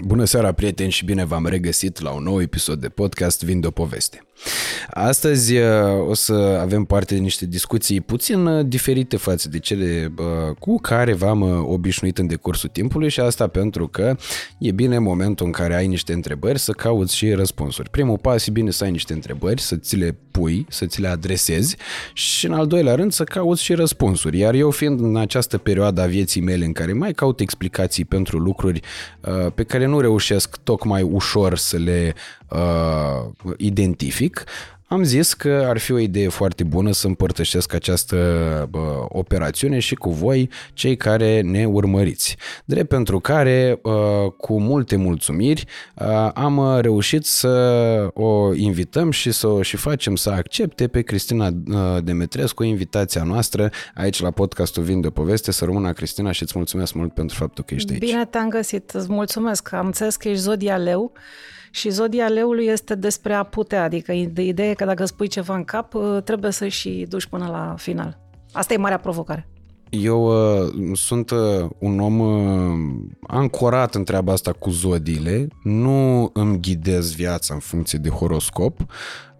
Bună seara, prieteni, și bine v-am regăsit la un nou episod de podcast Vin de o poveste. Astăzi uh, o să avem parte de niște discuții puțin uh, diferite față de cele uh, cu care v-am obișnuit în decursul timpului și asta pentru că e bine momentul în care ai niște întrebări să cauți și răspunsuri. Primul pas e bine să ai niște întrebări, să ți le pui, să ți le adresezi și în al doilea rând să cauți și răspunsuri. Iar eu fiind în această perioadă a vieții mele în care mai caut explicații pentru lucruri pe care nu reușesc tocmai ușor să le uh, identific, am zis că ar fi o idee foarte bună să împărtășesc această uh, operațiune și cu voi, cei care ne urmăriți. Drept pentru care, uh, cu multe mulțumiri, uh, am reușit să o invităm și să o și facem să accepte pe Cristina uh, Demetrescu invitația noastră aici la podcastul Vin de Poveste. Să rămână Cristina și îți mulțumesc mult pentru faptul că ești aici. Bine te-am găsit, îți mulțumesc. Am înțeles că ești Zodia Leu și zodia leului este despre a putea, adică ideea că dacă spui ceva în cap, uh, trebuie să și duci până la final. Asta e marea provocare. Eu uh, sunt uh, un om uh, ancorat în treaba asta cu zodiile, nu îmi ghidez viața în funcție de horoscop,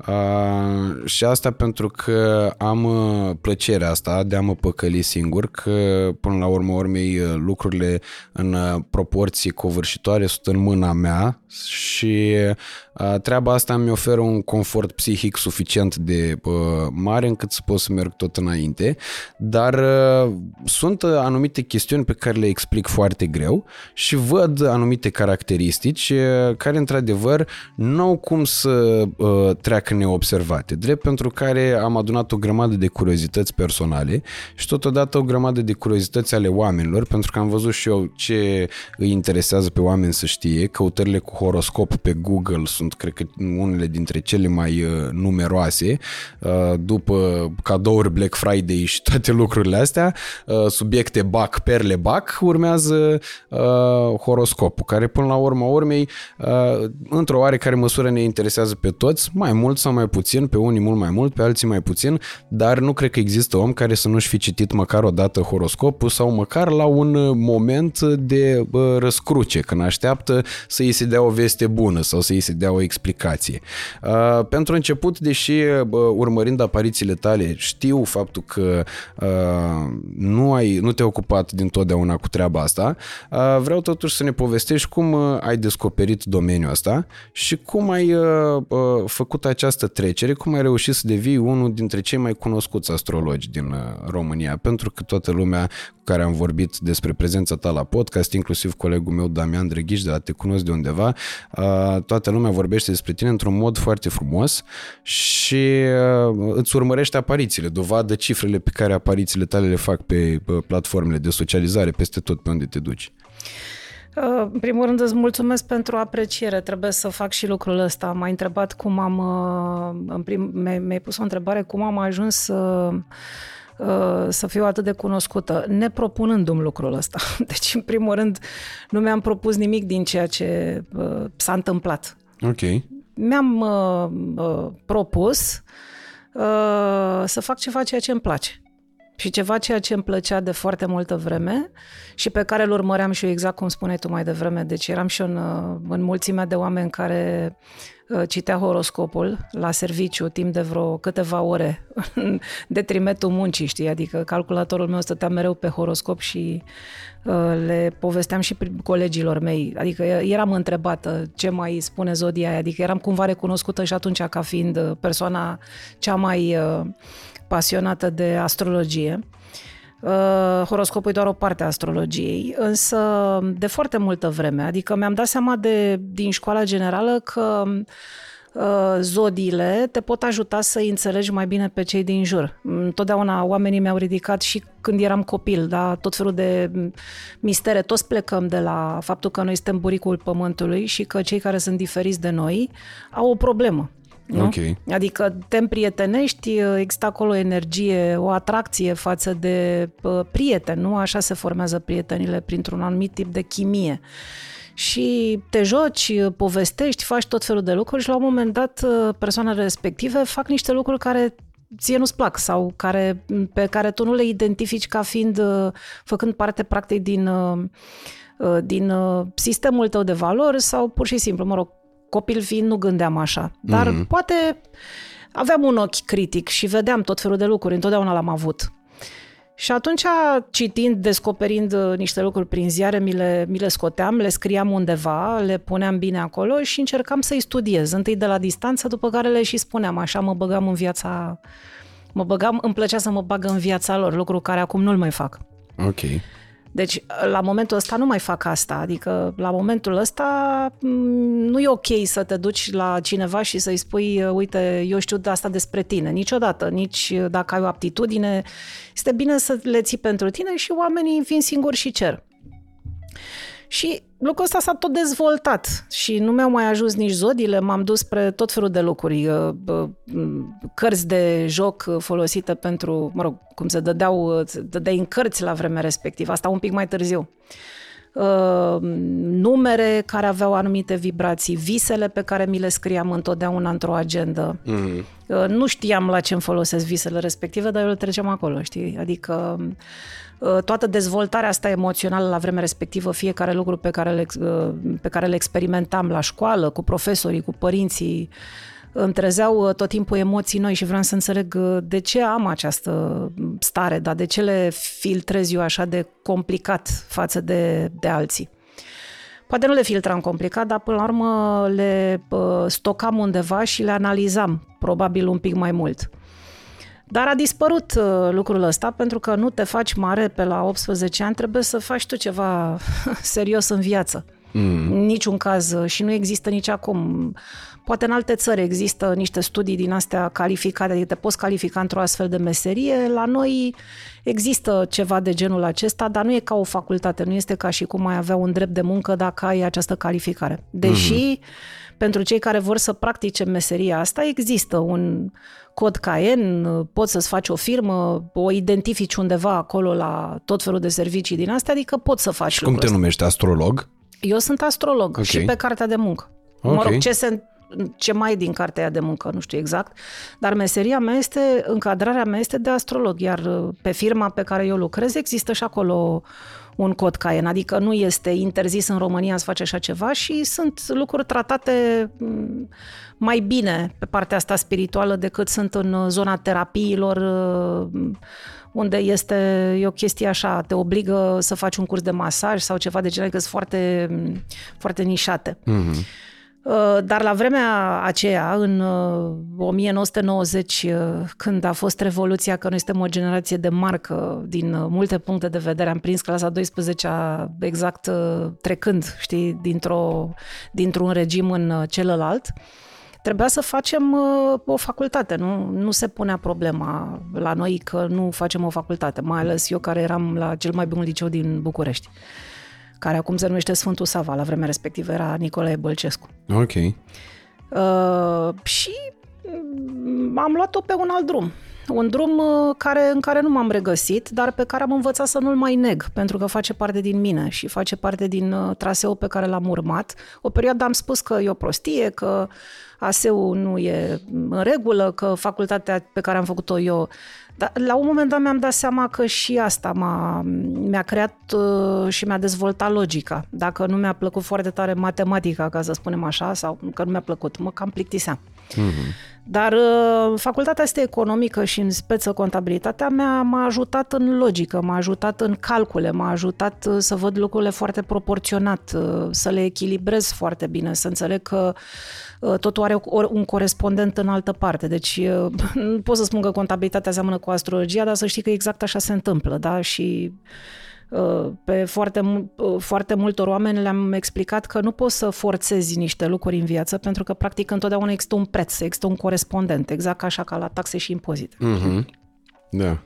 Uh, și asta pentru că am uh, plăcerea asta de a mă păcăli singur, că până la urmă urmei uh, lucrurile în proporții covârșitoare sunt în mâna mea și uh, treaba asta mi oferă un confort psihic suficient de uh, mare încât să pot să merg tot înainte, dar uh, sunt anumite chestiuni pe care le explic foarte greu și văd anumite caracteristici uh, care într-adevăr nu au cum să uh, treacă neobservate, drept pentru care am adunat o grămadă de curiozități personale și totodată o grămadă de curiozități ale oamenilor, pentru că am văzut și eu ce îi interesează pe oameni să știe. Căutările cu horoscop pe Google sunt, cred că, unele dintre cele mai uh, numeroase, uh, după cadouri Black Friday și toate lucrurile astea, uh, subiecte BAC, perle BAC, urmează horoscopul, care până la urma urmei, într-o oarecare măsură ne interesează pe toți, mai mult sau mai puțin, pe unii mult mai mult, pe alții mai puțin, dar nu cred că există om care să nu-și fi citit măcar o dată horoscopul sau măcar la un moment de bă, răscruce, când așteaptă să îi se dea o veste bună sau să îi se dea o explicație. Uh, pentru început, deși bă, urmărind aparițiile tale, știu faptul că uh, nu, ai, nu te-ai ocupat dintotdeauna cu treaba asta, uh, vreau totuși să ne povestești cum uh, ai descoperit domeniul ăsta și cum ai uh, uh, făcut această această trecere, cum ai reușit să devii unul dintre cei mai cunoscuți astrologi din uh, România? Pentru că toată lumea cu care am vorbit despre prezența ta la podcast, inclusiv colegul meu Damian Drăghiș de la Te Cunosc de undeva, uh, toată lumea vorbește despre tine într-un mod foarte frumos și uh, îți urmărește aparițiile, dovadă cifrele pe care aparițiile tale le fac pe platformele de socializare peste tot pe unde te duci. Uh, în primul rând îți mulțumesc pentru apreciere, trebuie să fac și lucrul ăsta. M-ai întrebat cum am, uh, în prim, mi-ai pus o întrebare, cum am ajuns să, uh, să fiu atât de cunoscută, nepropunându-mi lucrul ăsta. Deci, în primul rând, nu mi-am propus nimic din ceea ce s-a întâmplat. Ok. Mi-am uh, propus uh, să fac ceva ceea ce îmi place. Și ceva ceea ce îmi plăcea de foarte multă vreme și pe care îl urmăream și eu exact cum spuneai tu mai devreme. Deci eram și eu în, în mulțimea de oameni care uh, citea horoscopul la serviciu timp de vreo câteva ore în detrimentul muncii, știi? Adică calculatorul meu stătea mereu pe horoscop și uh, le povesteam și colegilor mei. Adică eram întrebată ce mai spune zodia aia, adică eram cumva recunoscută și atunci ca fiind persoana cea mai uh, pasionată de astrologie. Uh, horoscopul e doar o parte a astrologiei, însă de foarte multă vreme, adică mi-am dat seama de, din școala generală că uh, zodiile te pot ajuta să înțelegi mai bine pe cei din jur. Întotdeauna oamenii mi-au ridicat și când eram copil, da, tot felul de mistere, toți plecăm de la faptul că noi suntem buricul pământului și că cei care sunt diferiți de noi au o problemă. Nu? Okay. Adică te împrietenești, există acolo energie, o atracție față de prieten, nu? Așa se formează prietenile printr-un anumit tip de chimie. Și te joci, povestești, faci tot felul de lucruri și la un moment dat persoanele respective fac niște lucruri care ție nu-ți plac sau care, pe care tu nu le identifici ca fiind, făcând parte practic din din sistemul tău de valori sau pur și simplu, mă rog, copil fiind nu gândeam așa. Dar mm-hmm. poate aveam un ochi critic și vedeam tot felul de lucruri, întotdeauna l-am avut. Și atunci, citind, descoperind uh, niște lucruri prin ziare, mi le, mi le scoteam, le scriam undeva, le puneam bine acolo și încercam să-i studiez. Întâi de la distanță, după care le și spuneam. Așa mă băgam în viața... Mă băgam, îmi plăcea să mă bag în viața lor, lucru care acum nu-l mai fac. Ok. Deci, la momentul ăsta nu mai fac asta. Adică, la momentul ăsta nu e ok să te duci la cineva și să-i spui, uite, eu știu de asta despre tine. Niciodată, nici dacă ai o aptitudine. Este bine să le ții pentru tine și oamenii fiind singuri și cer. Și lucrul ăsta s-a tot dezvoltat și nu mi-au mai ajuns nici zodiile, m-am dus spre tot felul de lucruri, uh, cărți de joc folosite pentru, mă rog, cum se dădeau, uh, dădeai în cărți la vremea respectivă, asta un pic mai târziu. Uh, numere care aveau anumite vibrații, visele pe care mi le scriam întotdeauna într-o agendă. Mm-hmm. Nu știam la ce îmi folosesc visele respective, dar eu le treceam acolo, știi? Adică Uh, toată dezvoltarea asta emoțională la vremea respectivă, fiecare lucru pe care le, uh, pe care le experimentam la școală, cu profesorii, cu părinții, îmi trezeau uh, tot timpul emoții noi și vreau să înțeleg de ce am această stare, dar de ce le filtrez eu așa de complicat față de, de alții. Poate nu le filtram complicat, dar până la urmă le stocam undeva și le analizam, probabil un pic mai mult. Dar a dispărut uh, lucrul ăsta pentru că nu te faci mare pe la 18 ani, trebuie să faci tu ceva serios în viață. Mm. În niciun caz uh, și nu există nici acum. Poate în alte țări există niște studii din astea calificate, adică te poți califica într-o astfel de meserie. La noi există ceva de genul acesta, dar nu e ca o facultate, nu este ca și cum ai avea un drept de muncă dacă ai această calificare. Deși, mm. pentru cei care vor să practice meseria asta, există un cod Caen, poți să-ți faci o firmă, o identifici undeva acolo la tot felul de servicii din astea, adică poți să faci Și cum te numești, astrolog? Eu sunt astrolog okay. și pe cartea de muncă. Okay. Mă rog, ce se ce mai e din cartea de muncă, nu știu exact, dar meseria mea este, încadrarea mea este de astrolog, iar pe firma pe care eu lucrez există și acolo un cod Caen, adică nu este interzis în România să faci așa ceva și sunt lucruri tratate mm, mai bine pe partea asta spirituală decât sunt în zona terapiilor, mm, unde este e o chestie așa, te obligă să faci un curs de masaj sau ceva de genul, că sunt foarte, mm, foarte nișate. Mm-hmm. Uh, dar la vremea aceea, în 1990, uh, uh, când a fost Revoluția, că noi suntem o generație de marcă din multe puncte de vedere, am prins clasa 12 exact trecând, știi, dintr-o, dintr-un regim în celălalt, trebuia să facem o facultate. Nu, nu se punea problema la noi că nu facem o facultate, mai ales eu care eram la cel mai bun liceu din București care acum se numește Sfântul Sava, la vremea respectivă era Nicolae Bălcescu. Ok. Uh, și mm, am luat-o pe un alt drum. Un drum uh, care, în care nu m-am regăsit, dar pe care am învățat să nu-l mai neg, pentru că face parte din mine și face parte din uh, traseul pe care l-am urmat. O perioadă am spus că e o prostie, că ASEU nu e în regulă, că facultatea pe care am făcut-o eu dar la un moment dat mi-am dat seama că și asta m-a, mi-a creat uh, și mi-a dezvoltat logica. Dacă nu mi-a plăcut foarte tare matematica, ca să spunem așa, sau că nu mi-a plăcut, mă cam plictiseam. Mm-hmm. Dar uh, facultatea asta economică și în speță contabilitatea mea m-a ajutat în logică, m-a ajutat în calcule, m-a ajutat uh, să văd lucrurile foarte proporționat, uh, să le echilibrez foarte bine, să înțeleg că uh, totul are un corespondent în altă parte. Deci uh, nu pot să spun că contabilitatea seamănă cu astrologia, dar să știi că exact așa se întâmplă, da? Și Uh, pe foarte, uh, foarte multor oameni le-am explicat că nu poți să forțezi niște lucruri în viață pentru că practic întotdeauna există un preț, există un corespondent, exact așa ca la taxe și impozite. Mm-hmm. Da.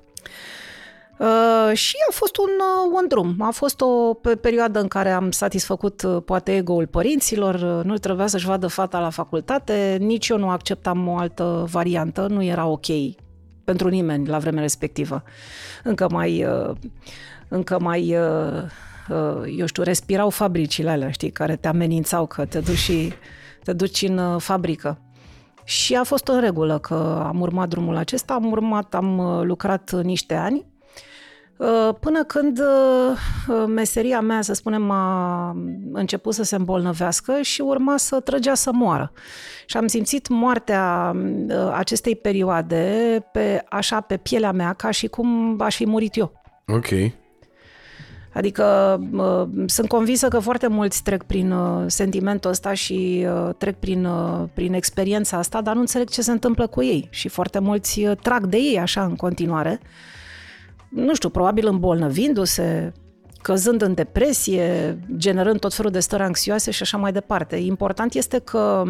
Uh, și a fost un, uh, un drum. A fost o perioadă în care am satisfăcut uh, poate ego-ul părinților, nu trebuia să-și vadă fata la facultate, nici eu nu acceptam o altă variantă, nu era ok pentru nimeni la vremea respectivă. Încă mai uh, încă mai, uh, uh, eu știu, respirau fabricile alea, știi, care te amenințau că te duci, și, te duci în uh, fabrică. Și a fost în regulă că am urmat drumul acesta, am urmat, am lucrat niște ani, Uh, până când uh, meseria mea, să spunem, a început să se îmbolnăvească și urma să trăgea să moară. Și am simțit moartea uh, acestei perioade pe, așa pe pielea mea, ca și cum aș fi murit eu. Ok. Adică sunt convinsă că foarte mulți trec prin sentimentul ăsta și trec prin, prin experiența asta, dar nu înțeleg ce se întâmplă cu ei. Și foarte mulți trag de ei așa în continuare nu știu, probabil îmbolnăvindu-se, căzând în depresie, generând tot felul de stări anxioase și așa mai departe. Important este că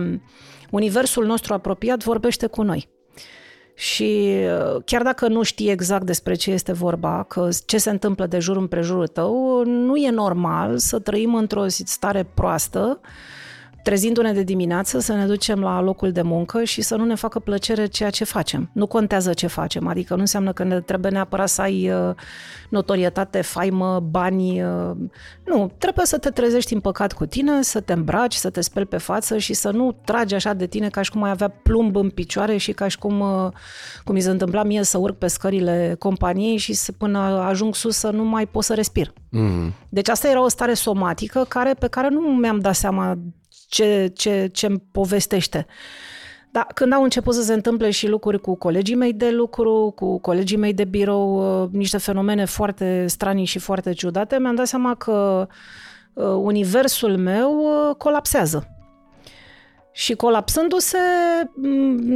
universul nostru apropiat vorbește cu noi. Și uh, chiar dacă nu știi exact despre ce este vorba, că ce se întâmplă de jur împrejurul tău, nu e normal să trăim într-o stare proastă, trezindu-ne de dimineață, să ne ducem la locul de muncă și să nu ne facă plăcere ceea ce facem. Nu contează ce facem, adică nu înseamnă că ne trebuie neapărat să ai uh, notorietate, faimă, bani. Uh, nu, trebuie să te trezești în păcat cu tine, să te îmbraci, să te speli pe față și să nu tragi așa de tine ca și cum ai avea plumb în picioare și ca și cum, uh, cum mi se întâmpla mie să urc pe scările companiei și să, până ajung sus să nu mai pot să respir. Mm. Deci asta era o stare somatică care, pe care nu mi-am dat seama ce, ce, ce îmi povestește. Da, când au început să se întâmple și lucruri cu colegii mei de lucru, cu colegii mei de birou, uh, niște fenomene foarte stranii și foarte ciudate, mi-am dat seama că uh, universul meu uh, colapsează. Și colapsându-se,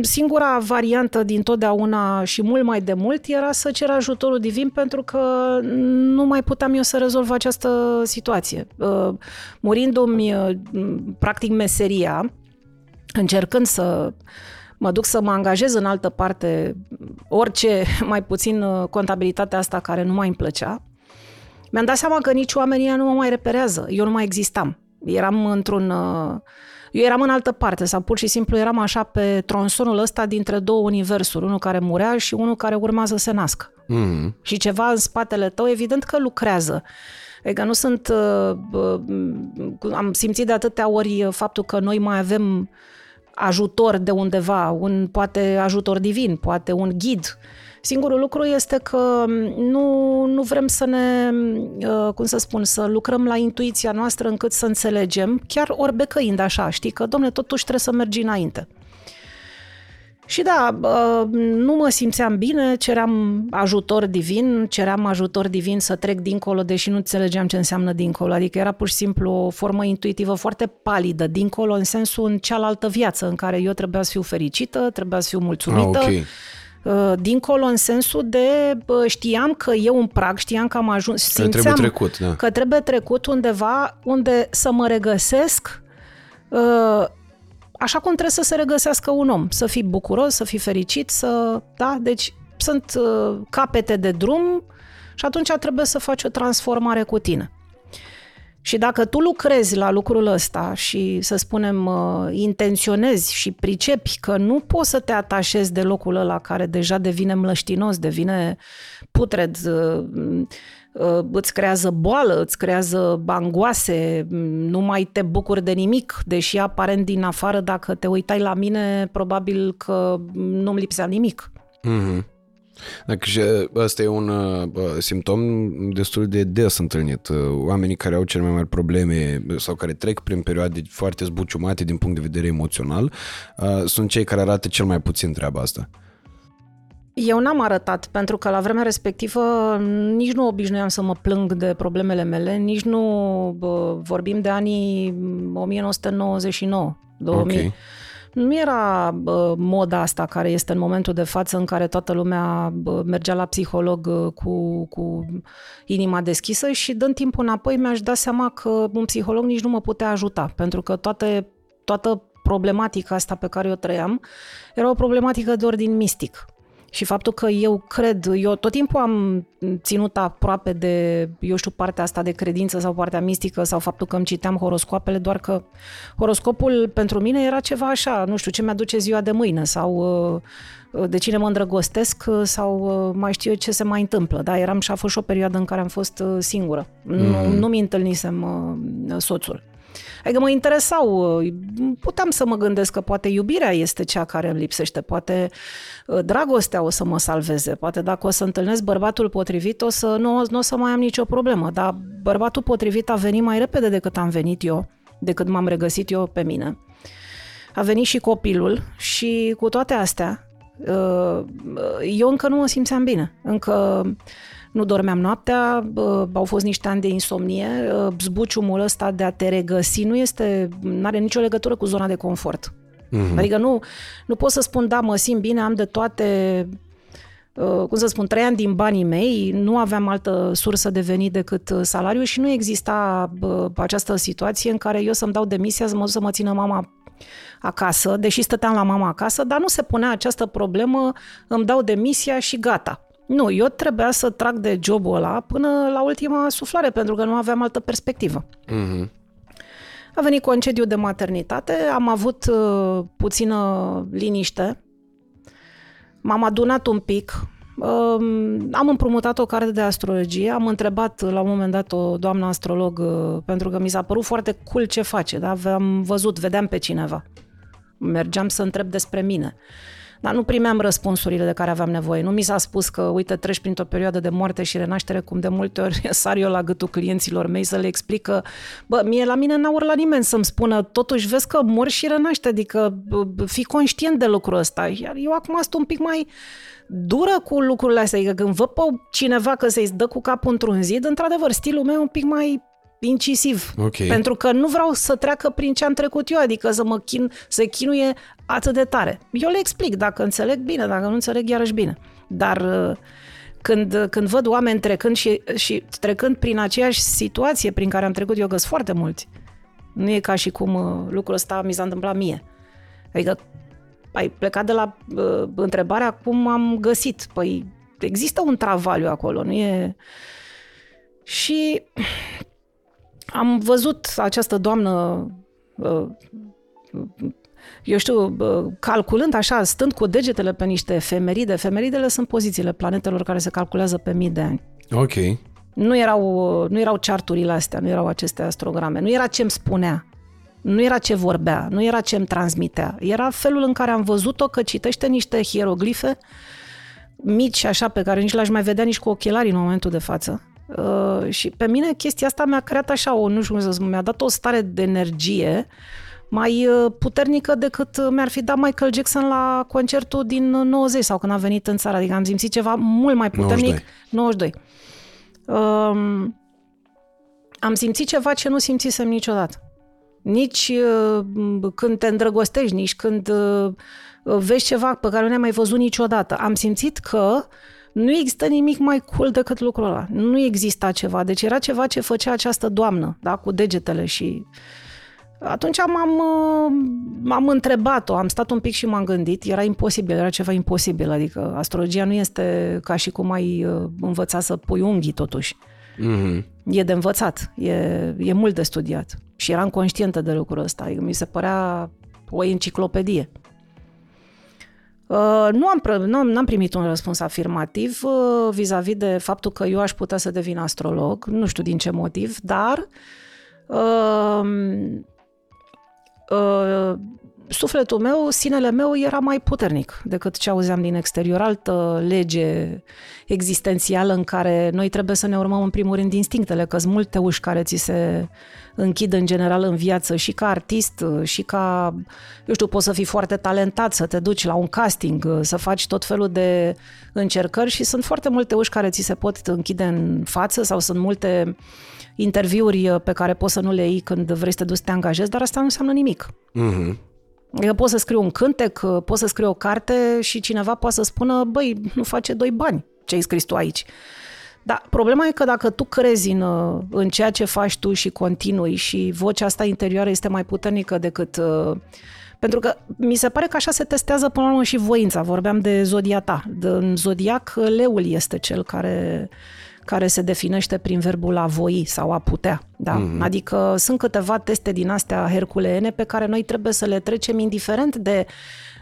singura variantă din totdeauna și mult mai de mult era să cer ajutorul divin pentru că nu mai puteam eu să rezolv această situație. Murindu-mi, practic, meseria, încercând să mă duc să mă angajez în altă parte, orice, mai puțin contabilitatea asta care nu mai îmi plăcea, mi-am dat seama că nici oamenii nu mă mai reperează. Eu nu mai existam. Eram într-un eu eram în altă parte sau pur și simplu eram așa pe tronsonul ăsta dintre două universuri, unul care murea și unul care urma să se nască. Mm. Și ceva în spatele tău, evident că lucrează. Adică nu sunt... Uh, uh, am simțit de atâtea ori faptul că noi mai avem ajutor de undeva, un poate ajutor divin, poate un ghid, Singurul lucru este că nu, nu vrem să ne, uh, cum să spun, să lucrăm la intuiția noastră încât să înțelegem, chiar orbecăind așa, știi, că, domne, totuși trebuie să mergi înainte. Și da, uh, nu mă simțeam bine, ceream ajutor divin, ceream ajutor divin să trec dincolo, deși nu înțelegeam ce înseamnă dincolo. Adică era pur și simplu o formă intuitivă foarte palidă, dincolo în sensul în cealaltă viață, în care eu trebuia să fiu fericită, trebuia să fiu mulțumită. Ah, okay Uh, dincolo în sensul de știam că e un prag, știam că am ajuns, că simțeam trebuie trecut, da. că trebuie trecut undeva unde să mă regăsesc uh, așa cum trebuie să se regăsească un om, să fii bucuros, să fii fericit, să, da, deci sunt uh, capete de drum și atunci trebuie să faci o transformare cu tine. Și dacă tu lucrezi la lucrul ăsta și, să spunem, uh, intenționezi și pricepi că nu poți să te atașezi de locul ăla care deja devine mlăștinos, devine putred, uh, uh, îți creează boală, îți creează bangoase, nu mai te bucuri de nimic, deși aparent din afară, dacă te uitai la mine, probabil că nu-mi lipsea nimic. Mm-hmm. Dacă și ăsta e un uh, simptom destul de des întâlnit. Uh, oamenii care au cele mai mari probleme sau care trec prin perioade foarte zbuciumate din punct de vedere emoțional uh, sunt cei care arată cel mai puțin treaba asta. Eu n-am arătat, pentru că la vremea respectivă nici nu obișnuiam să mă plâng de problemele mele, nici nu bă, vorbim de anii 1999, 2000. Okay nu era bă, moda asta care este în momentul de față în care toată lumea bă, mergea la psiholog cu, cu inima deschisă și dând timpul înapoi mi-aș da seama că un psiholog nici nu mă putea ajuta, pentru că toate, toată problematica asta pe care o trăiam era o problematică de ordin mistic. Și faptul că eu cred, eu tot timpul am ținut aproape de, eu știu, partea asta de credință sau partea mistică sau faptul că îmi citeam horoscoapele, doar că horoscopul pentru mine era ceva așa, nu știu, ce mi-aduce ziua de mâine sau uh, de cine mă îndrăgostesc uh, sau uh, mai știu eu ce se mai întâmplă. Da, eram și a fost și o perioadă în care am fost singură. Mm. Nu, nu mi întâlnisem soțul. Adică mă interesau, uh, puteam să mă gândesc că poate iubirea este cea care îmi lipsește, poate uh, dragostea o să mă salveze, poate dacă o să întâlnesc bărbatul potrivit o să nu, nu o să mai am nicio problemă, dar bărbatul potrivit a venit mai repede decât am venit eu, decât m-am regăsit eu pe mine. A venit și copilul și cu toate astea, uh, eu încă nu mă simțeam bine. Încă nu dormeam noaptea, au fost niște ani de insomnie, zbuciumul ăsta de a te regăsi nu este, nu are nicio legătură cu zona de confort. Mm-hmm. Adică nu, nu pot să spun, da, mă simt bine, am de toate, cum să spun, trei ani din banii mei, nu aveam altă sursă de venit decât salariu și nu exista această situație în care eu să-mi dau demisia să mă duc să mă țină mama acasă, deși stăteam la mama acasă, dar nu se punea această problemă, îmi dau demisia și gata. Nu, eu trebuia să trag de jobul ăla până la ultima suflare, pentru că nu aveam altă perspectivă. Mm-hmm. A venit concediu de maternitate, am avut uh, puțină liniște, m-am adunat un pic, uh, am împrumutat o carte de astrologie, am întrebat la un moment dat o doamnă astrolog, uh, pentru că mi s-a părut foarte cool ce face, da? am văzut, vedeam pe cineva. Mergeam să întreb despre mine. Dar nu primeam răspunsurile de care aveam nevoie. Nu mi s-a spus că, uite, treci printr-o perioadă de moarte și renaștere, cum de multe ori sar eu la gâtul clienților mei să le explic că, bă, mie la mine n-a la nimeni să-mi spună, totuși vezi că mor și renaște, adică fi conștient de lucrul ăsta. Iar eu acum sunt un pic mai dură cu lucrurile astea, adică când văd pe cineva că se-i dă cu capul într-un zid, într-adevăr, stilul meu e un pic mai incisiv. Okay. Pentru că nu vreau să treacă prin ce am trecut eu, adică să mă chin, să chinuie atât de tare. Eu le explic, dacă înțeleg bine, dacă nu înțeleg iarăși bine. Dar uh, când, când văd oameni trecând și, și trecând prin aceeași situație prin care am trecut eu, găs foarte mulți. Nu e ca și cum uh, lucrul ăsta mi s-a întâmplat mie. Adică ai plecat de la uh, întrebarea cum am găsit. Păi există un travaliu acolo, nu e... Și am văzut această doamnă, uh, eu știu, uh, calculând așa, stând cu degetele pe niște efemeride. Efemeridele sunt pozițiile planetelor care se calculează pe mii de ani. Ok. Nu erau, nu erau charturile astea, nu erau aceste astrograme, nu era ce îmi spunea, nu era ce vorbea, nu era ce îmi transmitea. Era felul în care am văzut-o că citește niște hieroglife mici așa pe care nici l-aș mai vedea nici cu ochelarii în momentul de față Uh, și pe mine chestia asta mi-a creat așa o, nu știu cum să spun, mi-a dat o stare de energie mai uh, puternică decât mi-ar fi dat Michael Jackson la concertul din 90 sau când a venit în țară. Adică am simțit ceva mult mai puternic. 92. 92. Um, am simțit ceva ce nu simțisem niciodată. Nici uh, când te îndrăgostești, nici când uh, vezi ceva pe care nu ai mai văzut niciodată. Am simțit că uh, nu există nimic mai cool decât lucrul ăla. Nu exista ceva. Deci era ceva ce făcea această doamnă, da, cu degetele și... Atunci m-am, m-am întrebat-o, am stat un pic și m-am gândit, era imposibil, era ceva imposibil, adică astrologia nu este ca și cum ai uh, învăța să pui unghii totuși. Mm-hmm. E de învățat, e, e mult de studiat. Și eram conștientă de lucrul ăsta, adică mi se părea o enciclopedie. Uh, nu am, nu am, n-am primit un răspuns afirmativ uh, vis-a-vis de faptul că eu aș putea să devin astrolog, nu știu din ce motiv, dar uh, uh, sufletul meu, sinele meu era mai puternic decât ce auzeam din exterior. Altă lege existențială în care noi trebuie să ne urmăm în primul rând instinctele, că sunt multe uși care ți se închid în general în viață și ca artist și ca, eu știu, poți să fii foarte talentat, să te duci la un casting, să faci tot felul de încercări și sunt foarte multe uși care ți se pot închide în față sau sunt multe interviuri pe care poți să nu le iei când vrei să te duci să te angajezi, dar asta nu înseamnă nimic. Mm-hmm. Eu pot să scriu un cântec, pot să scriu o carte și cineva poate să spună, băi, nu face doi bani ce ai scris tu aici. Dar problema e că dacă tu crezi în, în ceea ce faci tu și continui și vocea asta interioară este mai puternică decât... Uh, pentru că mi se pare că așa se testează până la urmă și voința. Vorbeam de zodia ta. De, în zodiac, leul este cel care care se definește prin verbul a voi sau a putea. Da? Mm-hmm. Adică sunt câteva teste din astea herculeene pe care noi trebuie să le trecem indiferent de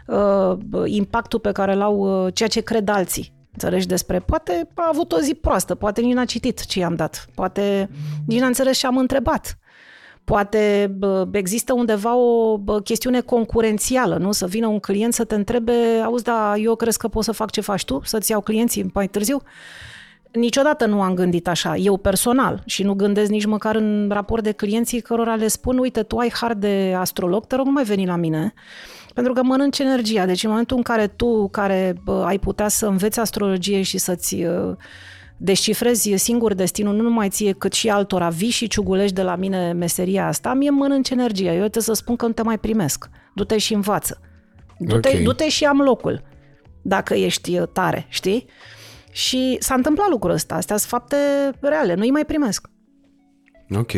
uh, impactul pe care l-au uh, ceea ce cred alții. Înțelegi despre, poate a avut o zi proastă, poate nici n-a citit ce i-am dat, poate nici n-a înțeles ce am întrebat. Poate există undeva o chestiune concurențială, nu? Să vină un client să te întrebe, auzi, da, eu crezi că pot să fac ce faci tu? Să-ți iau clienții mai târziu? Niciodată nu am gândit așa, eu personal, și nu gândesc nici măcar în raport de clienții cărora le spun, uite, tu ai har de astrolog, te rog, nu mai veni la mine, pentru că mănânci energia. Deci în momentul în care tu, care bă, ai putea să înveți astrologie și să-ți uh, descifrezi singur destinul, nu numai ție, cât și altora, vii și ciugulești de la mine meseria asta, mie mănânci energia. Eu trebuie să spun că nu te mai primesc. Du-te și învață. Du-te, okay. du-te și am locul, dacă ești uh, tare, știi? Și s-a întâmplat lucrul ăsta. Astea sunt fapte reale. Nu îi mai primesc. Ok.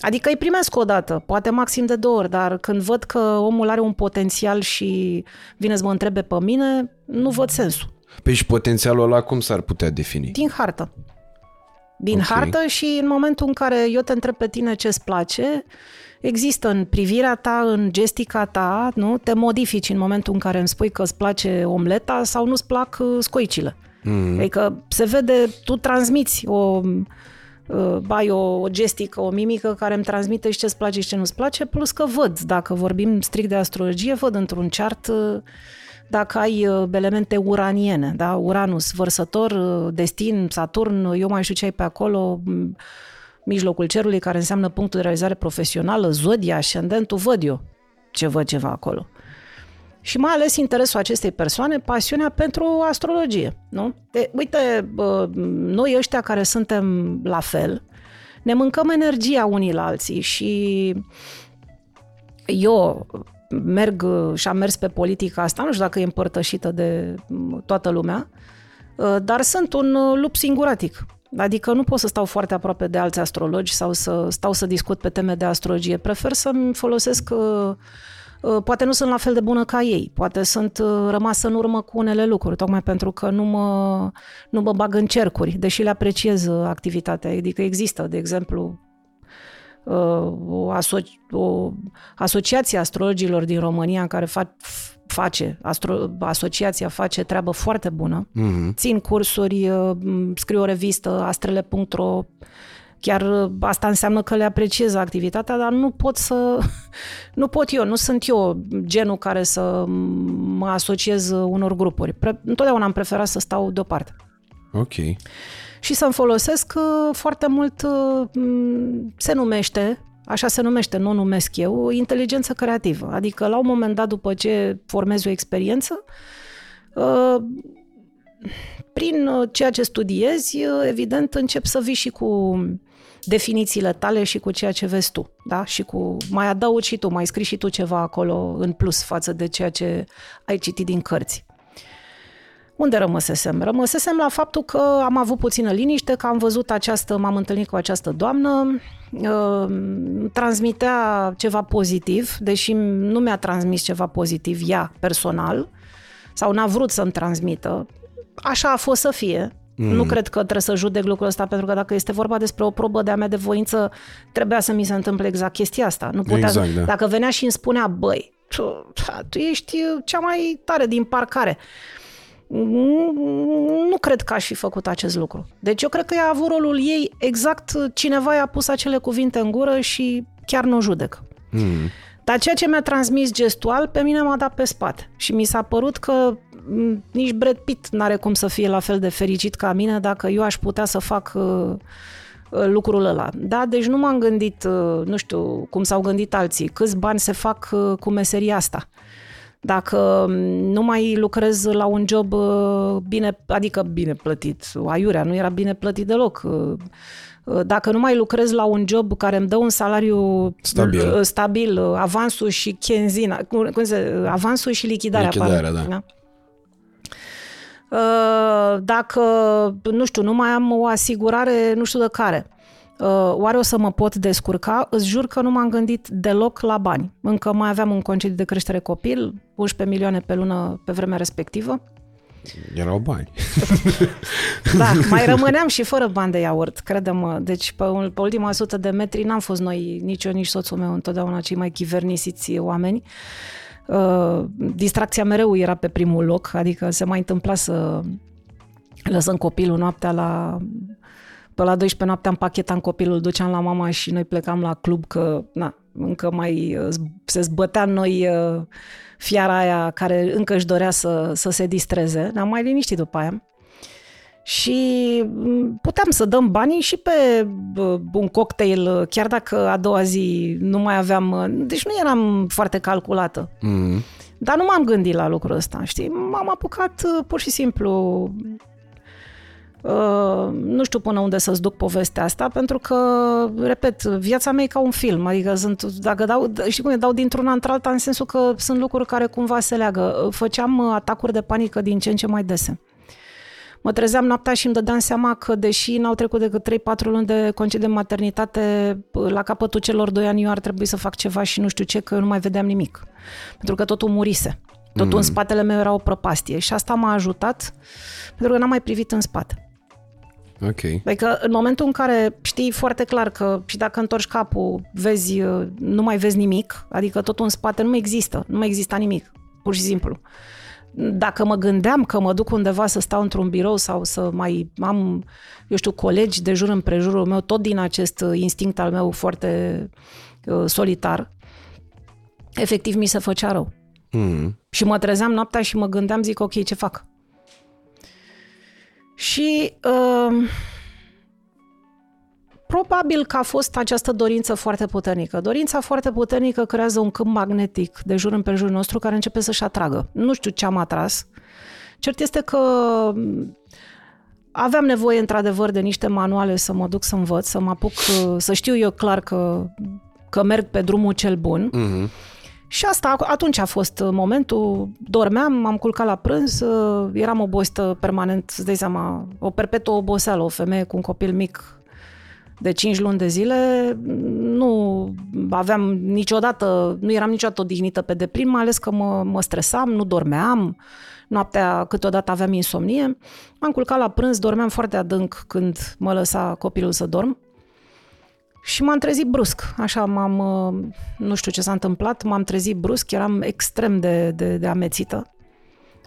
Adică îi primesc o dată, poate maxim de două ori, dar când văd că omul are un potențial și vine să mă întrebe pe mine, nu văd sensul. Păi și potențialul ăla cum s-ar putea defini? Din hartă. Din okay. hartă și în momentul în care eu te întreb pe tine ce-ți place, există în privirea ta, în gestica ta, nu? Te modifici în momentul în care îmi spui că îți place omleta sau nu-ți plac uh, scoicile. Mm. Adică se vede, tu transmiți o, uh, ai o, o gestică, o mimică care îmi transmite și ce-ți place și ce nu-ți place, plus că văd, dacă vorbim strict de astrologie, văd într-un chart uh, dacă ai uh, elemente uraniene, da? Uranus, vărsător, destin, Saturn, eu mai știu ce ai pe acolo, mijlocul cerului, care înseamnă punctul de realizare profesională, zodia, ascendentul, văd eu ce văd ceva acolo și mai ales interesul acestei persoane, pasiunea pentru astrologie. Nu? De, uite, noi ăștia care suntem la fel, ne mâncăm energia unii la alții și eu merg și am mers pe politica asta, nu știu dacă e împărtășită de toată lumea, dar sunt un lup singuratic. Adică nu pot să stau foarte aproape de alți astrologi sau să stau să discut pe teme de astrologie. Prefer să-mi folosesc uh, Uh, poate nu sunt la fel de bună ca ei, poate sunt uh, rămasă în urmă cu unele lucruri, tocmai pentru că nu mă, nu mă bag în cercuri, deși le apreciez uh, activitatea. Adică există, de exemplu, o, aso- o asociație astrologilor din România care fa- face, astro- asociația face treabă foarte bună. Mm-hmm. Țin cursuri, scriu o revistă, astrele.ro, Chiar uh, asta înseamnă că le apreciez activitatea, dar nu pot să... Nu pot eu, nu sunt eu genul care să mă asociez unor grupuri. Pre- întotdeauna am preferat să stau deoparte. Ok. Și să-mi folosesc uh, foarte mult, uh, se numește, așa se numește, nu o numesc eu, inteligență creativă. Adică la un moment dat, după ce formezi o experiență, prin ceea ce studiezi, evident, încep să vii și cu definițiile tale și cu ceea ce vezi tu, da? Și cu, mai adaugi și tu, mai scrii și tu ceva acolo în plus față de ceea ce ai citit din cărți. Unde rămăsesem? Rămăsesem la faptul că am avut puțină liniște, că am văzut această, m-am întâlnit cu această doamnă, uh, transmitea ceva pozitiv, deși nu mi-a transmis ceva pozitiv ea personal, sau n-a vrut să-mi transmită. Așa a fost să fie, Mm. Nu cred că trebuie să judec lucrul ăsta, pentru că dacă este vorba despre o probă de-a mea de voință, trebuia să mi se întâmple exact chestia asta. Nu putea, exact, da. Dacă venea și îmi spunea, băi, tu, tu ești cea mai tare din parcare. Nu, nu cred că aș fi făcut acest lucru. Deci eu cred că ea a avut rolul ei exact cineva i-a pus acele cuvinte în gură și chiar nu judec. Mm. Dar ceea ce mi-a transmis gestual, pe mine m-a dat pe spate. Și mi s-a părut că nici Brad Pitt n-are cum să fie la fel de fericit ca mine dacă eu aș putea să fac uh, uh, lucrul ăla. Da, deci nu m-am gândit, uh, nu știu, cum s-au gândit alții, câți bani se fac cu meseria asta. Dacă nu mai lucrez la un job bine, adică bine plătit, aiurea, nu era bine plătit deloc, dacă nu mai lucrez la un job care îmi dă un salariu stabil, stabil avansul și chenzina, cum se, avansul și lichidarea. Lichidarea, da. da? Uh, dacă, nu știu, nu mai am o asigurare, nu știu de care, uh, oare o să mă pot descurca? Îți jur că nu m-am gândit deloc la bani. Încă mai aveam un concediu de creștere copil, 11 milioane pe lună pe vremea respectivă. Erau bani. da, mai rămâneam și fără bani de iaurt, credem. Deci pe, pe ultima sută de metri n-am fost noi, nici eu, nici soțul meu, întotdeauna cei mai chivernisiți oameni. Uh, distracția mereu era pe primul loc, adică se mai întâmpla să lăsăm copilul noaptea la Pe la 12 noaptea împachetam copilul, duceam la mama și noi plecam la club că, na, încă mai uh, se zbătea în noi uh, fiara aia care încă își dorea să, să se distreze. Ne-am mai liniștit după aia. Și mm, puteam să dăm banii și pe un cocktail, chiar dacă a doua zi nu mai aveam... Deci nu eram foarte calculată. Mm. Dar nu m-am gândit la lucrul ăsta, știi? M-am apucat uh, pur și simplu Uh, nu știu până unde să-ți duc povestea asta, pentru că, repet, viața mea e ca un film, adică sunt, dacă dau, știi cum e, dau dintr-una într-alta în sensul că sunt lucruri care cumva se leagă. Făceam atacuri de panică din ce în ce mai dese. Mă trezeam noaptea și îmi dădeam seama că, deși n-au trecut decât 3-4 luni de concediu de maternitate, la capătul celor 2 ani eu ar trebui să fac ceva și nu știu ce, că eu nu mai vedeam nimic. Pentru că totul murise. Totul mm. în spatele meu era o prăpastie și asta m-a ajutat pentru că n-am mai privit în spate. Ok. Adică în momentul în care știi foarte clar că și dacă întorci capul, vezi, nu mai vezi nimic, adică totul în spate nu mai există, nu mai exista nimic, pur și simplu. Dacă mă gândeam că mă duc undeva să stau într-un birou sau să mai am, eu știu, colegi de jur împrejurul meu, tot din acest instinct al meu foarte uh, solitar, efectiv mi se făcea rău. Mm. Și mă trezeam noaptea și mă gândeam, zic, ok, ce fac? Și uh, probabil că a fost această dorință foarte puternică. Dorința foarte puternică creează un câmp magnetic de jur împrejur nostru care începe să-și atragă. Nu știu ce am atras. Cert este că aveam nevoie într-adevăr de niște manuale să mă duc să învăț, să mă apuc, să știu eu clar că, că merg pe drumul cel bun. Uh-huh. Și asta atunci a fost momentul, dormeam, m-am culcat la prânz, eram obosită permanent, îți dai seama, o perpetuă oboseală, o femeie cu un copil mic de 5 luni de zile, nu aveam niciodată, nu eram niciodată odihnită pe deplin, mai ales că mă, mă stresam, nu dormeam, noaptea câteodată aveam insomnie. M-am culcat la prânz, dormeam foarte adânc când mă lăsa copilul să dorm și m-am trezit brusc, așa m-am, uh, nu știu ce s-a întâmplat, m-am trezit brusc, eram extrem de, de, de amețită.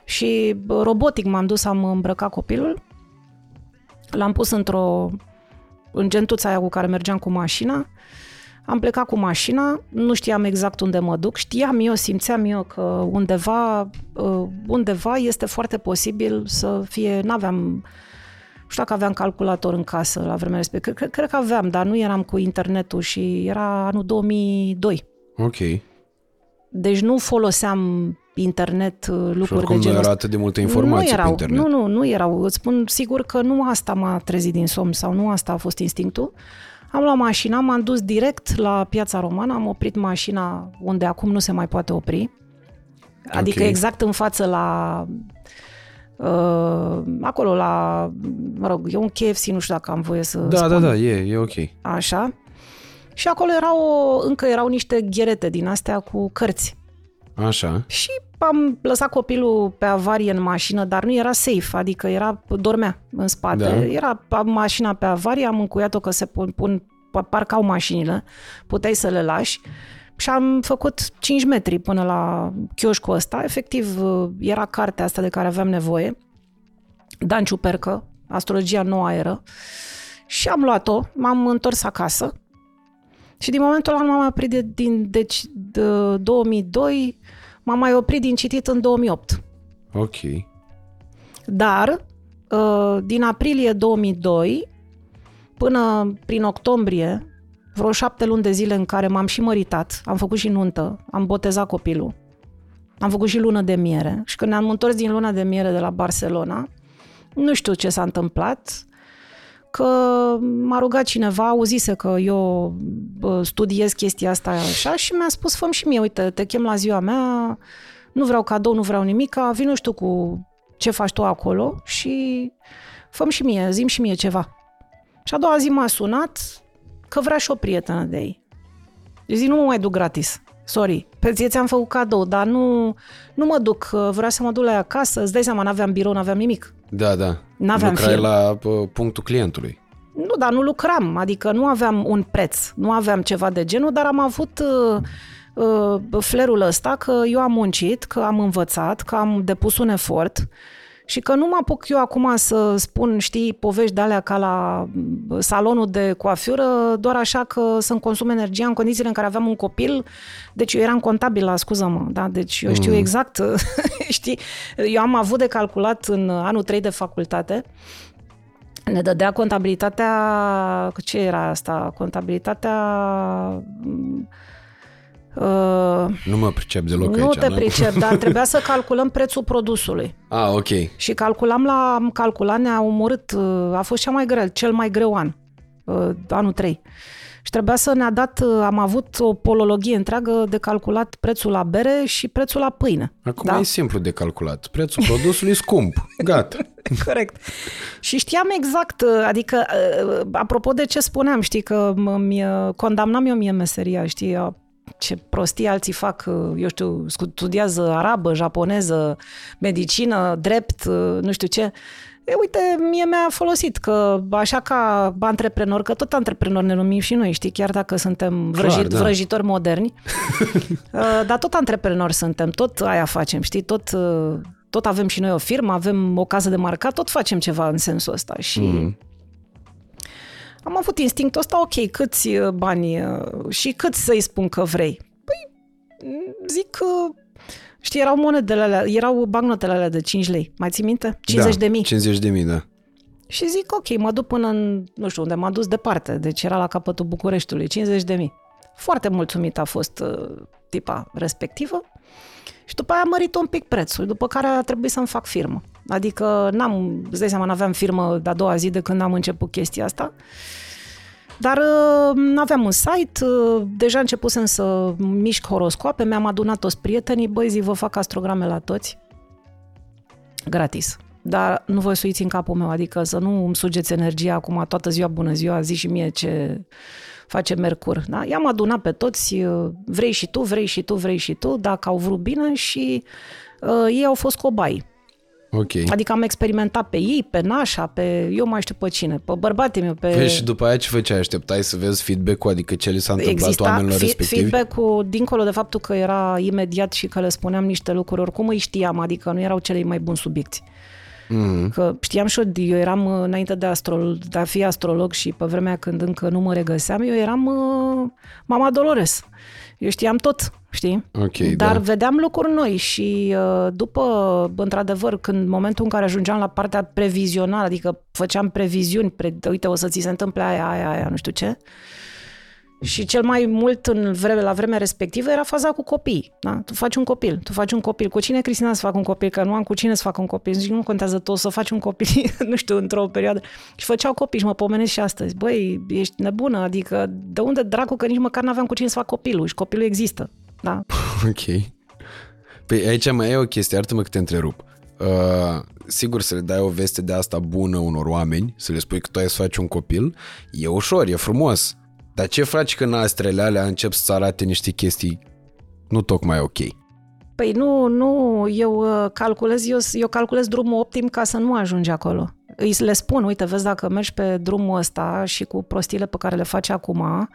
Și robotic m-am dus, am îmbrăcat copilul, l-am pus într-o, în gentuța aia cu care mergeam cu mașina, am plecat cu mașina, nu știam exact unde mă duc, știam eu, simțeam eu că undeva, uh, undeva este foarte posibil să fie, n-aveam știu dacă aveam calculator în casă la vremea respectivă. Cred, cred că aveam, dar nu eram cu internetul și era anul 2002. Ok. Deci nu foloseam internet, uh, lucruri de genul nu era atât de multe informații nu erau, pe internet. Nu, nu, nu erau. Îți spun sigur că nu asta m-a trezit din somn sau nu asta a fost instinctul. Am luat mașina, m-am dus direct la piața romană, am oprit mașina unde acum nu se mai poate opri. Adică okay. exact în față la Uh, acolo la, mă rog, e un KFC, nu știu dacă am voie să Da, spun. da, da, e, e ok. Așa. Și acolo erau, încă erau niște gherete din astea cu cărți. Așa. Și am lăsat copilul pe avarie în mașină, dar nu era safe, adică era, dormea în spate. Da. Era mașina pe avarie, am încuiat-o că se pun, pun parcau mașinile, puteai să le lași și am făcut 5 metri până la chioșcul ăsta. Efectiv, era cartea asta de care aveam nevoie. Dan Ciupercă, Astrologia Noua Eră. Și am luat-o, m-am întors acasă și din momentul ăla m-am oprit de, din, deci, de 2002, m-am mai oprit din citit în 2008. Ok. Dar, ă, din aprilie 2002 până prin octombrie vreo șapte luni de zile în care m-am și măritat, am făcut și nuntă, am botezat copilul, am făcut și lună de miere și când ne-am întors din luna de miere de la Barcelona, nu știu ce s-a întâmplat, că m-a rugat cineva, auzise că eu studiez chestia asta așa și mi-a spus, fă și mie, uite, te chem la ziua mea, nu vreau cadou, nu vreau nimic, vin nu știu cu ce faci tu acolo și fă și mie, zim și mie ceva. Și a doua zi m-a sunat, că vrea și o prietenă de ei. Eu zic, nu mă mai duc gratis. Sorry, pe ție ți-am făcut cadou, dar nu, nu mă duc, vreau să mă duc la ea acasă, îți dai seama, n-aveam birou, n-aveam nimic. Da, da. N-aveam Lucrai film. la punctul clientului. Nu, dar nu lucram, adică nu aveam un preț, nu aveam ceva de genul, dar am avut uh, uh, flerul ăsta că eu am muncit, că am învățat, că am depus un efort și că nu mă apuc eu acum să spun, știi, povești de alea ca la salonul de coafură, doar așa că să-mi consum energia în condițiile în care aveam un copil. Deci eu eram contabil la, scuză-mă, da? Deci eu știu mm. exact, știi, eu am avut de calculat în anul 3 de facultate, ne dădea contabilitatea, ce era asta? Contabilitatea Uh, nu mă pricep deloc nu aici. te pricep, dar trebuia să calculăm prețul produsului. Ah, ok. Și calculam la, am calculat, ne-a omorât, uh, a fost cea mai greu, cel mai greu an, uh, anul 3. Și trebuia să ne-a dat, uh, am avut o polologie întreagă de calculat prețul la bere și prețul la pâine. Acum da? e simplu de calculat. Prețul produsului e scump. Gata. Corect. Și știam exact, adică, apropo de ce spuneam, știi, că mi condamnam eu mie meseria, știi, ce prostii alții fac, eu știu, studiază arabă, japoneză, medicină, drept, nu știu ce. E, uite, mie mi-a folosit că așa ca antreprenor, că tot antreprenor ne numim și noi, știi, chiar dacă suntem vrăjit, Clar, da. vrăjitori moderni, uh, dar tot antreprenori suntem, tot aia facem, știi, tot, uh, tot avem și noi o firmă, avem o casă de marcat, tot facem ceva în sensul ăsta și mm am avut instinctul ăsta, ok, câți uh, bani uh, și cât să-i spun că vrei? Păi, zic că Știi, erau monedele alea, erau bancnotele alea de 5 lei. Mai ții minte? 50 da, de mii. 50 de mii, da. Și zic, ok, mă duc până în, nu știu, unde m-a dus departe, deci era la capătul Bucureștiului, 50 de mii. Foarte mulțumit a fost uh, tipa respectivă. Și după aia am mărit un pic prețul, după care a trebuit să-mi fac firmă. Adică n-am, îți dai seama, n-aveam firmă de a doua zi de când am început chestia asta. Dar uh, aveam un site, uh, deja începusem să mișc horoscoape, mi-am adunat toți prietenii, băi, zi, vă fac astrograme la toți, gratis. Dar nu voi suiți în capul meu, adică să nu îmi sugeți energia acum toată ziua, bună ziua, zi și mie ce face Mercur. Da? I-am adunat pe toți, uh, vrei și tu, vrei și tu, vrei și tu, dacă au vrut bine și uh, ei au fost cobai. Okay. Adică am experimentat pe ei, pe nașa, pe eu mai știu pe cine, pe bărbații meu, pe... Păi și după aia ce făceai? Așteptai să vezi feedback-ul, adică ce li s-a întâmplat Exista oamenilor respectivi? feedback-ul, dincolo de faptul că era imediat și că le spuneam niște lucruri, oricum îi știam, adică nu erau cele mai buni subiecti. Mm-hmm. Că știam și eu, eu eram uh, înainte de, astrolog, de a fi astrolog și pe vremea când încă nu mă regăseam, eu eram uh, mama Dolores. Eu știam tot, știi? Okay, Dar da. vedeam lucruri noi și uh, după, într-adevăr, când momentul în care ajungeam la partea previzională, adică făceam previziuni, pre, uite, o să ți se întâmple aia, aia, aia, nu știu ce, și cel mai mult în vreme, la vremea respectivă era faza cu copii. Da? Tu faci un copil, tu faci un copil. Cu cine, Cristina, să fac un copil? Că nu am cu cine să fac un copil. Zic, nu contează tot să faci un copil, nu știu, într-o perioadă. Și făceau copii și mă pomenesc și astăzi. Băi, ești nebună, adică de unde dracu că nici măcar nu aveam cu cine să fac copilul și copilul există. Da? Ok. Păi aici mai e o chestie, arată-mă că te întrerup. Uh, sigur să le dai o veste de asta bună unor oameni, să le spui că tu ai să faci un copil, e ușor, e frumos dar ce faci când astrele alea încep să arate niște chestii nu tocmai ok? Păi nu, nu, eu uh, calculez, eu, eu calculez drumul optim ca să nu ajungi acolo. Îi le spun, uite, vezi, dacă mergi pe drumul ăsta și cu prostile pe care le faci acum,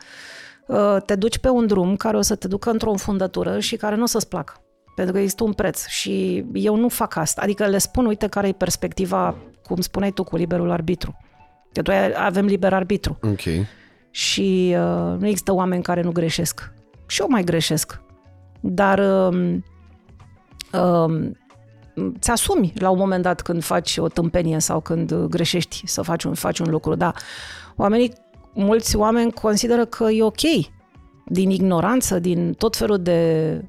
uh, te duci pe un drum care o să te ducă într-o înfundătură și care nu o să-ți placă. Pentru că există un preț și eu nu fac asta. Adică le spun, uite, care e perspectiva, cum spuneai tu, cu liberul arbitru. Că tu avem liber arbitru. Ok și uh, nu există oameni care nu greșesc. Și eu mai greșesc. Dar uh, uh, ți-asumi la un moment dat când faci o tâmpenie sau când greșești să faci un, faci un lucru. Da, oamenii, mulți oameni consideră că e ok din ignoranță, din tot felul de,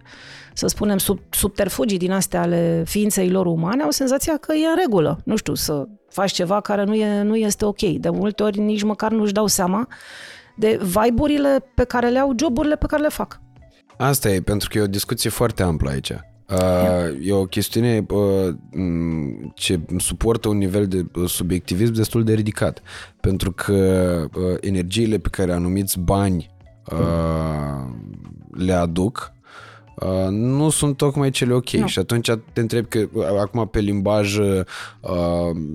să spunem, sub, subterfugii din astea ale ființei lor umane, au senzația că e în regulă. Nu știu, să faci ceva care nu, e, nu este ok. De multe ori nici măcar nu-și dau seama de vibe pe care le au, joburile pe care le fac. Asta e, pentru că e o discuție foarte amplă aici. Uh, e o chestiune uh, ce suportă un nivel de subiectivism destul de ridicat, pentru că uh, energiile pe care anumiți bani uh, le aduc uh, nu sunt tocmai cele ok. Nu. Și atunci te întreb că uh, acum pe limbaj, uh,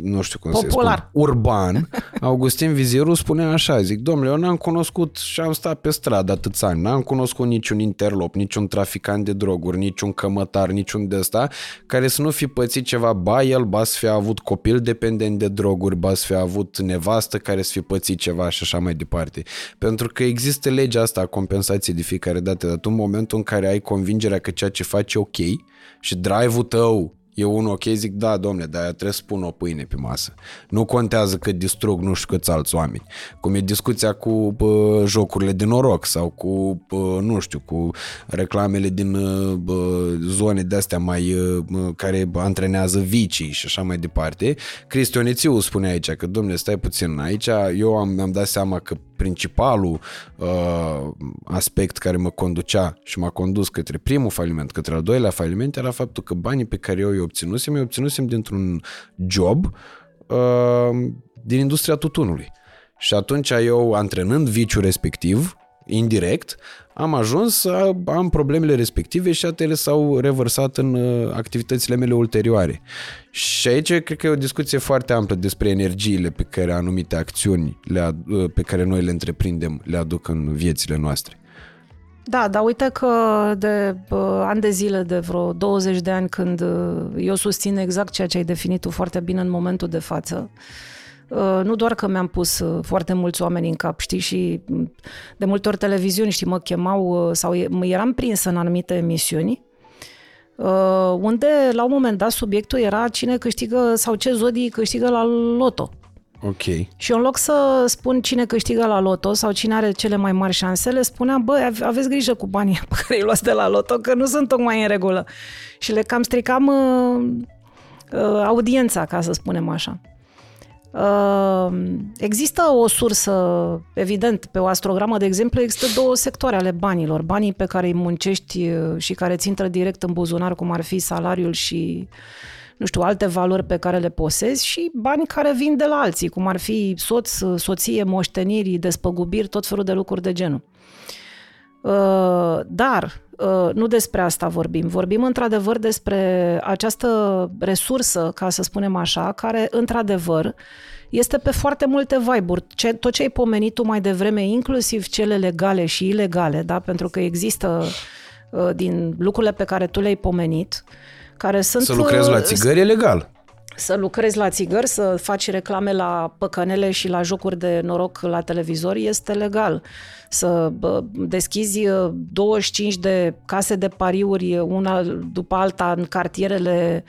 nu știu cum Popular. să spun, urban, Augustin Viziru spune așa, zic, domnule, eu n-am cunoscut și am stat pe stradă atâția ani, n-am cunoscut niciun interlop, niciun traficant de droguri, niciun cămătar, niciun de ăsta, care să nu fi pățit ceva, ba el, ba să fi avut copil dependent de droguri, ba să fi avut nevastă care să fi pățit ceva și așa mai departe. Pentru că există legea asta a compensației de fiecare dată, dar tu în momentul în care ai convingerea că ceea ce faci e ok și drive-ul tău e unul ok, zic, da, domne, dar trebuie să pun o pâine pe masă. Nu contează că distrug nu știu câți alți oameni. Cum e discuția cu bă, jocurile de noroc sau cu, bă, nu știu, cu reclamele din bă, zone de-astea mai, bă, care antrenează vicii și așa mai departe. Cristionițiu spune aici că, domne, stai puțin, aici eu am, am dat seama că principalul uh, aspect care mă conducea și m-a condus către primul faliment, către al doilea faliment, era faptul că banii pe care eu îi obținusem, îi obținusem dintr-un job uh, din industria tutunului. Și atunci eu, antrenând viciul respectiv, indirect, am ajuns să am problemele respective și ele s-au revărsat în uh, activitățile mele ulterioare. Și aici cred că e o discuție foarte amplă despre energiile pe care anumite acțiuni le, uh, pe care noi le întreprindem le aduc în viețile noastre. Da, dar uite că de uh, ani de zile, de vreo 20 de ani, când uh, eu susțin exact ceea ce ai definit tu foarte bine în momentul de față, uh, Uh, nu doar că mi-am pus uh, foarte mulți oameni în cap, știi, și mm, de multe ori televiziuni, știi, mă chemau uh, sau eram prins în anumite emisiuni, unde la un moment dat subiectul era cine câștigă sau ce zodii câștigă la loto. Ok. Și în loc să spun cine câștigă la loto sau cine are cele mai mari șanse, le spuneam, bă, aveți grijă cu banii pe care îi luați de la loto, că nu sunt tocmai în regulă. Și le cam stricam uh, uh, audiența, ca să spunem așa. Ehm, există o sursă, evident, pe o astrogramă, de exemplu, există două sectoare ale banilor. Banii pe care îi muncești și care ți intră direct în buzunar, cum ar fi salariul și, nu știu, alte valori pe care le posezi și bani care vin de la alții, cum ar fi soț, soție, moșteniri, despăgubiri, tot felul de lucruri de genul. Dar Uh, nu despre asta vorbim. Vorbim într-adevăr despre această resursă, ca să spunem așa, care într-adevăr este pe foarte multe vibe-uri. Ce, tot ce ai pomenit tu mai devreme, inclusiv cele legale și ilegale, da? pentru că există uh, din lucrurile pe care tu le-ai pomenit, care sunt... Să lucrezi la uh, țigări e legal să lucrezi la țigări, să faci reclame la păcănele și la jocuri de noroc la televizor este legal. Să deschizi 25 uh, de case de pariuri una după alta în cartierele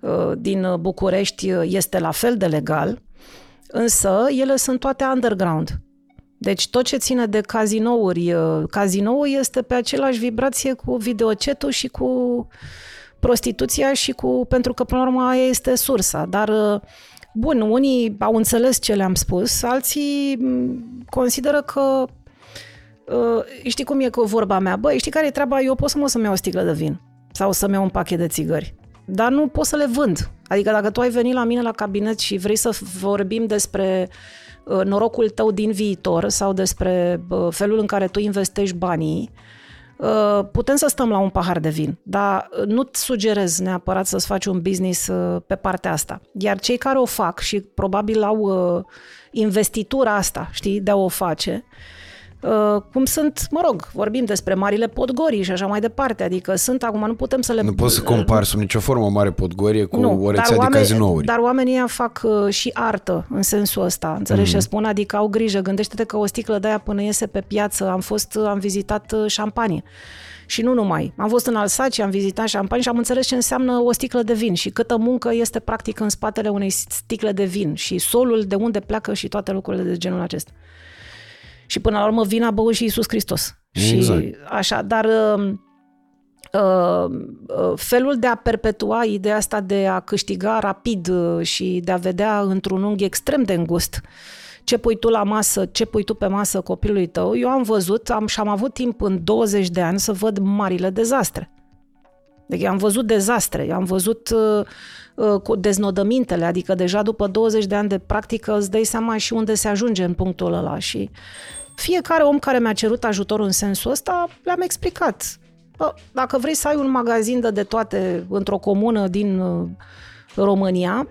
uh, din București este la fel de legal, însă ele sunt toate underground. Deci tot ce ține de cazinouri, uh, cazinoul este pe același vibrație cu videocetul și cu prostituția și cu, pentru că până la urmă aia este sursa, dar uh, bun, unii au înțeles ce le-am spus, alții mm, consideră că uh, știi cum e cu vorba mea, băi, știi care e treaba, eu pot să mă să-mi iau o sticlă de vin sau să-mi iau un pachet de țigări, dar nu pot să le vând. Adică dacă tu ai venit la mine la cabinet și vrei să vorbim despre uh, norocul tău din viitor sau despre felul în care tu investești banii, Uh, putem să stăm la un pahar de vin, dar uh, nu-ți sugerez neapărat să-ți faci un business uh, pe partea asta. Iar cei care o fac și probabil au investitura asta, știi, de a o face, Uh, cum sunt, mă rog, vorbim despre marile podgorii și așa mai departe, adică sunt, acum nu putem să le... Nu poți să compari sub nicio formă o mare podgorie cu nu, o rețea de oameni, cazinouri. Dar oamenii fac uh, și artă în sensul ăsta, înțelegi mm-hmm. ce spun? Adică au grijă, gândește-te că o sticlă de aia până iese pe piață, am fost, am vizitat uh, șampanie. Și nu numai. Am fost în Alsace, am vizitat șampanie și am înțeles ce înseamnă o sticlă de vin și câtă muncă este practic în spatele unei sticle de vin și solul de unde pleacă și toate lucrurile de genul acesta. Și până la urmă vina băut și Iisus Hristos. Exact. Și așa, dar uh, uh, uh, felul de a perpetua ideea asta de a câștiga rapid uh, și de a vedea într-un unghi extrem de îngust ce pui tu la masă, ce pui tu pe masă copilului tău, eu am văzut am, și am avut timp în 20 de ani să văd marile dezastre. Deci am văzut dezastre, am văzut uh, uh, cu deznodămintele, adică deja după 20 de ani de practică îți dai seama și unde se ajunge în punctul ăla și fiecare om care mi-a cerut ajutor în sensul ăsta, le-am explicat. Bă, dacă vrei să ai un magazin de, de toate într-o comună din uh, România,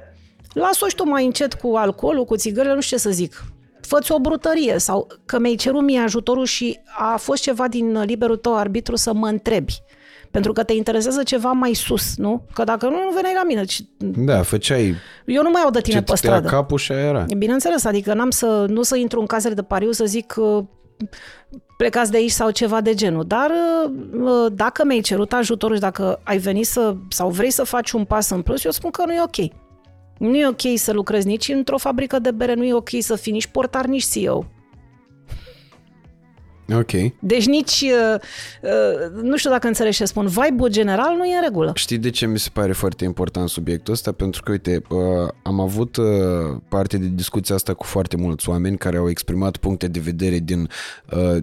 lasă-o și tu mai încet cu alcoolul, cu țigările, nu știu ce să zic. Fă-ți o brutărie sau că mi-ai cerut mie ajutorul și a fost ceva din liberul tău arbitru să mă întrebi. Pentru că te interesează ceva mai sus, nu? Că dacă nu, nu veneai la mine. Da, făceai... Eu nu mai au de tine ce pe stradă. capul și aia era. Bineînțeles, adică n-am să, nu să intru în casele de pariu să zic uh, plecați de aici sau ceva de genul. Dar uh, dacă mi-ai cerut ajutorul și dacă ai venit să, sau vrei să faci un pas în plus, eu spun că nu e ok. Nu e ok să lucrezi nici într-o fabrică de bere, nu e ok să fii nici portar, nici CEO. Ok. Deci nici, uh, uh, nu știu dacă înțelegi ce spun, vibe general nu e în regulă. Știi de ce mi se pare foarte important subiectul ăsta? Pentru că, uite, uh, am avut parte de discuția asta cu foarte mulți oameni care au exprimat puncte de vedere din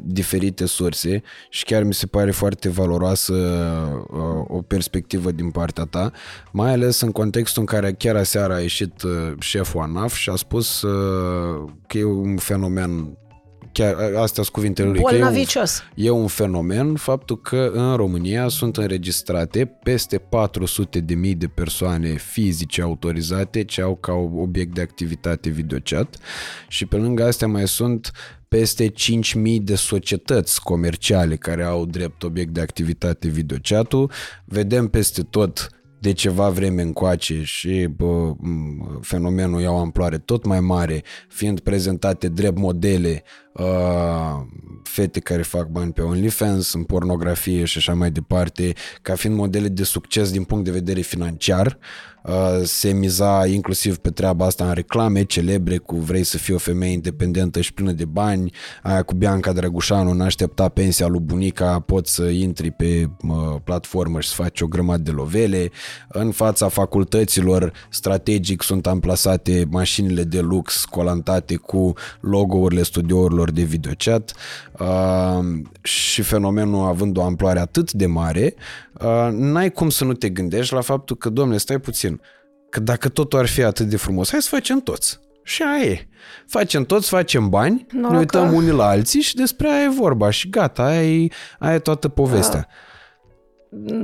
diferite surse și chiar mi se pare foarte valoroasă o perspectivă din partea ta, mai ales în contextul în care chiar aseară a ieșit șeful ANAF și a spus că e un fenomen chiar astea sunt cuvintele lui. Bolnavicios. Că e, un, e un fenomen faptul că în România sunt înregistrate peste 400 de mii de persoane fizice autorizate ce au ca obiect de activitate videochat și pe lângă astea mai sunt peste 5.000 de societăți comerciale care au drept obiect de activitate videochatul. Vedem peste tot de ceva vreme încoace și bă, fenomenul ia o amploare tot mai mare, fiind prezentate drept modele uh, fete care fac bani pe OnlyFans, în pornografie și așa mai departe, ca fiind modele de succes din punct de vedere financiar. Uh, se miza inclusiv pe treaba asta în reclame celebre cu vrei să fii o femeie independentă și plină de bani, aia cu Bianca Drăgușanu, n-aștepta pensia lui bunica, poți să intri pe uh, platformă și să faci o grămadă de lovele. În fața facultăților strategic sunt amplasate mașinile de lux colantate cu logo-urile studiourilor de videochat uh, și fenomenul având o amploare atât de mare, uh, n-ai cum să nu te gândești la faptul că, domne, stai puțin, că dacă totul ar fi atât de frumos, hai să facem toți. Și aia e. Facem toți, facem bani, Noroc ne uităm că... unii la alții și despre aia e vorba și gata, aia e, aia e toată povestea.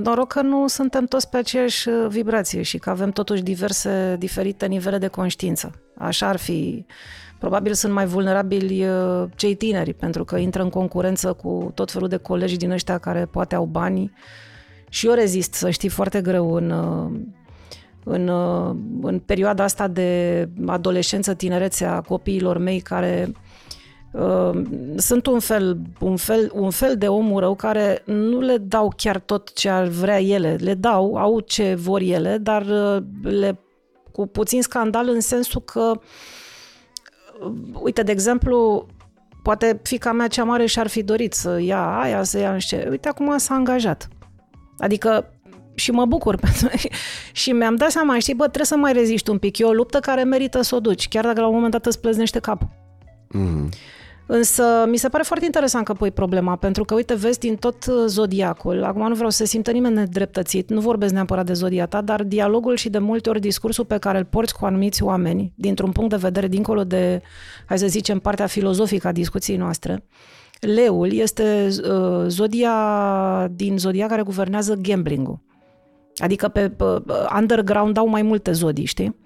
Noroc că nu suntem toți pe aceeași uh, vibrație și că avem totuși diverse, diferite nivele de conștiință. Așa ar fi Probabil sunt mai vulnerabili uh, cei tineri, pentru că intră în concurență cu tot felul de colegi din ăștia care poate au bani. Și eu rezist, să știi, foarte greu în, uh, în, uh, în perioada asta de adolescență, tinerețe a copiilor mei care uh, sunt un fel, un, fel, un fel de omul rău care nu le dau chiar tot ce ar vrea ele. Le dau, au ce vor ele, dar le cu puțin scandal în sensul că uh, uite, de exemplu, poate fica mea cea mare și-ar fi dorit să ia aia, să ia niște... Uite, acum s-a angajat. Adică și mă bucur pentru și mi-am dat seama, știi, bă, trebuie să mai reziști un pic. E o luptă care merită să o duci, chiar dacă la un moment dat îți pleznește capul. Mm-hmm. Însă mi se pare foarte interesant că pui problema, pentru că, uite, vezi din tot uh, zodiacul, acum nu vreau să se simtă nimeni nedreptățit, nu vorbesc neapărat de zodia ta, dar dialogul și de multe ori discursul pe care îl porți cu anumiți oameni, dintr-un punct de vedere dincolo de, hai să zicem, partea filozofică a discuției noastre, Leul este uh, zodia din zodia care guvernează gambling-ul. Adică pe, pe underground au mai multe zodii, știi?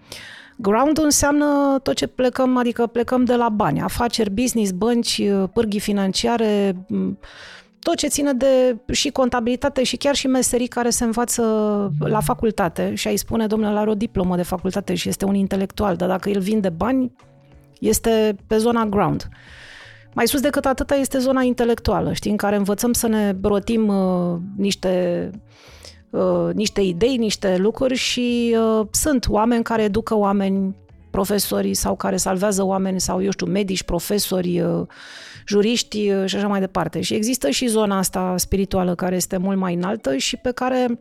Ground înseamnă tot ce plecăm, adică plecăm de la bani, afaceri, business, bănci, pârghii financiare, tot ce ține de și contabilitate și chiar și meserii care se învață la facultate și ai spune, domnule, are o diplomă de facultate și este un intelectual, dar dacă el vinde bani, este pe zona ground. Mai sus decât atâta este zona intelectuală, știi, în care învățăm să ne rotim uh, niște Uh, niște idei, niște lucruri și uh, sunt oameni care educă oameni, profesori sau care salvează oameni sau, eu știu, medici, profesori, uh, juriști uh, și așa mai departe. Și există și zona asta spirituală care este mult mai înaltă și pe care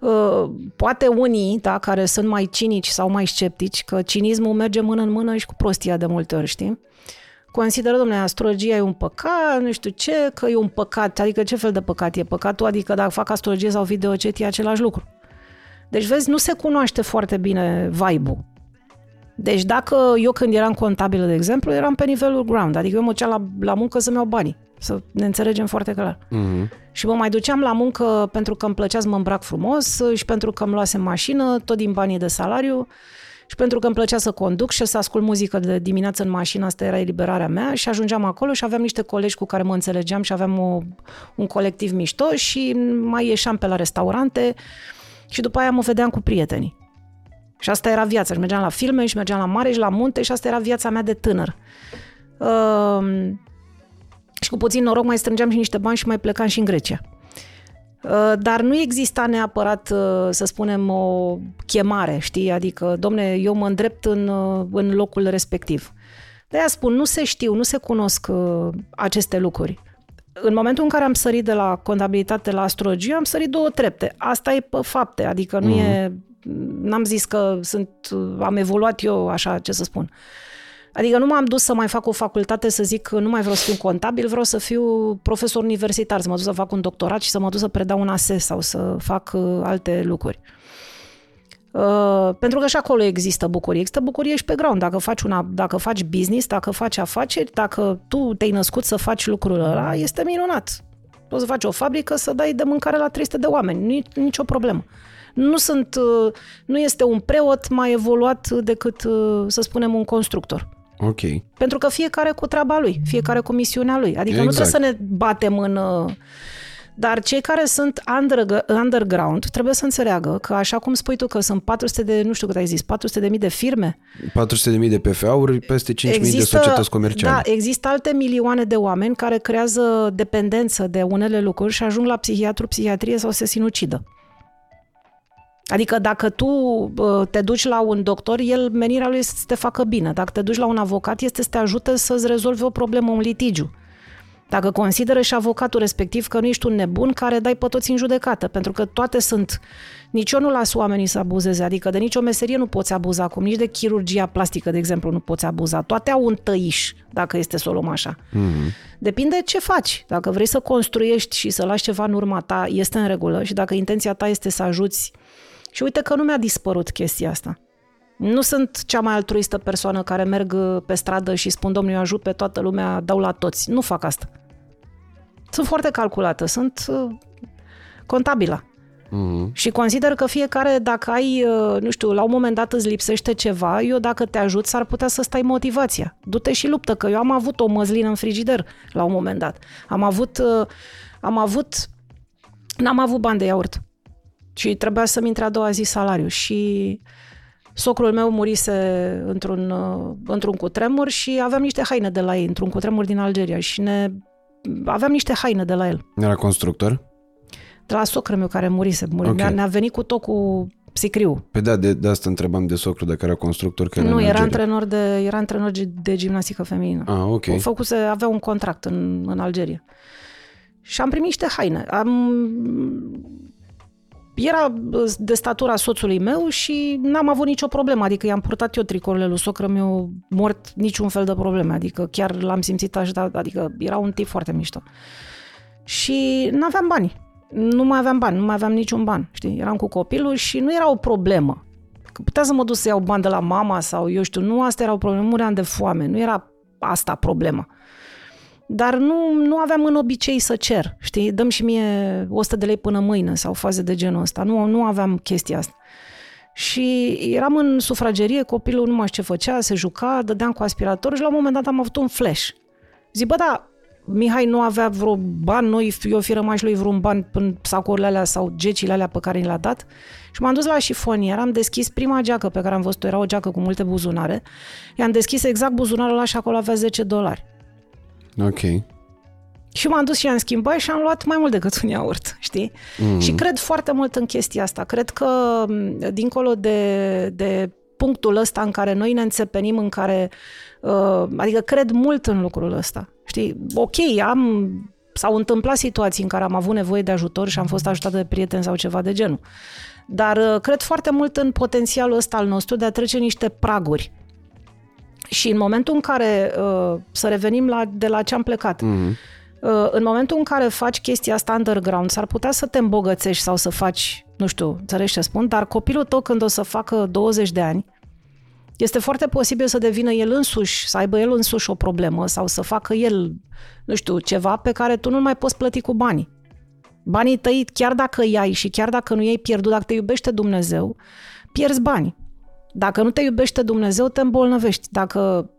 Uh, poate unii, da, care sunt mai cinici sau mai sceptici, că cinismul merge mână în mână și cu prostia de multe ori, știi? Consideră, domnule, astrologia e un păcat, nu știu ce, că e un păcat, adică ce fel de păcat e păcatul, adică dacă fac astrologie sau videocet e același lucru. Deci, vezi, nu se cunoaște foarte bine vibe-ul. Deci dacă eu când eram contabilă, de exemplu, eram pe nivelul ground, adică eu mă la, la muncă să-mi iau banii. Să ne înțelegem foarte clar. Uh-huh. Și mă mai duceam la muncă pentru că îmi plăcea să mă îmbrac frumos și pentru că îmi luasem mașină, tot din banii de salariu și pentru că îmi plăcea să conduc și să ascult muzică de dimineață în mașină, asta era eliberarea mea și ajungeam acolo și aveam niște colegi cu care mă înțelegeam și aveam o, un colectiv mișto și mai ieșeam pe la restaurante și după aia mă vedeam cu prietenii. Și asta era viața. Și mergeam la filme și mergeam la mare și la munte și asta era viața mea de tânăr. Uh, și cu puțin noroc mai strângeam și niște bani și mai plecam și în Grecia. Uh, dar nu exista neapărat, uh, să spunem, o chemare, știi? Adică, domne, eu mă îndrept în, uh, în locul respectiv. De-aia spun, nu se știu, nu se cunosc aceste lucruri. În momentul în care am sărit de la contabilitate la astrologie, am sărit două trepte. Asta e pe fapte, adică nu mm-hmm. e... N-am zis că sunt, am evoluat eu așa, ce să spun. Adică nu m-am dus să mai fac o facultate să zic că nu mai vreau să fiu contabil, vreau să fiu profesor universitar, să mă duc să fac un doctorat și să mă duc să predau un ASES sau să fac uh, alte lucruri. Uh, pentru că și acolo există bucurie. Există bucurie și pe ground. Dacă faci, una, dacă faci business, dacă faci afaceri, dacă tu te-ai născut să faci lucrul ăla, este minunat. Poți să faci o fabrică să dai de mâncare la 300 de oameni. Nu e nicio problemă. Nu, sunt, uh, nu este un preot mai evoluat decât, uh, să spunem, un constructor. Ok. Pentru că fiecare cu treaba lui, fiecare cu misiunea lui. Adică exact. nu trebuie să ne batem în... Uh, dar cei care sunt under, underground trebuie să înțeleagă că, așa cum spui tu, că sunt 400 de, nu știu cât ai zis, 400 de mii de firme. 400 de mii de PFA-uri, peste 5 mii de societăți comerciale. Da, există alte milioane de oameni care creează dependență de unele lucruri și ajung la psihiatru, psihiatrie sau se sinucidă. Adică dacă tu te duci la un doctor, el menirea lui este să te facă bine. Dacă te duci la un avocat, este să te ajute să-ți rezolvi o problemă, un litigiu. Dacă consideră și avocatul respectiv că nu ești un nebun care dai pe toți în judecată, pentru că toate sunt... Nici eu nu las oamenii să abuzeze, adică de nicio meserie nu poți abuza acum, nici de chirurgia plastică, de exemplu, nu poți abuza. Toate au un tăiș, dacă este să o luăm așa. Mm-hmm. Depinde ce faci. Dacă vrei să construiești și să lași ceva în urma ta, este în regulă și dacă intenția ta este să ajuți și uite că nu mi-a dispărut chestia asta. Nu sunt cea mai altruistă persoană care merg pe stradă și spun, domnul, eu ajut pe toată lumea, dau la toți. Nu fac asta. Sunt foarte calculată, sunt uh, contabilă. Mm-hmm. Și consider că fiecare, dacă ai, uh, nu știu, la un moment dat îți lipsește ceva, eu dacă te ajut, s-ar putea să stai motivația. Du-te și luptă, că eu am avut o măslină în frigider la un moment dat. Am avut, uh, am avut, n-am avut bani de iaurt. Și trebuia să-mi intre a doua zi salariu. Și socrul meu murise într-un, uh, într-un cutremur și aveam niște haine de la ei, într-un cutremur din Algeria. Și ne aveam niște haine de la el. Era constructor? De la socrul meu care murise. Muri. Okay. Ne-a venit cu tot cu psicriu. Pe da, de, de asta întrebam de socru dacă era constructor. Că nu, era antrenor, de, era antrenor de gimnastică feminină. Ah, ok. Făcuse, avea un contract în, în Algeria. Și am primit niște haine. Am era de statura soțului meu și n-am avut nicio problemă, adică i-am purtat eu tricourile lui socră meu mort niciun fel de probleme, adică chiar l-am simțit așa, adică era un tip foarte mișto. Și n-aveam bani, nu mai aveam bani, nu mai aveam niciun ban, știi, eram cu copilul și nu era o problemă. Că putea să mă duc să iau bani de la mama sau eu știu, nu asta era o problemă, muream de foame, nu era asta problema dar nu, nu aveam în obicei să cer, știi, dăm și mie 100 de lei până mâine sau faze de genul ăsta, nu, nu aveam chestia asta. Și eram în sufragerie, copilul nu mai știu ce făcea, se juca, dădeam cu aspirator și la un moment dat am avut un flash. Zic, bă, da, Mihai nu avea vreo bani, noi, eu fi rămași lui vreun bani în sacurile alea sau gecile alea pe care ni le-a dat și m-am dus la șifonier, am deschis prima geacă pe care am văzut-o, era o geacă cu multe buzunare, i-am deschis exact buzunarul ăla și acolo avea 10 dolari. Ok. Și m-am dus și am schimbat și am luat mai mult decât un iaurt, știi? Mm. Și cred foarte mult în chestia asta. Cred că, dincolo de, de punctul ăsta în care noi ne înțepenim, în care... Uh, adică cred mult în lucrul ăsta. Știi? Ok, am... S-au întâmplat situații în care am avut nevoie de ajutor și am fost ajutată de prieteni sau ceva de genul. Dar uh, cred foarte mult în potențialul ăsta al nostru de a trece niște praguri și în momentul în care, uh, să revenim la, de la ce am plecat, mm-hmm. uh, în momentul în care faci chestia asta underground, s-ar putea să te îmbogățești sau să faci, nu știu, înțelegi ce spun, dar copilul tău când o să facă 20 de ani, Este foarte posibil să devină el însuși, să aibă el însuși o problemă sau să facă el, nu știu, ceva pe care tu nu mai poți plăti cu banii. Banii tăi, chiar dacă îi ai și chiar dacă nu i-ai pierdut, dacă te iubește Dumnezeu, pierzi bani. Dacă nu te iubește Dumnezeu, te îmbolnăvești. Dacă,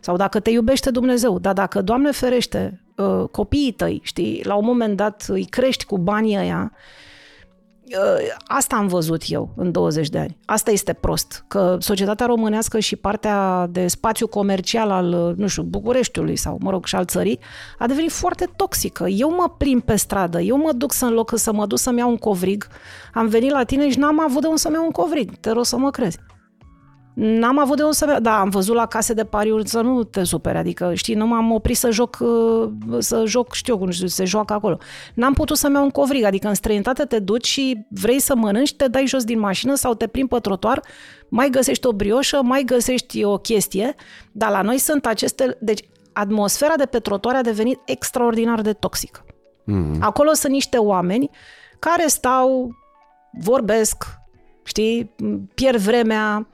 sau dacă te iubește Dumnezeu, dar dacă, Doamne ferește, uh, copiii tăi, știi, la un moment dat îi crești cu banii ăia Uh, asta am văzut eu în 20 de ani. Asta este prost, că societatea românească și partea de spațiu comercial al, nu știu, Bucureștiului sau, mă rog, și al țării, a devenit foarte toxică. Eu mă plim pe stradă, eu mă duc să în loc să mă duc să-mi iau un covrig, am venit la tine și n-am avut de unde să-mi iau un covrig. Te rog să mă crezi. N-am avut de unde să... Da, am văzut la case de pariuri să nu te supere, adică, știi, nu m-am oprit să joc, uh, să joc, știu cum știu, se joacă acolo. N-am putut să-mi iau un covrig, adică în străinătate te duci și vrei să mănânci, te dai jos din mașină sau te plimbi pe trotuar, mai găsești o brioșă, mai găsești o chestie, dar la noi sunt aceste... Deci, atmosfera de pe trotuar a devenit extraordinar de toxică. Mm. Acolo sunt niște oameni care stau, vorbesc, știi, pierd vremea,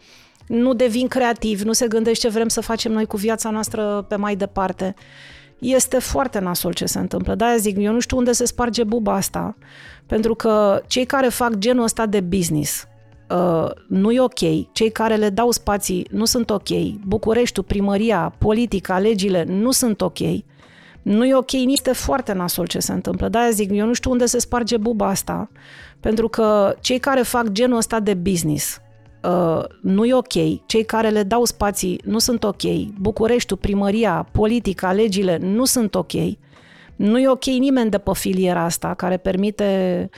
nu devin creativ, nu se gândește ce vrem să facem noi cu viața noastră pe mai departe. Este foarte nasol ce se întâmplă. De-aia zic, eu nu știu unde se sparge buba asta, pentru că cei care fac genul ăsta de business, Uh, nu e ok, cei care le dau spații nu sunt ok, Bucureștiul, primăria, politica, legile nu sunt ok, nu e ok, nici este foarte nasol ce se întâmplă. De-aia zic, eu nu știu unde se sparge buba asta, pentru că cei care fac genul ăsta de business, uh, nu e ok, cei care le dau spații nu sunt ok, Bucureștiul, primăria, politica, legile nu sunt ok, nu e ok nimeni de pe filiera asta care permite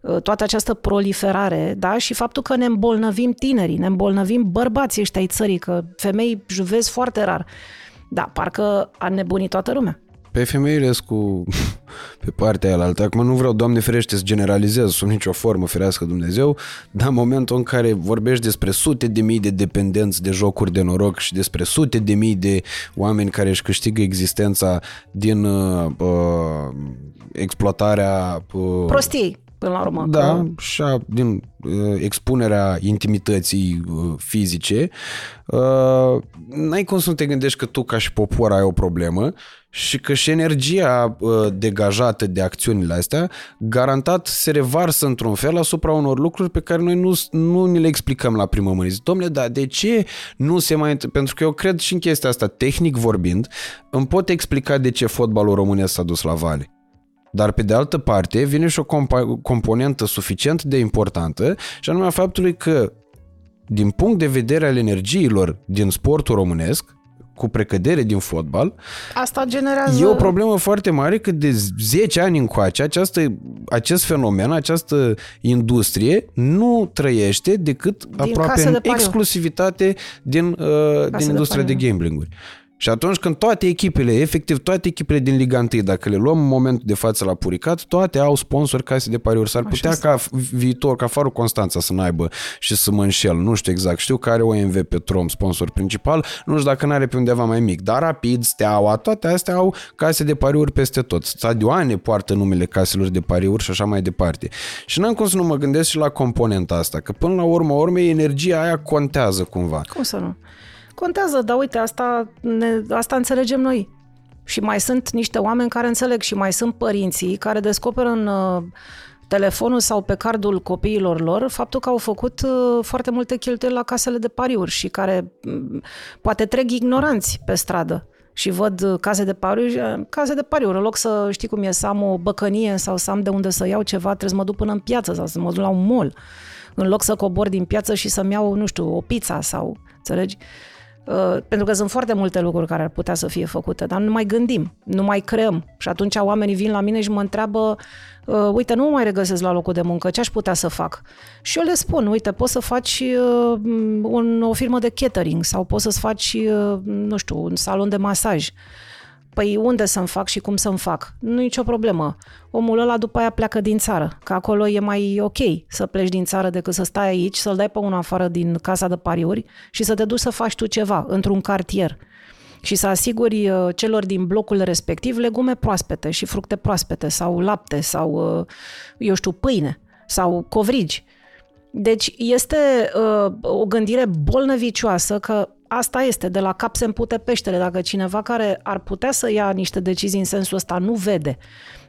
uh, toată această proliferare, da? Și faptul că ne îmbolnăvim tinerii, ne îmbolnăvim bărbații ăștia ai țării, că femei juvezi foarte rar. Da, parcă a nebunit toată lumea pe femeile cu pe partea aia altă. Acum nu vreau, Doamne ferește, să generalizez sub nicio formă, ferească Dumnezeu, dar în momentul în care vorbești despre sute de mii de dependenți de jocuri de noroc și despre sute de mii de oameni care își câștigă existența din uh, uh exploatarea... Uh, Prostii până la urmă. Da, că... și a, din uh, expunerea intimității uh, fizice, uh, n-ai cum să nu te gândești că tu ca și popor ai o problemă și că și energia uh, degajată de acțiunile astea garantat se revarsă într-un fel asupra unor lucruri pe care noi nu, nu ni le explicăm la primă mână. Zic, domnule, dar de ce nu se mai... Pentru că eu cred și în chestia asta, tehnic vorbind, îmi pot explica de ce fotbalul românesc s-a dus la vale. Dar pe de altă parte vine și o comp- componentă suficient de importantă și anume a faptului că din punct de vedere al energiilor din sportul românesc, cu precădere din fotbal. Asta generează... E o problemă foarte mare că de 10 ani încoace această, acest fenomen, această industrie nu trăiește decât din aproape în exclusivitate din, uh, din industria de, de gambling-uri. Și atunci când toate echipele, efectiv toate echipele din Liga 1, dacă le luăm în momentul de față la Puricat, toate au sponsori case de pariuri. S-ar putea Așa ca viitor, ca Farul Constanța să n-aibă și să mă înșel, nu știu exact. Știu că are OMV Petrom, sponsor principal, nu știu dacă n-are pe undeva mai mic, dar Rapid, Steaua, toate astea au case de pariuri peste tot. Stadioane poartă numele caselor de pariuri și așa mai departe. Și n-am cum să nu mă gândesc și la componenta asta, că până la urmă, urme, energia aia contează cumva. Cum să nu? Contează, dar uite, asta, ne, asta înțelegem noi. Și mai sunt niște oameni care înțeleg și mai sunt părinții care descoperă în uh, telefonul sau pe cardul copiilor lor faptul că au făcut uh, foarte multe cheltuieli la casele de pariuri și care uh, poate trec ignoranți pe stradă și văd uh, case de pariuri, uh, case de pariuri, în loc să știi cum e, să am o băcănie sau să am de unde să iau ceva, trebuie să mă duc până în piață sau să mă duc la un mall, în loc să cobor din piață și să-mi iau, nu știu, o pizza sau, înțelegi? Uh, Uh, pentru că sunt foarte multe lucruri care ar putea să fie făcute, dar nu mai gândim, nu mai creăm. Și atunci oamenii vin la mine și mă întreabă, uh, uite, nu mă mai regăsesc la locul de muncă, ce aș putea să fac? Și eu le spun, uite, poți să faci uh, un, o firmă de catering sau poți să-ți faci, nu știu, un salon de masaj Păi unde să-mi fac și cum să-mi fac? Nu e nicio problemă. Omul ăla după aia pleacă din țară, că acolo e mai ok să pleci din țară decât să stai aici, să-l dai pe unul afară din casa de pariuri și să te duci să faci tu ceva într-un cartier și să asiguri uh, celor din blocul respectiv legume proaspete și fructe proaspete sau lapte sau, uh, eu știu, pâine sau covrigi. Deci este uh, o gândire bolnăvicioasă că asta este, de la cap se împute peștele. Dacă cineva care ar putea să ia niște decizii în sensul ăsta nu vede,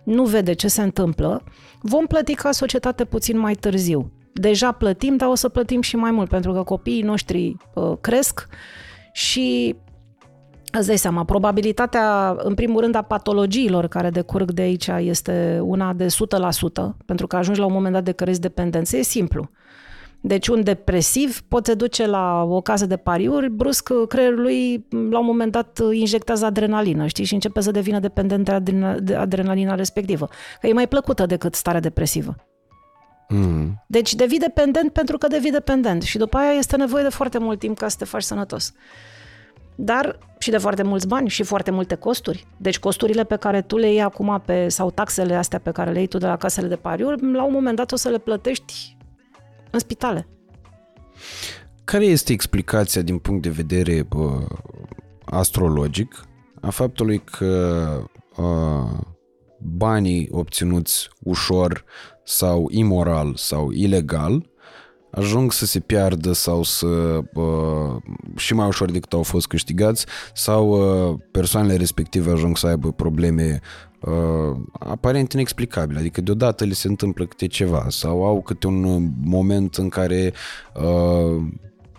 nu vede ce se întâmplă, vom plăti ca societate puțin mai târziu. Deja plătim, dar o să plătim și mai mult, pentru că copiii noștri uh, cresc și Îți dai seama, probabilitatea, în primul rând, a patologiilor care decurg de aici este una de 100%, pentru că ajungi la un moment dat de cărezi dependență. E simplu. Deci un depresiv poate duce la o casă de pariuri, brusc creierul lui la un moment dat injectează adrenalină, știi, și începe să devină dependent de, adrenalina, de adrenalina respectivă. Că e mai plăcută decât starea depresivă. Mm. Deci devii dependent pentru că devii dependent și după aia este nevoie de foarte mult timp ca să te faci sănătos. Dar și de foarte mulți bani și foarte multe costuri. Deci costurile pe care tu le iei acum pe, sau taxele astea pe care le iei tu de la casele de pariuri, la un moment dat o să le plătești în spitale. Care este explicația din punct de vedere bă, astrologic a faptului că uh, banii obținuți ușor sau imoral sau ilegal ajung să se piardă sau să uh, și mai ușor decât au fost câștigați sau uh, persoanele respective ajung să aibă probleme uh, aparent inexplicabile, adică deodată li se întâmplă câte ceva sau au câte un moment în care uh,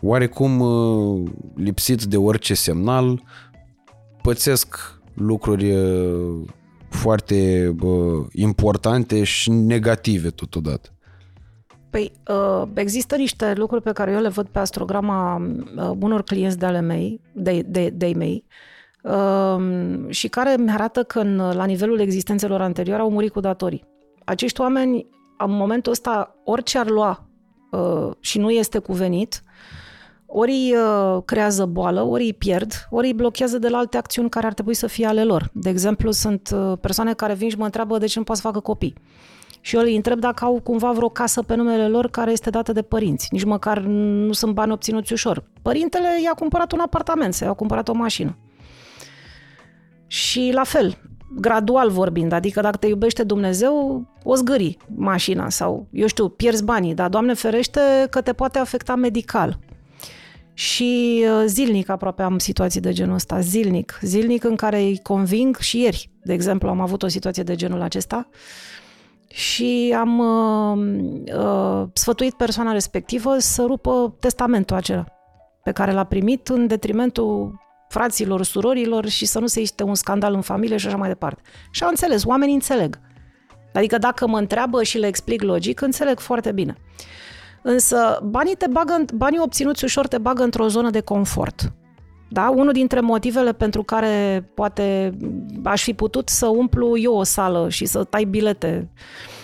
oarecum uh, lipsit de orice semnal pățesc lucruri uh, foarte uh, importante și negative totodată. Păi, uh, există niște lucruri pe care eu le văd pe astrograma uh, unor clienți de ale mei, de, de, de mei, uh, și care mi arată că în, la nivelul existențelor anterioare au murit cu datorii. Acești oameni, în momentul ăsta, orice ar lua uh, și nu este cuvenit, ori îi uh, creează boală, ori îi pierd, ori îi blochează de la alte acțiuni care ar trebui să fie ale lor. De exemplu, sunt uh, persoane care vin și mă întreabă de ce nu poate să facă copii. Și eu îi întreb dacă au cumva vreo casă pe numele lor care este dată de părinți. Nici măcar nu sunt bani obținuți ușor. Părintele i-a cumpărat un apartament sau i-a cumpărat o mașină. Și la fel, gradual vorbind, adică dacă te iubește Dumnezeu, o zgâri mașina sau, eu știu, pierzi banii, dar Doamne ferește că te poate afecta medical. Și uh, zilnic aproape am situații de genul ăsta, zilnic, zilnic în care îi conving și ieri, de exemplu, am avut o situație de genul acesta, și am uh, uh, sfătuit persoana respectivă să rupă testamentul acela pe care l-a primit în detrimentul fraților, surorilor și să nu se existe un scandal în familie și așa mai departe. Și au înțeles, oamenii înțeleg. Adică dacă mă întreabă și le explic logic, înțeleg foarte bine. Însă banii, te bagă, banii obținuți ușor te bagă într-o zonă de confort. Da? Unul dintre motivele pentru care poate aș fi putut să umplu eu o sală și să tai bilete,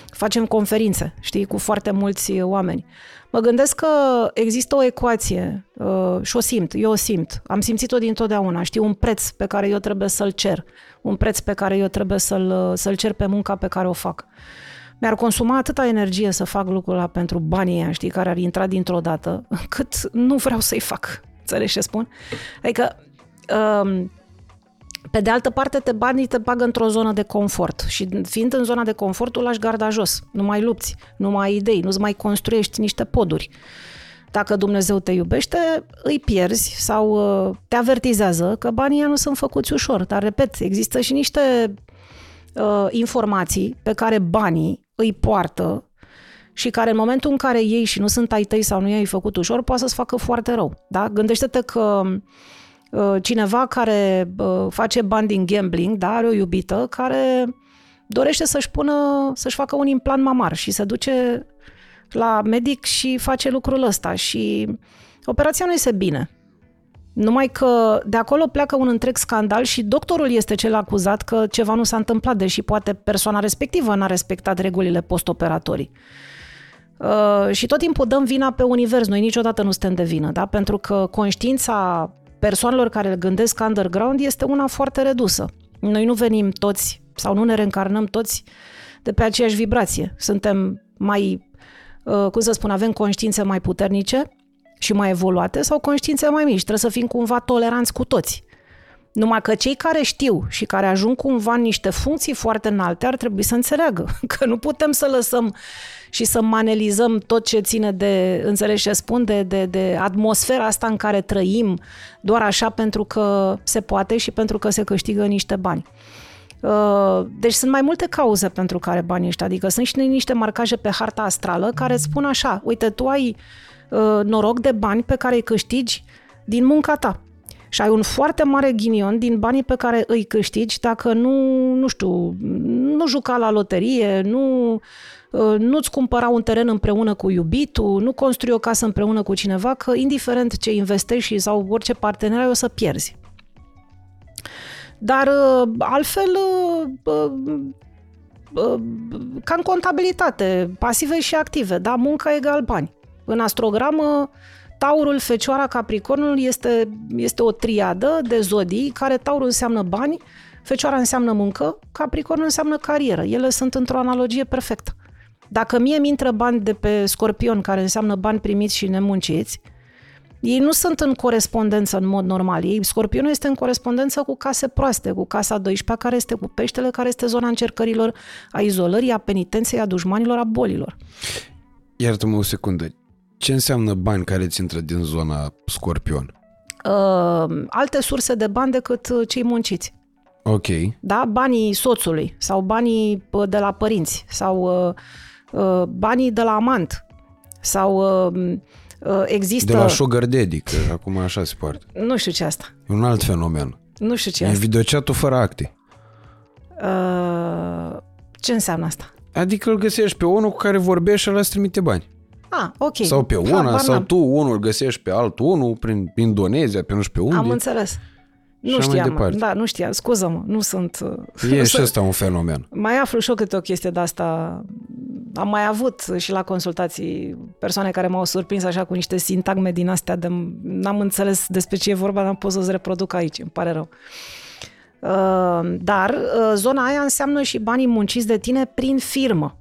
facem conferințe, știi, cu foarte mulți oameni. Mă gândesc că există o ecuație uh, și o simt, eu o simt, am simțit-o dintotdeauna, știu, un preț pe care eu trebuie să-l cer, un preț pe care eu trebuie să-l, să-l cer pe munca pe care o fac. Mi-ar consuma atâta energie să fac lucrul ăla pentru banii ăia, știi, care ar intra dintr-o dată, cât nu vreau să-i fac. Înțelegi ce spun? Adică, um, pe de altă parte, te banii te bagă într-o zonă de confort și fiind în zona de confort, tu lași garda jos, nu mai lupți, nu mai ai idei, nu-ți mai construiești niște poduri. Dacă Dumnezeu te iubește, îi pierzi sau uh, te avertizează că banii nu sunt făcuți ușor. Dar, repet, există și niște uh, informații pe care banii îi poartă și care în momentul în care ei și nu sunt ai tăi sau nu i-ai făcut ușor, poate să-ți facă foarte rău. Da? Gândește-te că uh, cineva care uh, face bani din gambling, da, are o iubită care dorește să-și pună, să-și facă un implant mamar și se duce la medic și face lucrul ăsta și operația nu este bine. Numai că de acolo pleacă un întreg scandal și doctorul este cel acuzat că ceva nu s-a întâmplat, deși poate persoana respectivă n-a respectat regulile postoperatorii. Uh, și tot timpul dăm vina pe univers, noi niciodată nu suntem de vină, da? pentru că conștiința persoanelor care gândesc underground este una foarte redusă. Noi nu venim toți sau nu ne reîncarnăm toți de pe aceeași vibrație. Suntem mai, uh, cum să spun, avem conștiințe mai puternice și mai evoluate sau conștiințe mai mici. Trebuie să fim cumva toleranți cu toți. Numai că cei care știu și care ajung cumva în niște funcții foarte înalte ar trebui să înțeleagă că nu putem să lăsăm și să manelizăm tot ce ține de, înțelegi ce spun, de, de, de atmosfera asta în care trăim doar așa pentru că se poate și pentru că se câștigă niște bani. Uh, deci sunt mai multe cauze pentru care banii ăștia, adică sunt și niște marcaje pe harta astrală care spun așa, uite, tu ai uh, noroc de bani pe care îi câștigi din munca ta și ai un foarte mare ghinion din banii pe care îi câștigi dacă nu, nu știu, nu juca la loterie, nu, uh, nu-ți cumpăra un teren împreună cu iubitul, nu construi o casă împreună cu cineva, că indiferent ce investești sau orice partener ai, o să pierzi. Dar uh, altfel, uh, ca în contabilitate, pasive și active, da, munca egal bani. În astrogramă, Taurul, Fecioara, Capricornul este, este o triadă de zodii care Taurul înseamnă bani, Fecioara înseamnă muncă, Capricornul înseamnă carieră. Ele sunt într-o analogie perfectă. Dacă mie mi intră bani de pe Scorpion, care înseamnă bani primiți și nemunciți, ei nu sunt în corespondență în mod normal. Ei, Scorpionul este în corespondență cu case proaste, cu casa 12 care este cu peștele, care este zona încercărilor, a izolării, a penitenței, a dușmanilor, a bolilor. Iartă-mă o secundă. Ce înseamnă bani care ți intră din zona scorpion? Uh, alte surse de bani decât uh, cei munciți. Ok. Da? Banii soțului sau banii uh, de la părinți sau uh, uh, banii de la amant sau uh, uh, există... De la sugar daddy, că acum așa se poartă. Nu știu ce asta. E un alt fenomen. Nu știu ce e asta. videochatul fără acte. Uh, ce înseamnă asta? Adică îl găsești pe unul cu care vorbești și ăla îți trimite bani. Ah, ok. Sau pe una, Habar sau n-am. tu unul îl găsești pe altul unul prin Indonezia, pe nu știu pe unde. Am înțeles. Nu așa mai știam, departe. da, nu știam, scuză-mă, nu sunt... uh, E nu și sunt- ăsta un fenomen. Mai aflu și eu câte o chestie de asta. Am mai avut și la consultații persoane care m-au surprins așa cu niște sintagme din astea de n-am înțeles despre ce e vorba, n-am pot să-ți reproduc aici, îmi pare rău. Uh, Dar uh, zona aia înseamnă și banii munciți de tine prin firmă,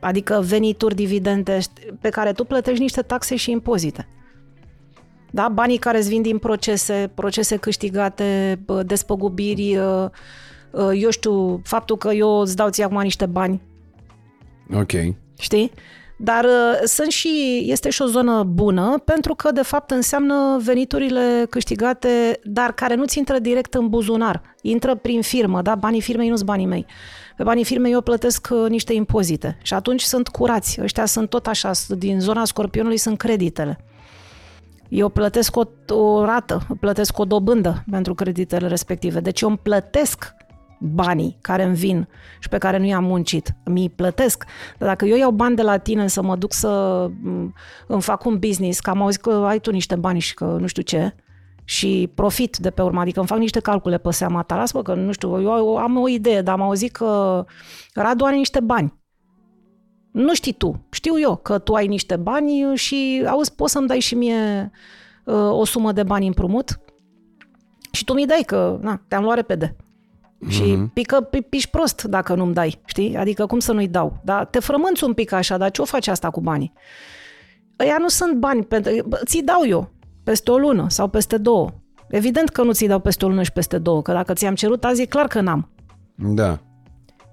adică venituri, dividende pe care tu plătești niște taxe și impozite. Da? Banii care îți vin din procese, procese câștigate, bă, despăgubiri, uh, uh, eu știu, faptul că eu îți dau ție acum niște bani, Ok. știi? Dar uh, sunt și, este și o zonă bună pentru că de fapt înseamnă veniturile câștigate, dar care nu ți intră direct în buzunar, intră prin firmă, da? Banii firmei nu sunt banii mei. Pe banii firmei eu plătesc uh, niște impozite și atunci sunt curați. Ăștia sunt tot așa, din zona scorpionului sunt creditele. Eu plătesc o, o rată, plătesc o dobândă pentru creditele respective. Deci eu îmi plătesc banii care îmi vin și pe care nu i-am muncit. Mi-i plătesc. Dar dacă eu iau bani de la tine să mă duc să m, îmi fac un business, că am auzit că ai tu niște bani și că nu știu ce, și profit de pe urmă, adică îmi fac niște calcule pe seama ta, lasă că nu știu, eu am o idee, dar am auzit că Radu are niște bani. Nu știi tu, știu eu că tu ai niște bani și auzi, poți să-mi dai și mie uh, o sumă de bani împrumut? Și tu mi dai că, na, te-am luat repede. Și pică, pi, piși prost dacă nu-mi dai, știi? Adică cum să nu-i dau? Dar te frămânți un pic așa, dar ce o faci asta cu banii? Ăia nu sunt bani, pentru, bă, ți dau eu peste o lună sau peste două. Evident că nu ți dau peste o lună și peste două, că dacă ți-am cerut azi e clar că n-am. Da.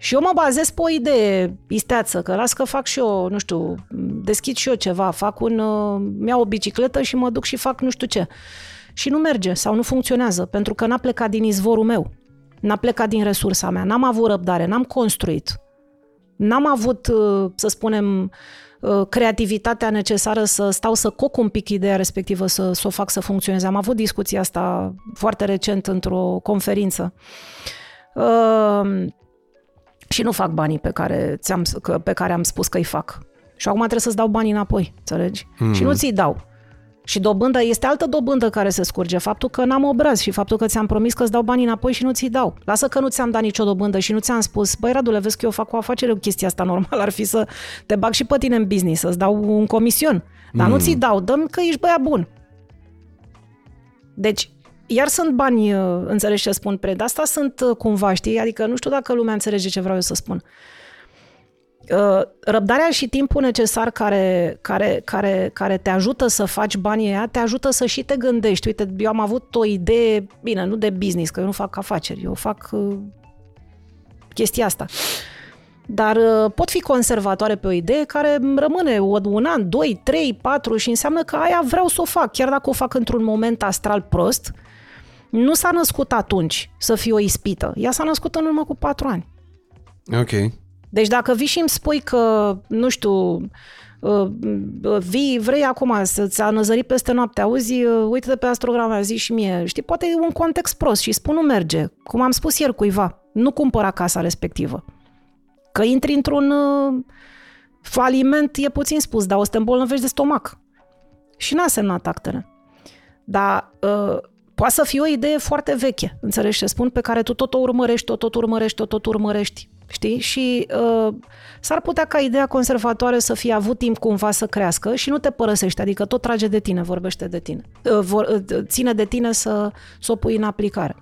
Și eu mă bazez pe o idee isteață, că las că fac și eu, nu știu, deschid și eu ceva, fac un, uh, mi-au o bicicletă și mă duc și fac nu știu ce. Și nu merge sau nu funcționează, pentru că n-a plecat din izvorul meu, n-a plecat din resursa mea, n-am avut răbdare, n-am construit, n-am avut, uh, să spunem, uh, creativitatea necesară să stau să coc un pic ideea respectivă, să, să o fac să funcționeze. Am avut discuția asta foarte recent într-o conferință. Uh, și nu fac banii pe care, ți-am, că- pe care am spus că îi fac. Și acum trebuie să-ți dau banii înapoi, înțelegi? Mm. Și nu ți-i dau. Și dobândă, este altă dobândă care se scurge, faptul că n-am obraz și faptul că ți-am promis că îți dau banii înapoi și nu ți-i dau. Lasă că nu ți-am dat nicio dobândă și nu ți-am spus, băi Radule, vezi că eu fac o afacere cu chestia asta, normal ar fi să te bag și pe tine în business, să-ți dau un comision. Dar mm. nu ți-i dau, dăm că ești băiat bun. Deci, iar sunt bani, uh, înțelegi ce spun, pre, de asta sunt uh, cumva, știi? Adică nu știu dacă lumea înțelege ce vreau eu să spun. Uh, răbdarea și timpul necesar care, care, care, care te ajută să faci banii aia, te ajută să și te gândești. Uite, eu am avut o idee, bine, nu de business, că eu nu fac afaceri, eu fac uh, chestia asta. Dar uh, pot fi conservatoare pe o idee care rămâne un an, doi, trei, patru și înseamnă că aia vreau să o fac, chiar dacă o fac într-un moment astral prost, nu s-a născut atunci să fie o ispită. Ea s-a născut în urmă cu patru ani. Ok. Deci dacă vii și îmi spui că, nu știu, uh, vii, vrei acum să-ți anăzări peste noapte, auzi, uh, uite-te pe astrograma, zi și mie, știi, poate e un context prost și spun nu merge, cum am spus ieri cuiva, nu cumpăra casa respectivă. Că intri într-un uh, faliment, e puțin spus, dar o să te îmbolnăvești de stomac. Și n-a semnat actele. Dar uh, poate să fie o idee foarte veche, înțelegi ce spun, pe care tu tot o urmărești, tot, tot urmărești, tot, tot urmărești știi? Și uh, s-ar putea ca ideea conservatoare să fie avut timp cumva să crească și nu te părăsește, adică tot trage de tine, vorbește de tine. Uh, vor, uh, ține de tine să, să o pui în aplicare.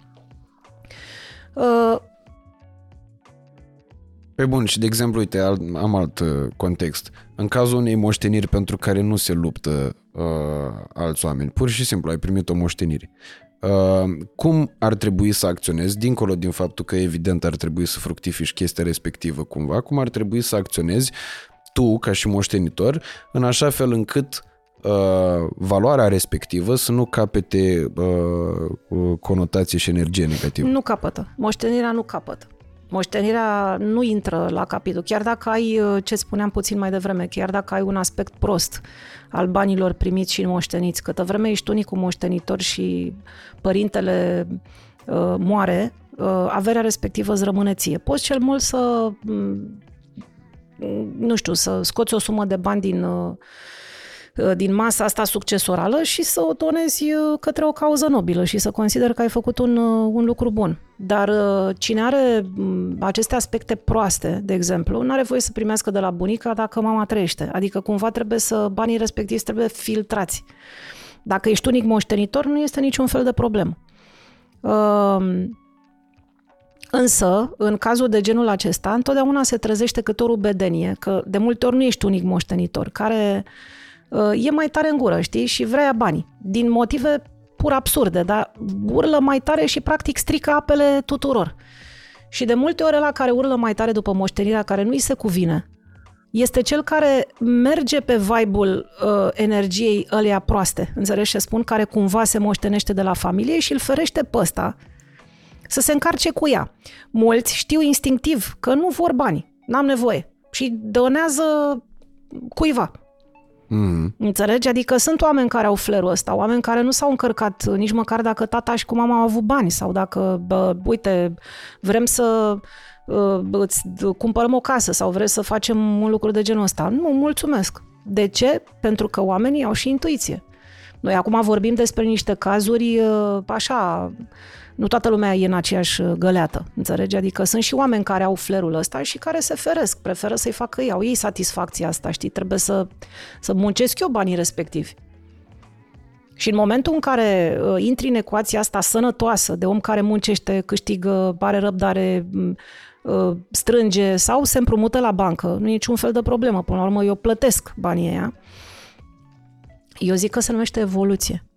Uh, pe bun, și de exemplu, uite, am alt uh, context. În cazul unei moșteniri pentru care nu se luptă uh, alți oameni, pur și simplu ai primit o moștenire. Uh, cum ar trebui să acționezi, dincolo din faptul că evident ar trebui să fructifici chestia respectivă cumva, cum ar trebui să acționezi tu ca și moștenitor în așa fel încât uh, valoarea respectivă să nu capete uh, conotație și energie negativă. Nu capătă. Moștenirea nu capătă. Moștenirea nu intră la capitol. Chiar dacă ai, uh, ce spuneam puțin mai devreme, chiar dacă ai un aspect prost al banilor primiți și moșteniți, câtă vreme ești unicul moștenitor și părintele uh, moare, uh, averea respectivă îți rămâne ție. Poți cel mult să, mm, nu știu, să scoți o sumă de bani din uh, Uh, din masa asta succesorală și să o donezi uh, către o cauză nobilă și să consider că ai făcut un, uh, un lucru bun. Dar cine are mm, aceste aspecte proaste, de exemplu, nu are voie să primească de la bunica dacă mama trăiește. Adică cumva trebuie să, banii respectivi trebuie filtrați. Dacă ești unic moștenitor, nu este niciun fel de problemă. Însă, în cazul de genul acesta, întotdeauna se trezește câte o rubedenie, că de multe ori nu ești unic moștenitor, care Uh, e mai tare în gură, știi, și vrea bani. Din motive pur absurde, dar urlă mai tare și practic strică apele tuturor. Și de multe ori la care urlă mai tare după moștenirea care nu îi se cuvine, este cel care merge pe vibe-ul uh, energiei ălea proaste, înțelegi ce spun, care cumva se moștenește de la familie și îl ferește pe ăsta să se încarce cu ea. Mulți știu instinctiv că nu vor bani, n-am nevoie și donează cuiva. Mm. Înțelegi? Adică sunt oameni care au flerul ăsta, oameni care nu s-au încărcat nici măcar dacă tata și cu mama au avut bani sau dacă, bă, uite, vrem să uh, îți cumpărăm o casă sau vrem să facem un lucru de genul ăsta. Nu, mulțumesc. De ce? Pentru că oamenii au și intuiție. Noi acum vorbim despre niște cazuri uh, așa nu toată lumea e în aceeași uh, găleată, înțelegi? Adică sunt și oameni care au flerul ăsta și care se feresc, preferă să-i facă ei, au ei satisfacția asta, știi? Trebuie să, să muncesc eu banii respectivi. Și în momentul în care uh, intri în ecuația asta sănătoasă de om care muncește, câștigă, are răbdare, uh, strânge sau se împrumută la bancă, nu e niciun fel de problemă. Până la urmă, eu plătesc banii aia. Eu zic că se numește evoluție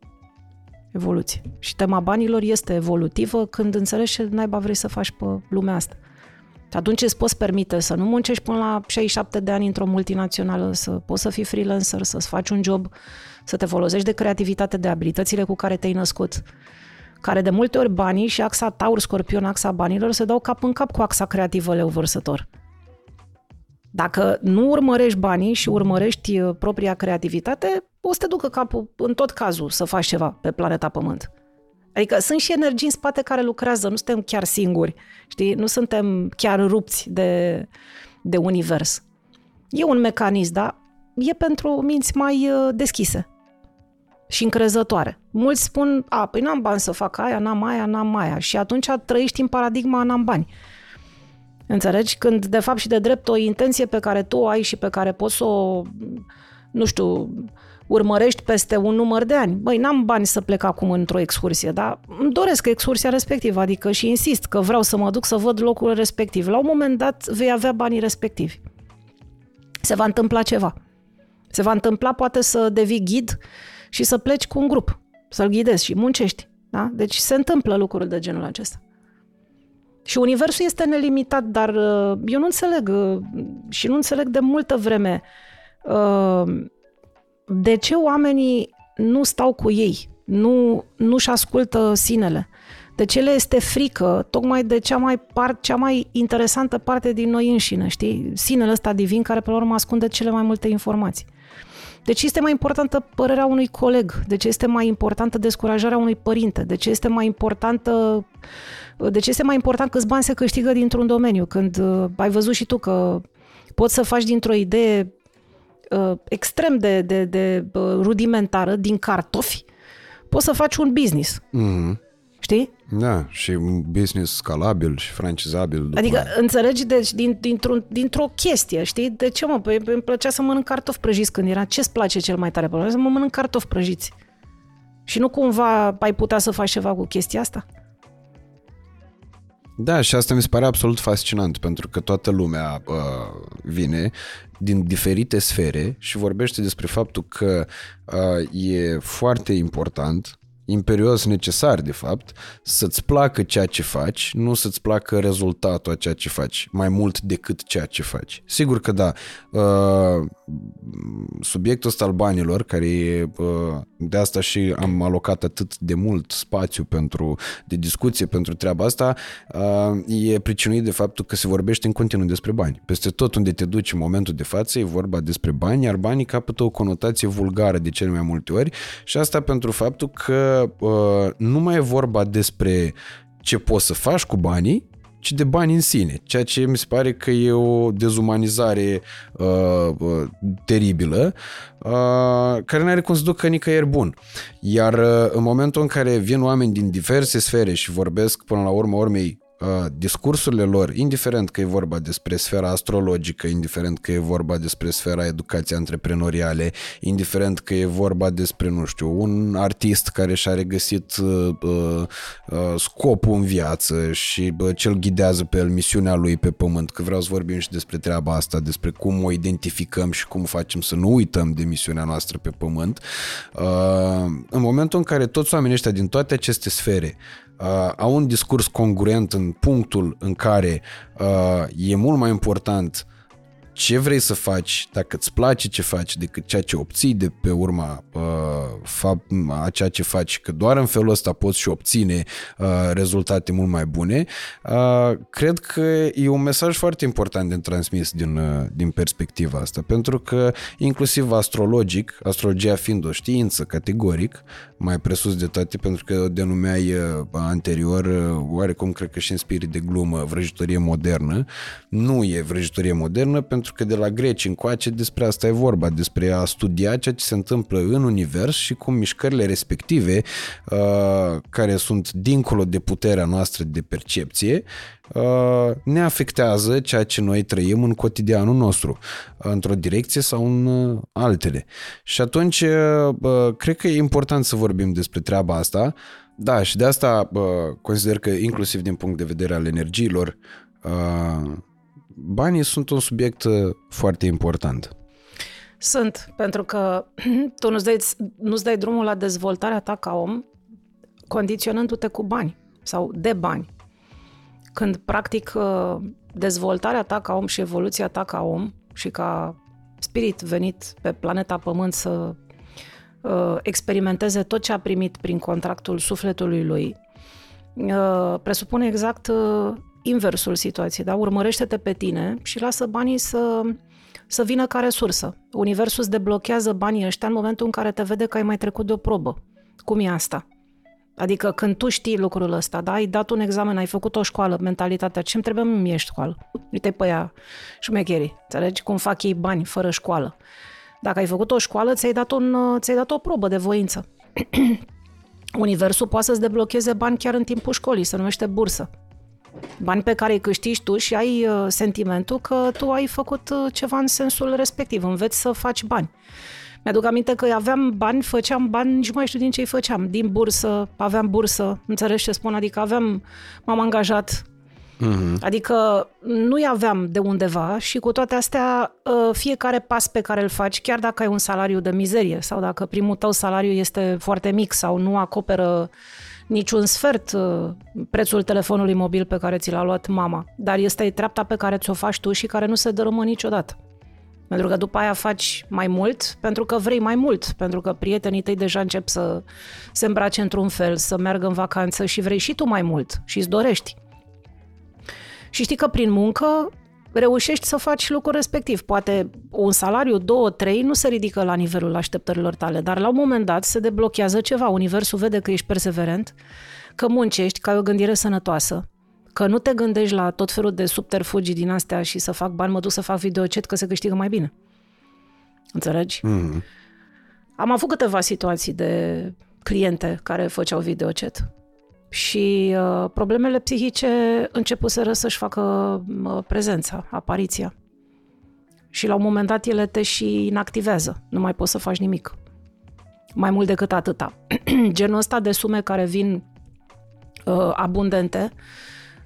evoluție. Și tema banilor este evolutivă când înțelegi ce naiba vrei să faci pe lumea asta. Și atunci îți poți permite să nu muncești până la 67 de ani într-o multinațională, să poți să fii freelancer, să-ți faci un job, să te folosești de creativitate, de abilitățile cu care te-ai născut, care de multe ori banii și axa taur, scorpion, axa banilor se dau cap în cap cu axa creativă leu vărsător. Dacă nu urmărești banii și urmărești uh, propria creativitate, o să te ducă capul în tot cazul să faci ceva pe planeta Pământ. Adică sunt și energii în spate care lucrează, nu suntem chiar singuri, știi? Nu suntem chiar rupți de, de univers. E un mecanism, dar e pentru minți mai uh, deschise și încrezătoare. Mulți spun, a, păi n-am bani să fac aia, n-am aia, n-am aia. Și atunci trăiești în paradigma n-am bani. Înțelegi? Când, de fapt, și de drept o intenție pe care tu o ai și pe care poți să o, nu știu, urmărești peste un număr de ani. Băi, n-am bani să plec acum într-o excursie, dar îmi doresc excursia respectivă, adică și insist că vreau să mă duc să văd locul respectiv. La un moment dat vei avea banii respectivi. se va întâmpla ceva. Se va întâmpla poate să devii ghid și să pleci cu un grup, să-l ghidezi și muncești. Da? Deci se întâmplă lucruri de genul acesta. Și universul este nelimitat, dar uh, eu nu înțeleg uh, și nu înțeleg de multă vreme uh, de ce oamenii nu stau cu ei, nu, nu-și ascultă sinele. De ce le este frică tocmai de cea mai, par, cea mai interesantă parte din noi înșine, știi? Sinele ăsta divin care pe la urmă ascunde cele mai multe informații. De ce este mai importantă părerea unui coleg? De ce este mai importantă descurajarea unui părinte? De ce este mai importantă de ce este mai important câți bani se câștigă dintr-un domeniu? Când uh, ai văzut și tu că poți să faci dintr-o idee uh, extrem de, de, de uh, rudimentară, din cartofi, poți să faci un business. Mm-hmm. Știi? Da, și un business scalabil și francizabil. Adică aia. înțelegi deci, din, dintr-o, dintr-o chestie, știi? De ce mă? Păi îmi plăcea să mănânc cartofi prăjiți când era. Ce-ți place cel mai tare? Păi, să mă mănânc cartofi prăjiți. Și nu cumva ai putea să faci ceva cu chestia asta? Da, și asta mi se pare absolut fascinant, pentru că toată lumea uh, vine din diferite sfere și vorbește despre faptul că uh, e foarte important imperios necesar, de fapt, să-ți placă ceea ce faci, nu să-ți placă rezultatul a ceea ce faci, mai mult decât ceea ce faci. Sigur că da, uh, subiectul ăsta al banilor, care e, uh, de asta și am alocat atât de mult spațiu pentru, de discuție pentru treaba asta, uh, e pricinuit de faptul că se vorbește în continuu despre bani. Peste tot unde te duci în momentul de față e vorba despre bani, iar banii capătă o conotație vulgară de cele mai multe ori și asta pentru faptul că uh, nu mai e vorba despre ce poți să faci cu banii, ci de bani în sine, ceea ce mi se pare că e o dezumanizare uh, uh, teribilă, uh, care nu are cum să ducă nicăieri bun. Iar uh, în momentul în care vin oameni din diverse sfere și vorbesc până la urmă urmei discursurile lor, indiferent că e vorba despre sfera astrologică, indiferent că e vorba despre sfera educației antreprenoriale, indiferent că e vorba despre, nu știu, un artist care și-a regăsit uh, uh, scopul în viață și uh, ce-l ghidează pe el, misiunea lui pe pământ, că vreau să vorbim și despre treaba asta, despre cum o identificăm și cum facem să nu uităm de misiunea noastră pe pământ. Uh, în momentul în care toți oamenii ăștia din toate aceste sfere uh, au un discurs congruent în punctul în care uh, e mult mai important ce vrei să faci, dacă îți place ce faci, decât ceea ce obții de pe urma uh, a ceea ce faci, că doar în felul ăsta poți și obține uh, rezultate mult mai bune, uh, cred că e un mesaj foarte important de transmis din, uh, din perspectiva asta, pentru că inclusiv astrologic, astrologia fiind o știință categoric, mai presus de toate, pentru că o denumeai uh, anterior, uh, oarecum cred că și în spirit de glumă, vrăjitorie modernă, nu e vrăjitorie modernă, pentru pentru că de la greci încoace despre asta e vorba, despre a studia ceea ce se întâmplă în univers și cum mișcările respective, uh, care sunt dincolo de puterea noastră de percepție, uh, ne afectează ceea ce noi trăim în cotidianul nostru, într-o direcție sau în uh, altele. Și atunci, cred că e important să vorbim despre treaba asta, da, și de asta consider că inclusiv din punct de vedere al energiilor, banii sunt un subiect uh, foarte important. Sunt, pentru că tu nu-ți dai, nu-ți dai drumul la dezvoltarea ta ca om condiționându-te cu bani sau de bani. Când, practic, uh, dezvoltarea ta ca om și evoluția ta ca om și ca spirit venit pe planeta Pământ să uh, experimenteze tot ce a primit prin contractul sufletului lui, presupune exact inversul situației, da? Urmărește-te pe tine și lasă banii să, să vină ca resursă. Universul îți deblochează banii ăștia în momentul în care te vede că ai mai trecut de o probă. Cum e asta? Adică când tu știi lucrul ăsta, da? ai dat un examen, ai făcut o școală, mentalitatea, ce-mi trebuie mie școală? Uite pe ea, șmecherii, înțelegi? Cum fac ei bani fără școală. Dacă ai făcut o școală, ți-ai dat, un, ți-ai dat o probă de voință. Universul poate să-ți deblocheze bani chiar în timpul școlii, se numește bursă. Bani pe care îi câștigi tu și ai uh, sentimentul că tu ai făcut uh, ceva în sensul respectiv, înveți să faci bani. Mi-aduc aminte că aveam bani, făceam bani, nici mai știu din ce îi făceam. Din bursă, aveam bursă, înțelegi ce spun? Adică aveam, m-am angajat Mm-hmm. Adică nu-i aveam de undeva și cu toate astea, ă, fiecare pas pe care îl faci, chiar dacă ai un salariu de mizerie sau dacă primul tău salariu este foarte mic sau nu acoperă niciun sfert ă, prețul telefonului mobil pe care ți l-a luat mama, dar este treapta pe care ți-o faci tu și care nu se dărâmă niciodată. Pentru că după aia faci mai mult, pentru că vrei mai mult, pentru că prietenii tăi deja încep să se îmbrace într-un fel, să meargă în vacanță și vrei și tu mai mult și îți dorești. Și știi că prin muncă reușești să faci lucrul respectiv. Poate un salariu, două, trei, nu se ridică la nivelul așteptărilor tale, dar la un moment dat se deblochează ceva. Universul vede că ești perseverent, că muncești, că ai o gândire sănătoasă, că nu te gândești la tot felul de subterfugii din astea și să fac bani, mă duc să fac videocet că se câștigă mai bine. Înțelegi? Mm. Am avut câteva situații de cliente care făceau videocet și uh, problemele psihice începuseră să-și facă uh, prezența, apariția. Și la un moment dat ele te și inactivează. Nu mai poți să faci nimic. Mai mult decât atâta. Genul ăsta de sume care vin uh, abundente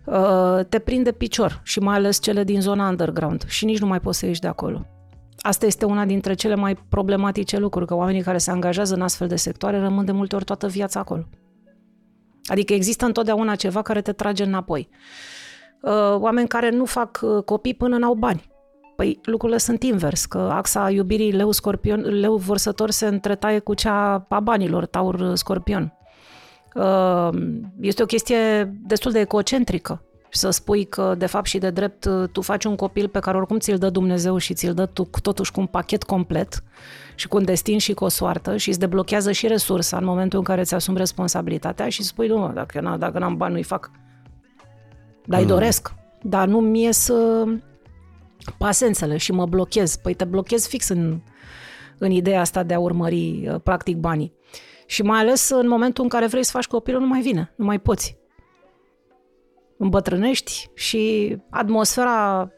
uh, te prinde picior și mai ales cele din zona underground și nici nu mai poți să ieși de acolo. Asta este una dintre cele mai problematice lucruri, că oamenii care se angajează în astfel de sectoare rămân de multe ori toată viața acolo. Adică există întotdeauna ceva care te trage înapoi. Uh, oameni care nu fac uh, copii până n-au bani. Păi lucrurile sunt invers, că axa iubirii leu-scorpion, leu-vărsător se întretaie cu cea a banilor, taur-scorpion. Uh, este o chestie destul de ecocentrică să spui că, de fapt și de drept, tu faci un copil pe care oricum ți-l dă Dumnezeu și ți-l dă tu totuși cu un pachet complet și cu un destin și cu o soartă și îți deblochează și resursa în momentul în care îți asumi responsabilitatea și spui, nu, dacă, n- dacă n-am bani, nu-i fac. Dar îi mm. doresc. Dar nu mi ies uh, pasențele și mă blochez. Păi te blochez fix în, în ideea asta de a urmări, uh, practic, banii. Și mai ales în momentul în care vrei să faci copilul, nu mai vine, nu mai poți îmbătrânești și atmosfera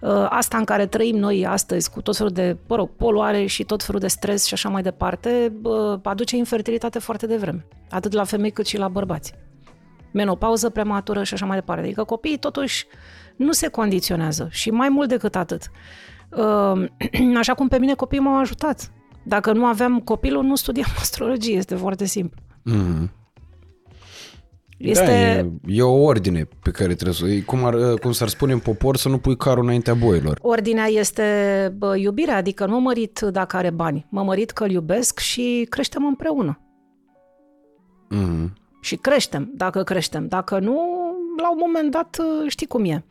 uh, asta în care trăim noi astăzi, cu tot felul de, mă rog, poluare și tot felul de stres și așa mai departe, aduce infertilitate foarte devreme, atât la femei cât și la bărbați. Menopauză prematură și așa mai departe. Adică copiii totuși nu se condiționează și mai mult decât atât. Uh, așa cum pe mine copiii m-au ajutat. Dacă nu aveam copilul, nu studiam astrologie, este foarte simplu. Mm-hmm. Este... Da, e, e o ordine pe care trebuie să... Cum, ar, cum s-ar spune în popor, să nu pui carul înaintea boilor. Ordinea este bă, iubirea, adică nu mă mărit dacă are bani. Mă mărit că îl iubesc și creștem împreună. Mm. Și creștem, dacă creștem. Dacă nu, la un moment dat știi cum e.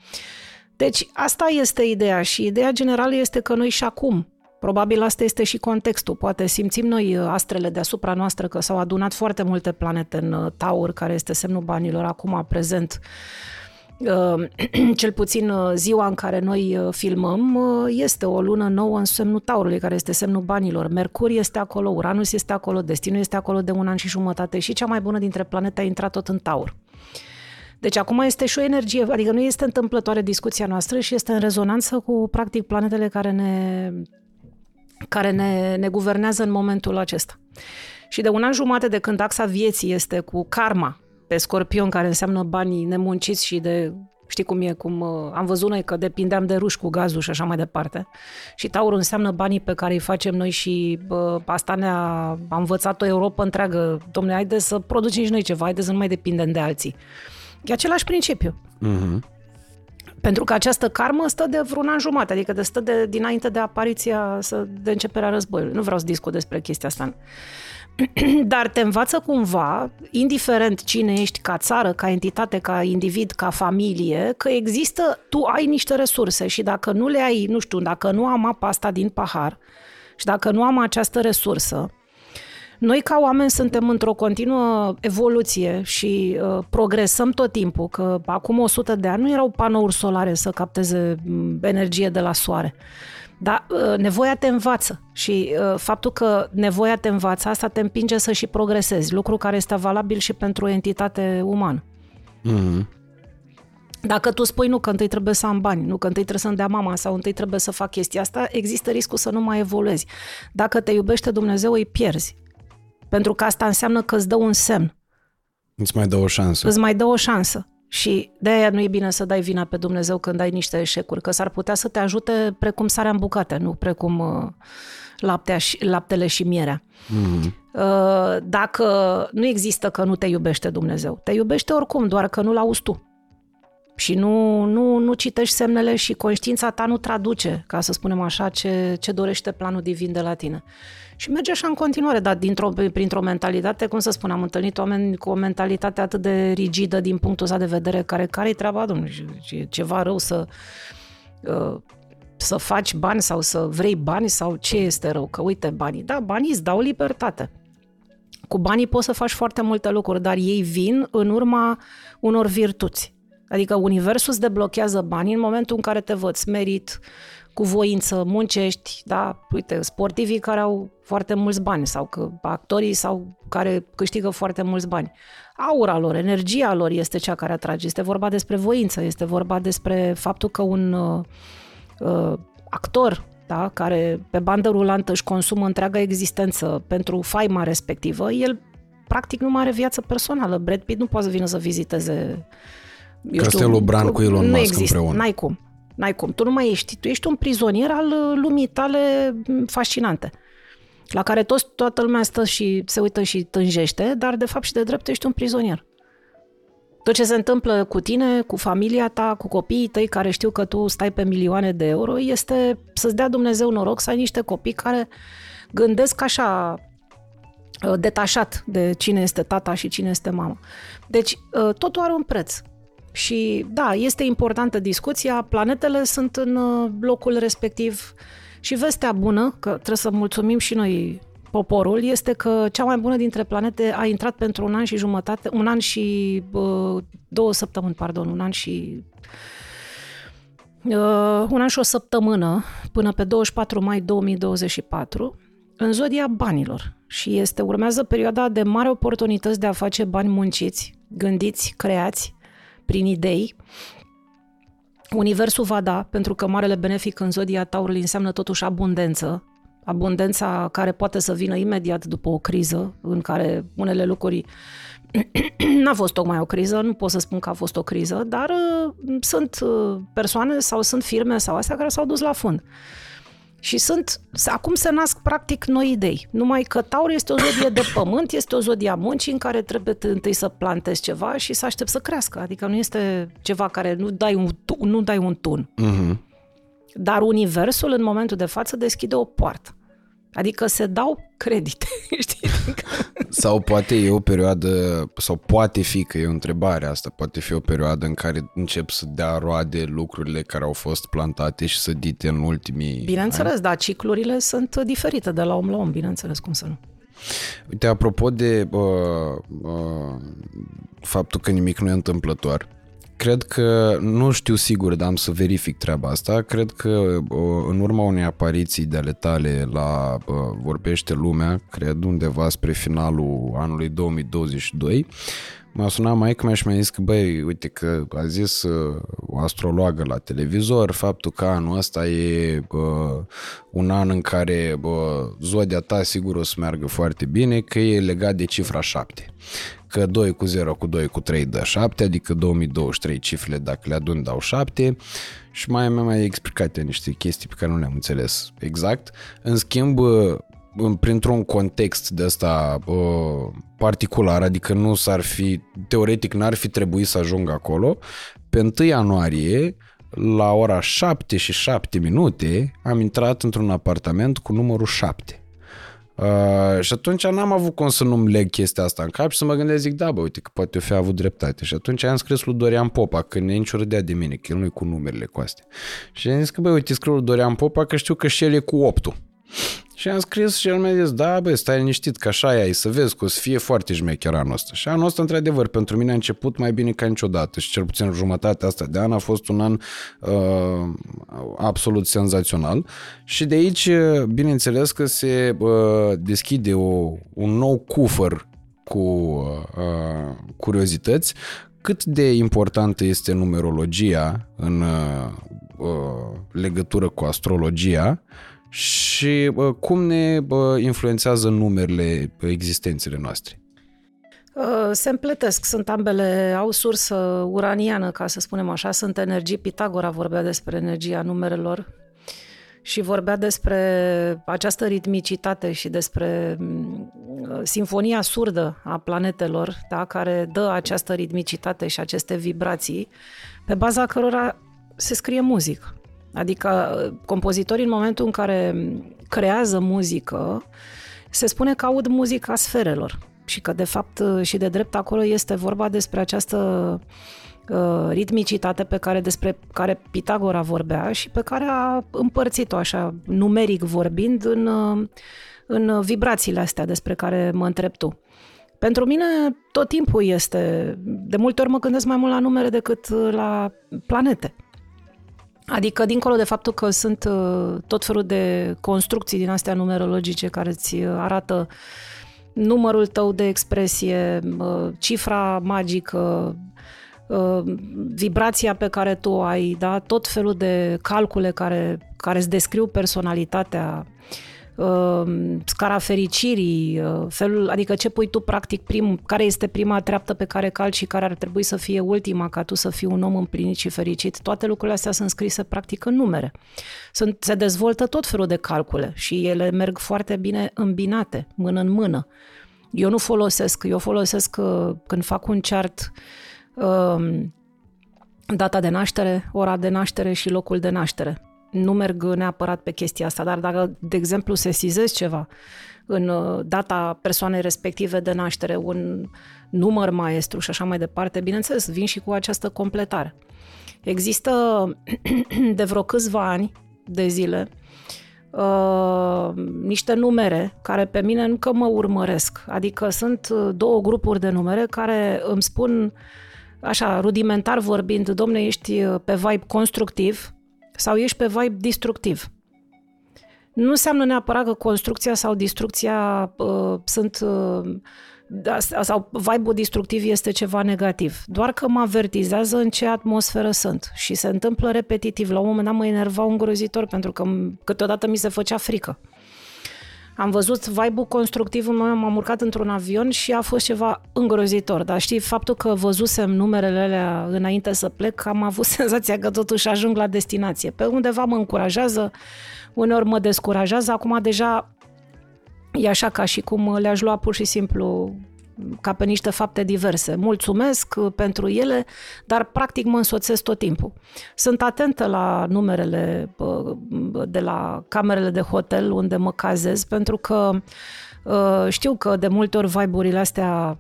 Deci asta este ideea și ideea generală este că noi și acum Probabil asta este și contextul. Poate simțim noi uh, astrele deasupra noastră că s-au adunat foarte multe planete în uh, Taur, care este semnul banilor acum prezent. Uh, cel puțin ziua în care noi filmăm este o lună nouă în semnul Taurului, care este semnul banilor. Mercur este acolo, Uranus este acolo, Destinul este acolo de un an și jumătate și cea mai bună dintre planete a intrat tot în Taur. Deci acum este și o energie, adică nu este întâmplătoare discuția noastră și este în rezonanță cu, practic, planetele care ne care ne, ne guvernează în momentul acesta. Și de un an jumate de când axa vieții este cu karma pe scorpion, care înseamnă banii nemunciți și de știi cum e, cum uh, am văzut noi că depindeam de ruși cu gazul și așa mai departe. Și taurul înseamnă banii pe care îi facem noi și bă, asta ne-a a învățat o Europa întreagă. Domne, haide să producem și noi ceva, haide să nu mai depindem de alții. E același principiu. Uh-huh. Pentru că această karmă stă de vreun an jumate, adică de stă de dinainte de apariția, de începerea războiului. Nu vreau să discut despre chestia asta. Dar te învață cumva, indiferent cine ești ca țară, ca entitate, ca individ, ca familie, că există, tu ai niște resurse și dacă nu le ai, nu știu, dacă nu am apa asta din pahar și dacă nu am această resursă, noi, ca oameni, suntem într-o continuă evoluție și uh, progresăm tot timpul, că acum 100 de ani nu erau panouri solare să capteze mm, energie de la soare. Dar uh, nevoia te învață și uh, faptul că nevoia te învață, asta te împinge să și progresezi, lucru care este valabil și pentru o entitate umană. Mm-hmm. Dacă tu spui nu că întâi trebuie să am bani, nu că întâi trebuie să-mi dea mama sau întâi trebuie să fac chestia asta, există riscul să nu mai evoluezi. Dacă te iubește Dumnezeu, îi pierzi. Pentru că asta înseamnă că îți dă un semn. Îți mai dă o șansă. Îți mai dă o șansă. Și de aia nu e bine să dai vina pe Dumnezeu când ai niște eșecuri, că s-ar putea să te ajute precum sarea în bucate, nu precum uh, laptea și, laptele și mierea. Mm-hmm. Uh, dacă nu există că nu te iubește Dumnezeu, te iubește oricum, doar că nu-l auzi tu. Și nu, nu, nu citești semnele și conștiința ta nu traduce, ca să spunem așa, ce, ce dorește planul divin de la tine. Și merge așa în continuare, dar dintr-o, printr-o mentalitate, cum să spun, am întâlnit oameni cu o mentalitate atât de rigidă din punctul ăsta de vedere, care care-i treaba, domnule, e ceva rău să, uh, să faci bani sau să vrei bani sau ce este rău? Că uite, banii, da, banii îți dau libertate. Cu banii poți să faci foarte multe lucruri, dar ei vin în urma unor virtuți. Adică universul îți deblochează banii în momentul în care te văd merit, cu voință, muncești, da, uite, sportivii care au foarte mulți bani sau că actorii sau care câștigă foarte mulți bani. Aura lor, energia lor este cea care atrage. Este vorba despre voință, este vorba despre faptul că un uh, uh, actor da, care pe bandă rulantă își consumă întreaga existență pentru faima respectivă, el practic nu mai are viață personală. Brad Pitt nu poate să vină să viziteze Castelul Bran cu Elon Musk există, împreună. N-ai cum. N-ai cum. Tu nu mai ești. Tu ești un prizonier al uh, lumii tale mm, fascinante la care toți, toată lumea stă și se uită și tânjește, dar de fapt și de drept ești un prizonier. Tot ce se întâmplă cu tine, cu familia ta, cu copiii tăi care știu că tu stai pe milioane de euro, este să-ți dea Dumnezeu noroc să ai niște copii care gândesc așa uh, detașat de cine este tata și cine este mama. Deci uh, totul are un preț. Și da, este importantă discuția, planetele sunt în uh, locul respectiv. Și vestea bună, că trebuie să mulțumim și noi poporul, este că cea mai bună dintre planete a intrat pentru un an și jumătate, un an și uh, două săptămâni, pardon, un an și uh, un an și o săptămână până pe 24 mai 2024 în zodia banilor. Și este urmează perioada de mare oportunități de a face bani munciți, gândiți, creați, prin idei. Universul va da, pentru că marele benefic în zodia taurului înseamnă totuși abundență, abundența care poate să vină imediat după o criză, în care unele lucruri n-a fost tocmai o criză, nu pot să spun că a fost o criză, dar uh, sunt uh, persoane sau sunt firme sau astea care s-au dus la fund. Și sunt, acum se nasc practic noi idei. Numai că Taur este o zodie de pământ, este o zodie a muncii în care trebuie întâi să plantezi ceva și să aștept să crească. Adică nu este ceva care nu dai un, nu dai un tun. Uh-huh. Dar universul în momentul de față deschide o poartă. Adică se dau credite, știi? Sau poate e o perioadă, sau poate fi, că e o întrebare asta, poate fi o perioadă în care încep să dea roade lucrurile care au fost plantate și sădite în ultimii Bineînțeles, ani. da, ciclurile sunt diferite de la om la om, bineînțeles, cum să nu. Uite, apropo de uh, uh, faptul că nimic nu e întâmplător, cred că, nu știu sigur, dar am să verific treaba asta, cred că în urma unei apariții de ale tale la Vorbește Lumea, cred undeva spre finalul anului 2022, M-a sunat maica mea și mi-a zis că, băi, uite că a zis uh, o astrologă la televizor faptul că anul ăsta e uh, un an în care uh, zodia ta sigur o să meargă foarte bine, că e legat de cifra 7. Că 2 cu 0 cu 2 cu 3 dă 7, adică 2023 cifrele dacă le adun dau 7 și mai mi-a mai explicat niște chestii pe care nu le-am înțeles exact. În schimb, uh, printr-un context de ăsta uh, particular, adică nu s-ar fi, teoretic n-ar fi trebuit să ajung acolo, pe 1 ianuarie, la ora 7 și 7 minute, am intrat într-un apartament cu numărul 7. Uh, și atunci n-am avut cum să nu-mi leg chestia asta în cap și să mă gândesc, zic, da, bă, uite că poate eu fi avut dreptate. Și atunci am scris lui Dorian Popa, că ne nici râdea de mine, că el nu cu numerele cu astea. Și am zis că, bă, uite, scriu lui Dorian Popa că știu că și el e cu 8 și am scris și el mi-a zis, da, băi, stai liniștit, că așa e, să vezi că o să fie foarte șmecher anul ăsta. Și anul ăsta, într-adevăr, pentru mine a început mai bine ca niciodată și cel puțin jumătatea asta de an a fost un an uh, absolut senzațional. Și de aici, bineînțeles că se uh, deschide o, un nou cufăr cu uh, curiozități, cât de importantă este numerologia în uh, uh legătură cu astrologia și cum ne influențează numerele existențele noastre? Uh, se împletesc, sunt ambele, au sursă uraniană, ca să spunem așa, sunt energii, Pitagora vorbea despre energia numerelor și vorbea despre această ritmicitate și despre mm, sinfonia surdă a planetelor, da, care dă această ritmicitate și aceste vibrații, pe baza cărora se scrie muzică. Adică compozitorii în momentul în care creează muzică, se spune că aud muzica sferelor și că de fapt și de drept acolo este vorba despre această uh, ritmicitate pe care despre care Pitagora vorbea și pe care a împărțit-o așa numeric vorbind în, uh, în vibrațiile astea despre care mă întreb tu. Pentru mine tot timpul este, de multe ori mă gândesc mai mult la numere decât la planete. Adică, dincolo de faptul că sunt uh, tot felul de construcții din astea numerologice care îți arată numărul tău de expresie, uh, cifra magică, uh, vibrația pe care tu o ai, da? tot felul de calcule care, care îți descriu personalitatea, uh, scara fericirii, uh, felul, adică ce pui tu practic prim, care este prima treaptă pe care calci și care ar trebui să fie ultima ca tu să fii un om împlinit și fericit, toate lucrurile astea sunt scrise practic în numere. Sunt, se dezvoltă tot felul de calcule și ele merg foarte bine îmbinate, mână în mână. Eu nu folosesc, eu folosesc uh, când fac un chart uh, data de naștere, ora de naștere și locul de naștere nu merg neapărat pe chestia asta, dar dacă, de exemplu, sesizez ceva în uh, data persoanei respective de naștere, un număr maestru și așa mai departe, bineînțeles, vin și cu această completare. Există de vreo câțiva ani de zile uh, niște numere care pe mine nu că mă urmăresc, adică sunt uh, două grupuri de numere care îmi spun așa, rudimentar vorbind, domne, ești uh, pe vibe constructiv, sau ești pe vibe destructiv. Nu înseamnă neapărat că construcția sau distrucția uh, sunt uh, da, sau vibe-ul destructiv este ceva negativ. Doar că mă avertizează în ce atmosferă sunt și se întâmplă repetitiv. La un moment dat mă enerva îngrozitor pentru că câteodată mi se făcea frică. Am văzut vibe-ul constructiv în moment, m-am urcat într-un avion și a fost ceva îngrozitor. Dar știi, faptul că văzusem numerele alea înainte să plec, am avut senzația că totuși ajung la destinație. Pe undeva mă încurajează, uneori mă descurajează, acum deja e așa ca și cum le-aș lua pur și simplu ca pe niște fapte diverse. Mulțumesc uh, pentru ele, dar practic mă însoțesc tot timpul. Sunt atentă la numerele uh, de la camerele de hotel unde mă cazez, pentru că uh, știu că de multe ori vibe astea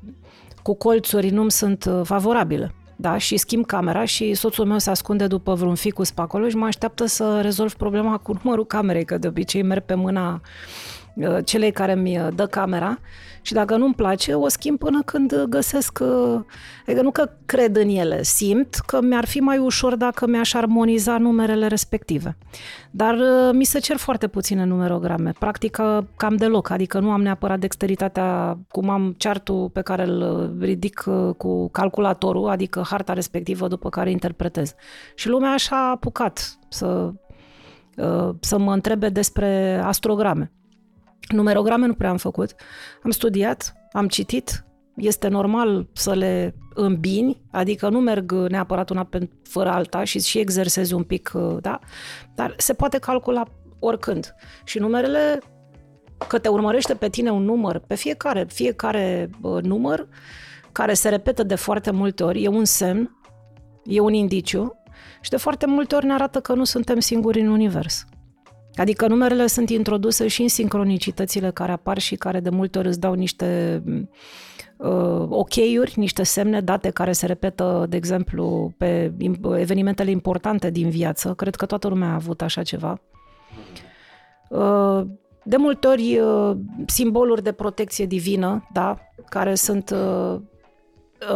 cu colțuri nu-mi sunt favorabile. Da, și schimb camera și soțul meu se ascunde după vreun ficus pe acolo și mă așteaptă să rezolv problema cu numărul camerei, că de obicei merg pe mâna celei care mi dă camera și dacă nu-mi place, o schimb până când găsesc... Uh, adică nu că cred în ele, simt că mi-ar fi mai ușor dacă mi-aș armoniza numerele respective. Dar uh, mi se cer foarte puține numerograme, practic uh, cam deloc, adică nu am neapărat dexteritatea, cum am chartul pe care îl ridic cu calculatorul, adică harta respectivă după care interpretez. Și lumea așa a apucat să, să mă întrebe despre astrograme. Numerograme nu prea am făcut. Am studiat, am citit, este normal să le îmbini, adică nu merg neapărat una pe, fără alta și și exersezi un pic, da? Dar se poate calcula oricând. Și numerele, că te urmărește pe tine un număr, pe fiecare, fiecare număr care se repetă de foarte multe ori, e un semn, e un indiciu și de foarte multe ori ne arată că nu suntem singuri în univers. Adică numerele sunt introduse și în sincronicitățile care apar și care de multe ori îți dau niște uh, ok-uri, niște semne, date care se repetă, de exemplu, pe evenimentele importante din viață. Cred că toată lumea a avut așa ceva. Uh, de multe ori uh, simboluri de protecție divină, da, care sunt uh,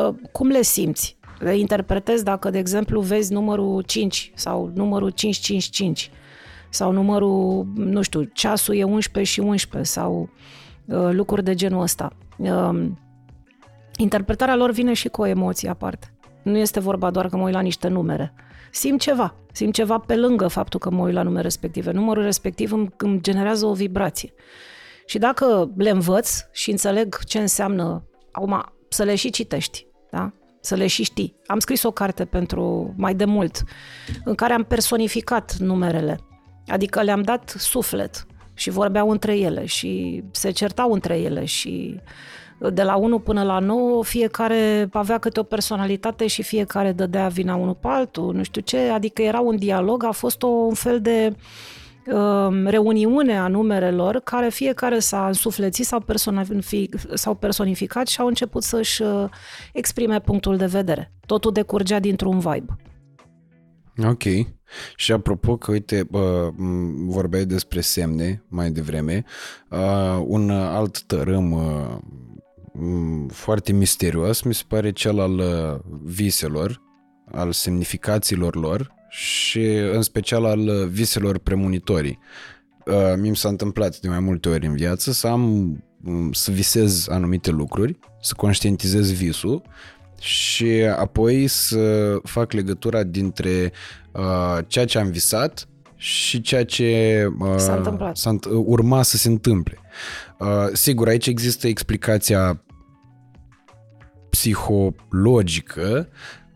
uh, cum le simți? Le interpretezi dacă, de exemplu, vezi numărul 5 sau numărul 555 sau numărul, nu știu, ceasul e 11 și 11 sau uh, lucruri de genul ăsta. Uh, interpretarea lor vine și cu o emoție aparte. Nu este vorba doar că mă uit la niște numere. Simt ceva, simt ceva pe lângă faptul că mă uit la numere respective. Numărul respectiv îmi, îmi generează o vibrație. Și dacă le învăț și înțeleg ce înseamnă, acum să le și citești, da? să le și știi. Am scris o carte pentru mai de mult, în care am personificat numerele, adică le-am dat suflet și vorbeau între ele și se certau între ele și de la 1 până la 9 fiecare avea câte o personalitate și fiecare dădea vina unul pe altul, nu știu ce, adică era un dialog, a fost o, un fel de uh, reuniune a numerelor care fiecare s-a însuflețit sau, personific, sau personificat și au început să-și uh, exprime punctul de vedere. Totul decurgea dintr-un vibe. Ok. Și apropo că, uite, bă, vorbeai despre semne mai devreme, uh, un alt tărâm uh, foarte misterios mi se pare cel al uh, viselor, al semnificațiilor lor și în special al viselor premonitorii. Uh, mi s-a întâmplat de mai multe ori în viață să am să visez anumite lucruri, să conștientizez visul și apoi să fac legătura dintre uh, ceea ce am visat și ceea ce uh, s-a întâmplat. S-a, urma să se întâmple. Uh, sigur, aici există explicația psihologică,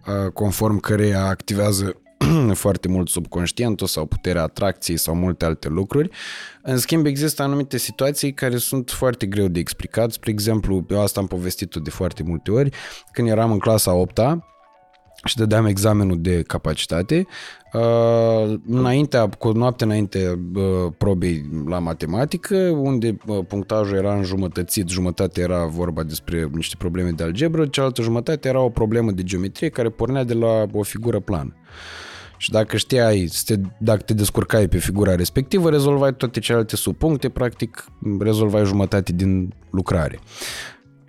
uh, conform căreia activează foarte mult subconștientul sau puterea atracției sau multe alte lucruri. În schimb, există anumite situații care sunt foarte greu de explicat. Spre exemplu, eu asta am povestit-o de foarte multe ori. Când eram în clasa 8 și dădeam examenul de capacitate. Uh, înaintea, cu noapte înainte uh, probei la matematică, unde uh, punctajul era înjumătățit, jumătate era vorba despre niște probleme de algebră, cealaltă jumătate era o problemă de geometrie care pornea de la o figură plană. Și dacă știai, dacă te descurcai pe figura respectivă, rezolvai toate celelalte subpuncte, practic rezolvai jumătate din lucrare.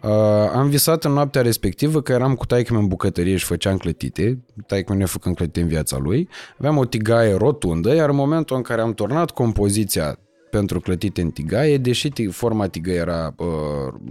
Uh, am visat în noaptea respectivă că eram cu taică în bucătărie și făceam clătite. Taică ne făcând clătite în viața lui. Aveam o tigaie rotundă, iar în momentul în care am turnat compoziția pentru clătite în tigaie, deși forma tigăi era uh,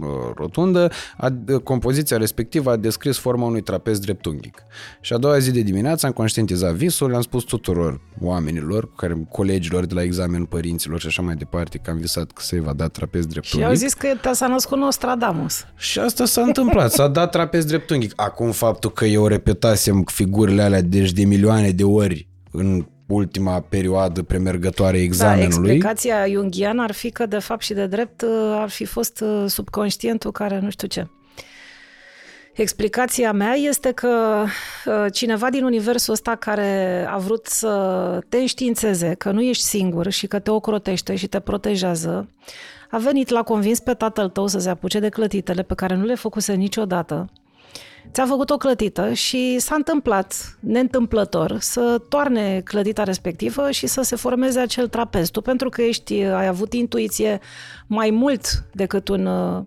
uh, rotundă, a, compoziția respectivă a descris forma unui trapez dreptunghic. Și a doua zi de dimineață am conștientizat visul, le-am spus tuturor oamenilor, care, colegilor de la examen, părinților și așa mai departe, că am visat că se va da trapez dreptunghic. Și au zis că s-a născut Nostradamus. Și asta s-a întâmplat, s-a dat trapez dreptunghic. Acum faptul că eu repetasem figurile alea deci de milioane de ori în ultima perioadă premergătoare da, examenului. Da, explicația jungiană ar fi că de fapt și de drept uh, ar fi fost uh, subconștientul care nu știu ce. Explicația mea este că uh, cineva din universul ăsta care a vrut să te înștiințeze că nu ești singur și că te ocrotește și te protejează, a venit, l-a convins pe tatăl tău să se apuce de clătitele pe care nu le făcuse niciodată ți-a făcut o clătită și s-a întâmplat, neîntâmplător, să toarne clădita respectivă și să se formeze acel trapez. Tu, pentru că ești, ai avut intuiție mai mult decât un uh,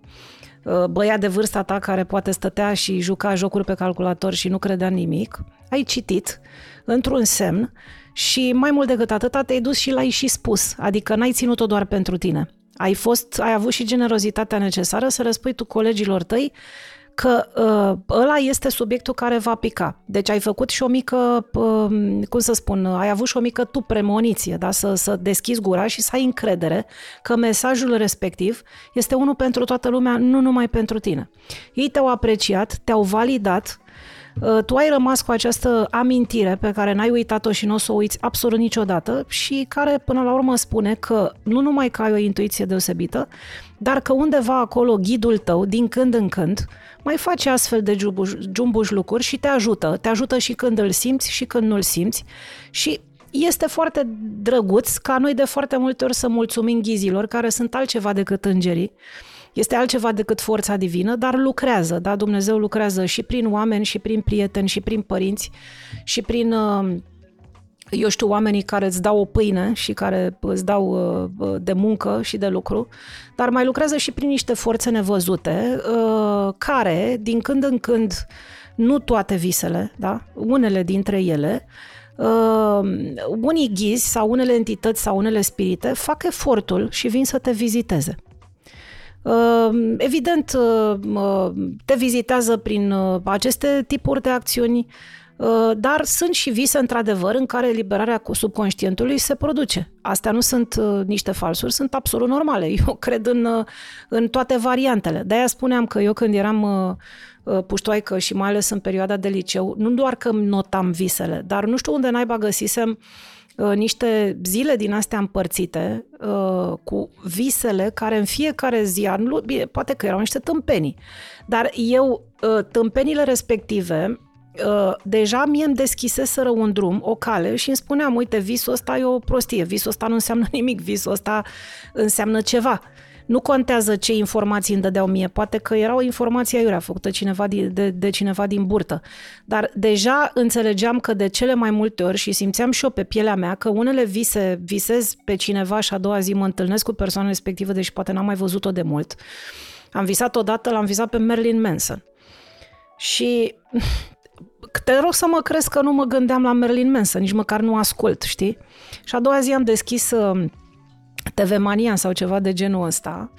uh, băiat de vârsta ta care poate stătea și juca jocuri pe calculator și nu credea nimic, ai citit într-un semn și mai mult decât atât te-ai dus și l-ai și spus, adică n-ai ținut-o doar pentru tine. Ai, fost, ai avut și generozitatea necesară să răspui tu colegilor tăi că uh, ăla este subiectul care va pica. Deci ai făcut și o mică, uh, cum să spun, ai avut și o mică tu premoniție, da? să, să deschizi gura și să ai încredere că mesajul respectiv este unul pentru toată lumea, nu numai pentru tine. Ei te-au apreciat, te-au validat, uh, tu ai rămas cu această amintire pe care n-ai uitat-o și nu o să o uiți absolut niciodată și care până la urmă spune că nu numai că ai o intuiție deosebită, dar că undeva acolo ghidul tău, din când în când, mai face astfel de jumbuș, jumbuș lucruri și te ajută. Te ajută și când îl simți și când nu-l simți. Și este foarte drăguț ca noi de foarte multe ori să mulțumim ghizilor, care sunt altceva decât îngerii. Este altceva decât forța divină, dar lucrează, da? Dumnezeu lucrează și prin oameni, și prin prieteni, și prin părinți, și prin uh, eu știu, oamenii care îți dau o pâine și care îți dau uh, de muncă și de lucru, dar mai lucrează și prin niște forțe nevăzute, uh, care, din când în când, nu toate visele, da? unele dintre ele, uh, unii ghizi sau unele entități sau unele spirite fac efortul și vin să te viziteze. Evident, te vizitează prin aceste tipuri de acțiuni, Uh, dar sunt și vise, într-adevăr, în care eliberarea subconștientului se produce. Astea nu sunt uh, niște falsuri, sunt absolut normale. Eu cred în, uh, în toate variantele. De-aia spuneam că eu când eram puștoaică și mai ales în perioada de liceu, nu doar că notam visele, dar nu știu unde naiba găsisem niște zile din astea împărțite cu visele care în fiecare zi, poate că erau niște tâmpenii, dar eu tâmpenile respective Uh, deja mie îmi deschiseseră un drum, o cale și îmi spuneam, uite, visul ăsta e o prostie, visul ăsta nu înseamnă nimic, visul ăsta înseamnă ceva. Nu contează ce informații îmi dădeau mie, poate că era o informație aiurea făcută cineva de, de, de cineva din burtă. Dar deja înțelegeam că de cele mai multe ori și simțeam și eu pe pielea mea că unele vise, visez pe cineva și a doua zi mă întâlnesc cu persoana respectivă, deși poate n-am mai văzut-o de mult. Am visat odată, l-am visat pe Marilyn Manson. Și te rog să mă crezi că nu mă gândeam la Merlin Manson, nici măcar nu ascult, știi? Și a doua zi am deschis uh, TV Mania sau ceva de genul ăsta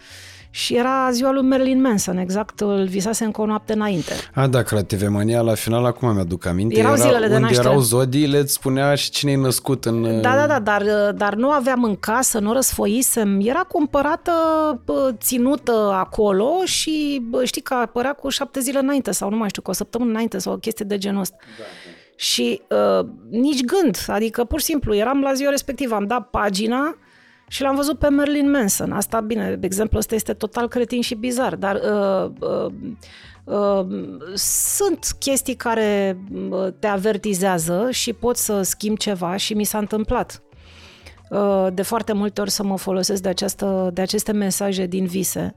și era ziua lui Merlin Manson, exact, îl visase încă o noapte înainte. A, da, la TV Mania, la final, acum mi-aduc aminte. Erau era, zilele de unde naștere. erau zodiile, îți spunea și cine e născut în... Da, da, da, dar, dar nu aveam în casă, nu răsfoisem. Era cumpărată, ținută acolo și știi că apărea cu șapte zile înainte sau nu mai știu, cu o săptămână înainte sau o chestie de genul ăsta. Da, da. Și uh, nici gând, adică pur și simplu eram la ziua respectivă, am dat pagina, și l-am văzut pe Merlin Manson. Asta, bine, exemplul ăsta este total cretin și bizar, dar uh, uh, uh, sunt chestii care uh, te avertizează și pot să schimb ceva și mi s-a întâmplat. Uh, de foarte multe ori să mă folosesc de, această, de aceste mesaje din vise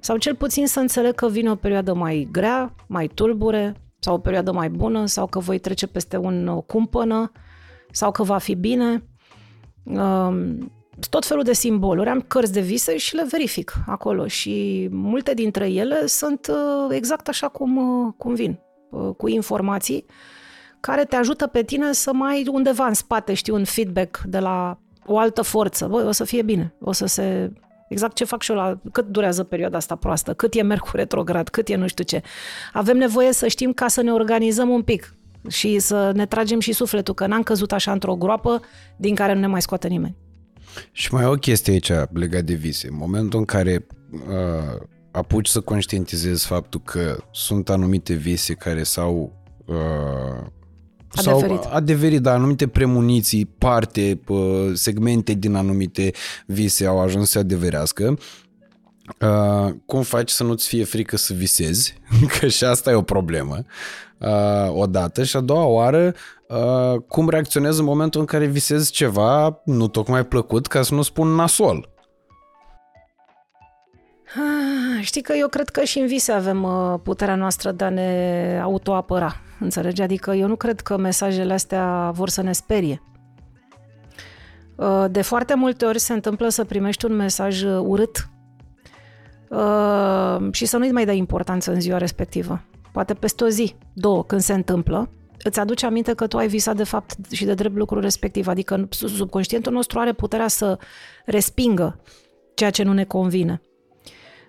sau cel puțin să înțeleg că vine o perioadă mai grea, mai tulbure sau o perioadă mai bună sau că voi trece peste un o cumpănă sau că va fi bine. Uh, tot felul de simboluri. Am cărți de vise și le verific acolo și multe dintre ele sunt uh, exact așa cum, uh, cum vin, uh, cu informații care te ajută pe tine să mai undeva în spate, știi, un feedback de la o altă forță. Băi, o să fie bine, o să se... Exact ce fac și eu la cât durează perioada asta proastă, cât e Mercur retrograd, cât e nu știu ce. Avem nevoie să știm ca să ne organizăm un pic și să ne tragem și sufletul, că n-am căzut așa într-o groapă din care nu ne mai scoate nimeni. Și mai e o chestie aici legat de vise. În momentul în care uh, apuci să conștientizezi faptul că sunt anumite vise care s-au uh, Adeverit. sau adeverit, dar anumite premuniții, parte, uh, segmente din anumite vise au ajuns să adeverească, Uh, cum faci să nu-ți fie frică să visezi? Că și asta e o problemă. Uh, odată și a doua oară uh, cum reacționezi în momentul în care visezi ceva nu tocmai plăcut, ca să nu spun nasol. Ah, știi că eu cred că și în vise avem uh, puterea noastră de a ne autoapăra. Înțelegi? Adică eu nu cred că mesajele astea vor să ne sperie. Uh, de foarte multe ori se întâmplă să primești un mesaj uh, urât și să nu-i mai dai importanță în ziua respectivă. Poate peste o zi, două, când se întâmplă, îți aduce aminte că tu ai visat de fapt și de drept lucrul respectiv. Adică subconștientul nostru are puterea să respingă ceea ce nu ne convine.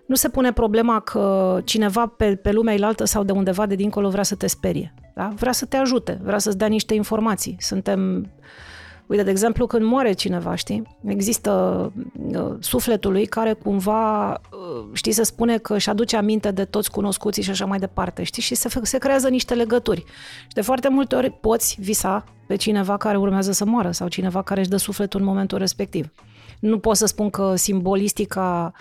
Nu se pune problema că cineva pe, pe lumea ilaltă sau de undeva de dincolo vrea să te sperie. Da? Vrea să te ajute, vrea să-ți dea niște informații. Suntem Uite, de exemplu, când moare cineva, știi, există uh, sufletul lui care cumva, uh, știi, se spune că își aduce aminte de toți cunoscuții și așa mai departe, știi, și se, se creează niște legături. Și de foarte multe ori poți visa pe cineva care urmează să moară sau cineva care își dă sufletul în momentul respectiv. Nu pot să spun că simbolistica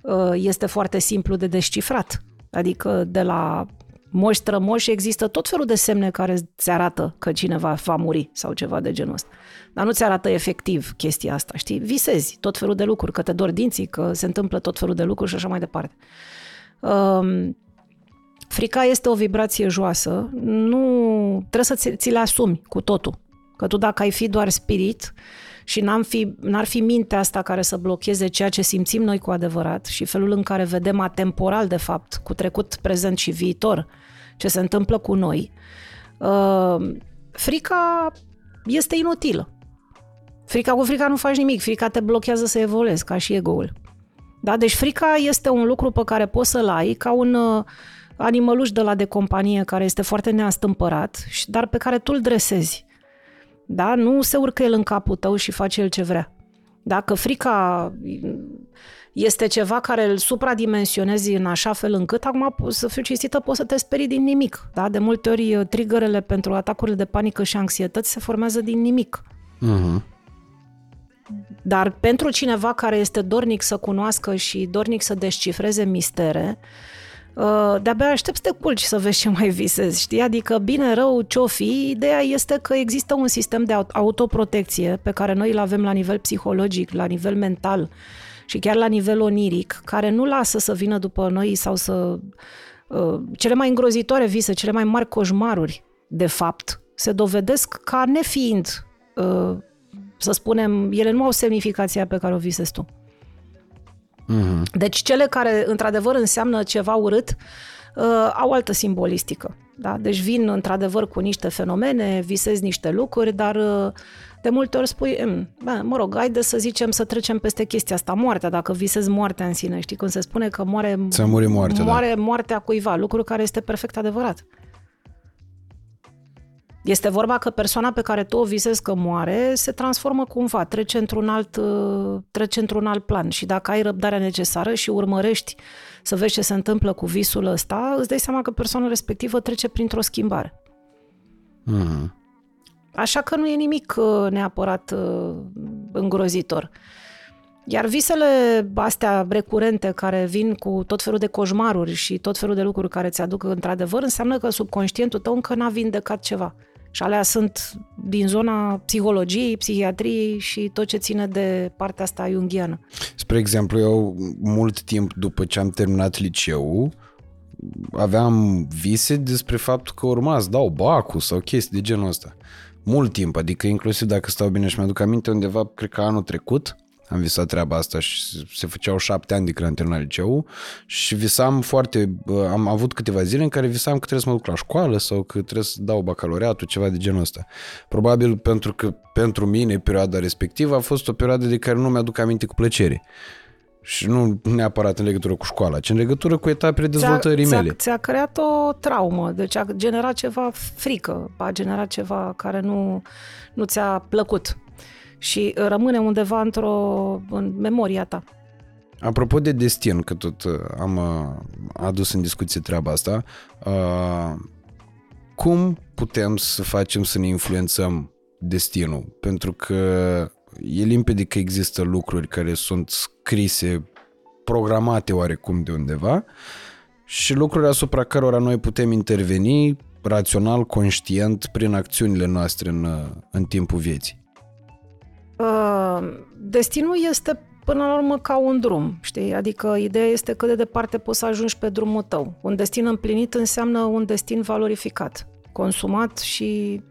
uh, este foarte simplu de descifrat. Adică de la moși strămoși există tot felul de semne care îți arată că cineva va muri sau ceva de genul ăsta. Dar nu ți arată efectiv chestia asta, știi? Visezi tot felul de lucruri, că te dor dinții, că se întâmplă tot felul de lucruri și așa mai departe. Um, frica este o vibrație joasă, nu trebuie să ți, le asumi cu totul. Că tu dacă ai fi doar spirit și n-am fi, n-ar fi mintea asta care să blocheze ceea ce simțim noi cu adevărat și felul în care vedem atemporal, de fapt, cu trecut, prezent și viitor, ce se întâmplă cu noi, uh, frica este inutilă. Frica cu frica nu faci nimic, frica te blochează să evoluezi, ca și ego-ul. Da? Deci frica este un lucru pe care poți să-l ai ca un, uh, animăluș de la de companie care este foarte neastâmpărat, dar pe care tu îl dresezi. Da? Nu se urcă el în capul tău și face el ce vrea. Dacă frica este ceva care îl supradimensionezi în așa fel încât, acum, să fiu cinstită, poți să te sperii din nimic. Da? De multe ori, triggerele pentru atacurile de panică și anxietăți se formează din nimic. Uh-huh. Dar pentru cineva care este dornic să cunoască și dornic să descifreze mistere, uh, de-abia aștept să te culci să vezi ce mai visezi, știi? Adică bine, rău, ce-o fi, ideea este că există un sistem de autoprotecție pe care noi îl avem la nivel psihologic, la nivel mental și chiar la nivel oniric, care nu lasă să vină după noi sau să... Uh, cele mai îngrozitoare vise, cele mai mari coșmaruri, de fapt, se dovedesc ca nefiind uh, să spunem, ele nu au semnificația pe care o visezi tu. Mm-hmm. Deci cele care într-adevăr înseamnă ceva urât uh, au altă simbolistică. Da? Deci vin într-adevăr cu niște fenomene, visezi niște lucruri, dar uh, de multe ori spui, mm, bă, mă rog, haide să zicem să trecem peste chestia asta, moartea, dacă visezi moartea în sine. Știi când se spune că moare, să muri moartea, da. moare da. moartea cuiva, lucru care este perfect adevărat. Este vorba că persoana pe care tu o visezi că moare se transformă cumva, trece într-un alt, uh, trece într-un alt plan și dacă ai răbdarea necesară și urmărești să vezi ce se întâmplă cu visul ăsta, îți dai seama că persoana respectivă trece printr-o schimbare. Mm-hmm. Așa că nu e nimic uh, neapărat uh, îngrozitor. Iar visele astea recurente care vin cu tot felul de coșmaruri și tot felul de lucruri care ți aduc într-adevăr, înseamnă că subconștientul tău încă n-a vindecat ceva. Și alea sunt din zona psihologiei, psihiatriei și tot ce ține de partea asta jungiană. Spre exemplu, eu mult timp după ce am terminat liceul, aveam vise despre faptul că urma să dau bacul sau chestii de genul ăsta. Mult timp, adică inclusiv dacă stau bine și mi-aduc aminte undeva, cred că anul trecut, am visat treaba asta și se făceau șapte ani de când am terminat liceu și visam foarte, am avut câteva zile în care visam că trebuie să mă duc la școală sau că trebuie să dau bacalaureatul, ceva de genul ăsta. Probabil pentru că pentru mine perioada respectivă a fost o perioadă de care nu mi-aduc aminte cu plăcere. Și nu neapărat în legătură cu școala, ci în legătură cu etapele dezvoltării ți-a, mele. Ți-a, ți-a creat o traumă, deci a generat ceva frică, a generat ceva care nu, nu ți-a plăcut și rămâne undeva într-o în memoria ta. Apropo de destin, că tot uh, am uh, adus în discuție treaba asta, uh, cum putem să facem să ne influențăm destinul? Pentru că e limpede că există lucruri care sunt scrise, programate oarecum de undeva și lucruri asupra cărora noi putem interveni rațional, conștient, prin acțiunile noastre în, în timpul vieții. Uh, destinul este până la urmă ca un drum, știi? Adică ideea este cât de departe poți să ajungi pe drumul tău. Un destin împlinit înseamnă un destin valorificat, consumat și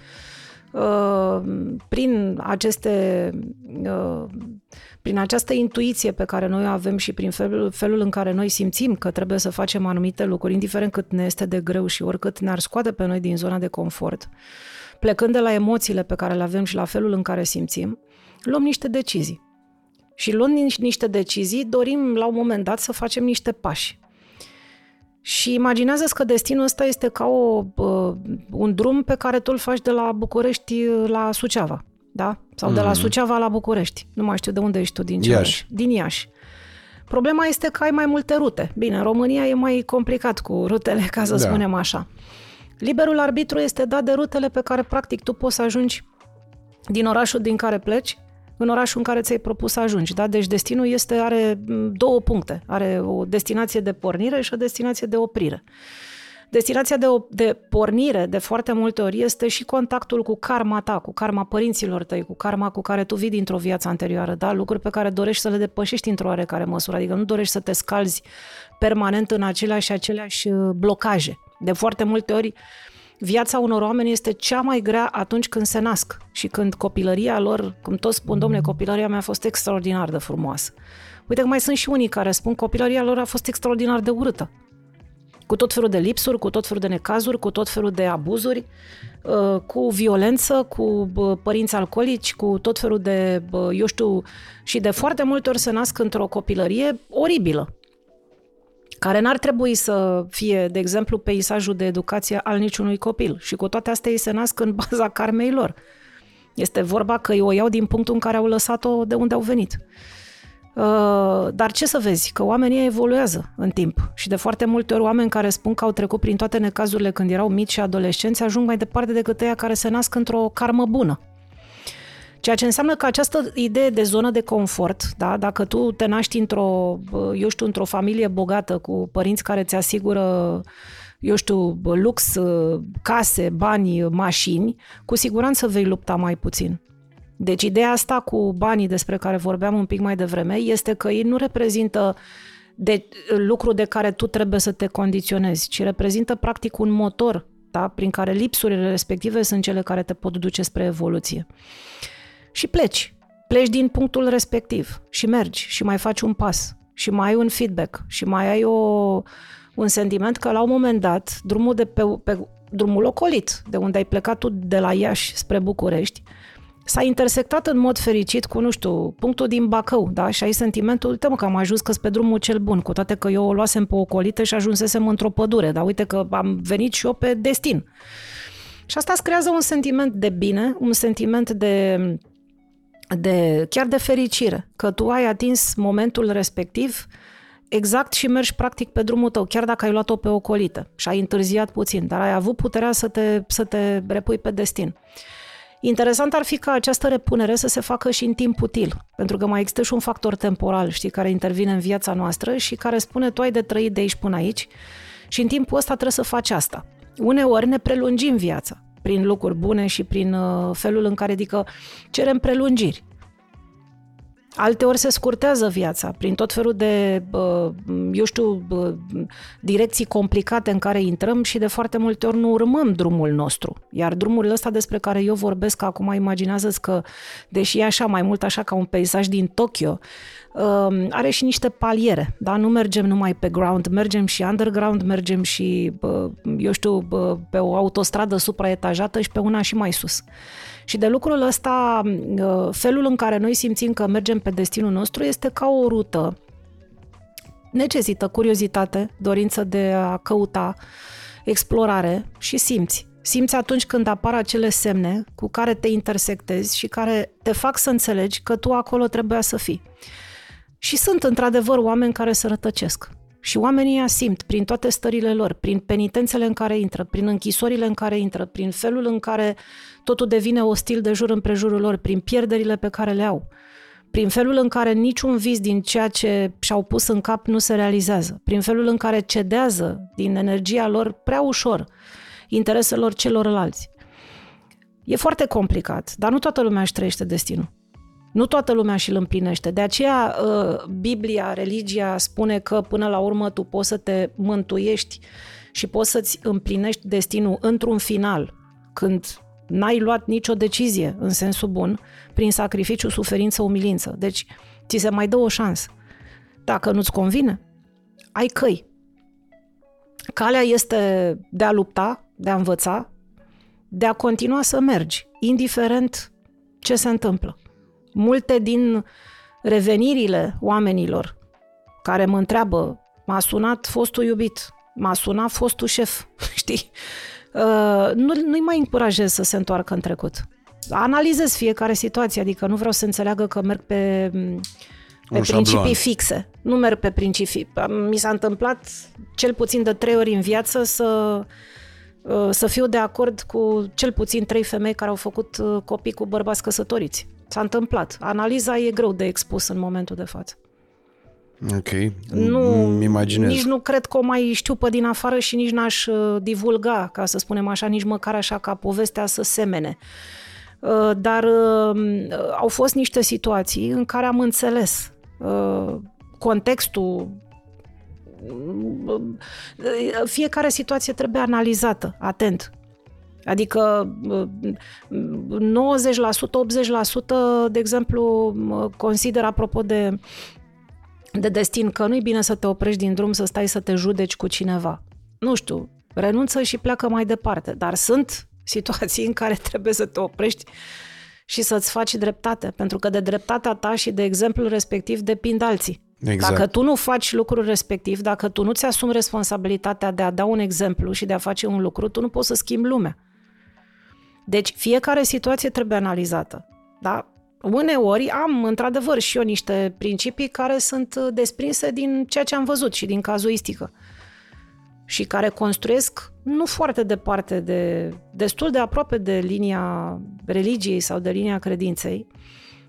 uh, prin aceste uh, prin această intuiție pe care noi o avem și prin felul, felul în care noi simțim că trebuie să facem anumite lucruri, indiferent cât ne este de greu și oricât ne-ar scoate pe noi din zona de confort, plecând de la emoțiile pe care le avem și la felul în care simțim, luăm niște decizii. Și luând niște decizii, dorim la un moment dat să facem niște pași. Și imaginează că destinul ăsta este ca o, uh, un drum pe care tu îl faci de la București la Suceava. Da? Sau mm-hmm. de la mhm. Suceava la București. Nu mai știu de unde ești tu, din ce Iași. Din Iași. Problema este că ai mai multe rute. Bine, în România e mai complicat cu rutele, ca să da. spunem așa. Liberul arbitru este dat de rutele pe care, practic, tu poți să ajungi din orașul din care pleci în orașul în care ți-ai propus să ajungi. Da? Deci destinul este, are două puncte. Are o destinație de pornire și o destinație de oprire. Destinația de, de pornire, de foarte multe ori, este și contactul cu karma ta, cu karma părinților tăi, cu karma cu care tu vii dintr-o viață anterioară, da? lucruri pe care dorești să le depășești într-o oarecare măsură, adică nu dorești să te scalzi permanent în aceleași și aceleași uh, blocaje. De foarte multe ori, viața unor oameni este cea mai grea atunci când se nasc și când copilăria lor, cum toți spun, domnule, copilăria mea a fost extraordinar de frumoasă. Uite că mai sunt și unii care spun copilăria lor a fost extraordinar de urâtă. Cu tot felul de lipsuri, cu tot felul de necazuri, cu tot felul de abuzuri, uh, cu violență, cu părinți alcoolici, cu tot felul de, eu știu, și de foarte multe ori se nasc într-o copilărie oribilă care n-ar trebui să fie, de exemplu, peisajul de educație al niciunui copil. Și cu toate astea ei se nasc în baza carmei lor. Este vorba că o iau din punctul în care au lăsat-o de unde au venit. Uh, dar ce să vezi? Că oamenii evoluează în timp și de foarte multe ori oameni care spun că au trecut prin toate necazurile când erau mici și adolescenți ajung mai departe decât ăia care se nasc într-o karmă bună. Ceea ce înseamnă că această idee de zonă de confort, da, dacă tu te naști într-o, eu știu, într-o familie bogată cu părinți care ți asigură eu știu, lux, case, bani, mașini, cu siguranță vei lupta mai puțin. Deci ideea asta cu banii despre care vorbeam un pic mai devreme este că ei nu reprezintă de lucru de care tu trebuie să te condiționezi, ci reprezintă practic un motor da? prin care lipsurile respective sunt cele care te pot duce spre evoluție. Și pleci. Pleci din punctul respectiv și mergi și mai faci un pas și mai ai un feedback și mai ai o, un sentiment că la un moment dat drumul, de pe, pe drumul ocolit, de unde ai plecat tu de la Iași spre București, s-a intersectat în mod fericit cu, nu știu, punctul din Bacău, da? Și ai sentimentul, uite mă, că am ajuns că pe drumul cel bun, cu toate că eu o luasem pe ocolită și ajunsesem într-o pădure, dar uite că am venit și eu pe destin. Și asta îți creează un sentiment de bine, un sentiment de, de chiar de fericire, că tu ai atins momentul respectiv exact și mergi practic pe drumul tău, chiar dacă ai luat-o pe ocolită și ai întârziat puțin, dar ai avut puterea să te, să te repui pe destin. Interesant ar fi ca această repunere să se facă și în timp util, pentru că mai există și un factor temporal, știi, care intervine în viața noastră și care spune tu ai de trăit de aici până aici și în timpul ăsta trebuie să faci asta. Uneori ne prelungim viața prin lucruri bune și prin uh, felul în care, adică, cerem prelungiri. Alteori se scurtează viața prin tot felul de, eu știu, direcții complicate în care intrăm și de foarte multe ori nu urmăm drumul nostru. Iar drumul ăsta despre care eu vorbesc acum, imaginează că, deși e așa mai mult așa ca un peisaj din Tokyo, um, are și niște paliere, da? Nu mergem numai pe ground, mergem și underground, mergem și, eu știu, pe o autostradă supraetajată și pe una și mai sus. Și de lucrul ăsta, uh, felul în care noi simțim că mergem pe destinul nostru este ca o rută. Necesită curiozitate, dorință de a căuta, explorare și simți. Simți atunci când apar acele semne cu care te intersectezi și care te fac să înțelegi că tu acolo trebuia să fii. Și sunt într-adevăr oameni care se rătăcesc. Și oamenii ăia simt prin toate stările lor, prin penitențele în care intră, prin închisorile în care intră, prin felul în care totul devine ostil de jur împrejurul lor, prin pierderile pe care le au, prin felul în care niciun vis din ceea ce și-au pus în cap nu se realizează, prin felul în care cedează din energia lor prea ușor intereselor celorlalți. E foarte complicat, dar nu toată lumea își trăiește destinul. Nu toată lumea și îl împlinește. De aceea uh, Biblia, religia spune că până la urmă tu poți să te mântuiești și poți să-ți împlinești destinul într-un final, când n-ai luat nicio decizie în sensul bun, prin sacrificiu, suferință, umilință. Deci, ți se mai dă o șansă. Dacă nu-ți convine, ai căi. Calea este de a lupta, de a învăța, de a continua să mergi, indiferent ce se întâmplă. Multe din revenirile oamenilor care mă întreabă, m-a sunat fostul iubit, m-a sunat fostul șef, știi? Uh, nu, nu-i mai încurajez să se întoarcă în trecut. Analizez fiecare situație, adică nu vreau să înțeleagă că merg pe, pe principii șablon. fixe. Nu merg pe principii. Mi s-a întâmplat cel puțin de trei ori în viață să, uh, să fiu de acord cu cel puțin trei femei care au făcut uh, copii cu bărbați căsătoriți. S-a întâmplat. Analiza e greu de expus în momentul de față. Ok, nu, imaginez. Nici nu cred că o mai știu pe din afară și nici n-aș uh, divulga, ca să spunem așa, nici măcar așa ca povestea să semene. Uh, dar uh, au fost niște situații în care am înțeles contextul fiecare situație trebuie analizată, atent. Adică 90%, 80%, de exemplu, consider apropo de de destin că nu-i bine să te oprești din drum, să stai să te judeci cu cineva. Nu știu, renunță și pleacă mai departe. Dar sunt situații în care trebuie să te oprești și să-ți faci dreptate, pentru că de dreptatea ta și de exemplul respectiv depind alții. Exact. Dacă tu nu faci lucrul respectiv, dacă tu nu-ți asumi responsabilitatea de a da un exemplu și de a face un lucru, tu nu poți să schimbi lumea. Deci fiecare situație trebuie analizată. Da? Uneori am, într-adevăr, și eu niște principii care sunt desprinse din ceea ce am văzut și din cazuistică și care construiesc nu foarte departe de, destul de aproape de linia religiei sau de linia credinței,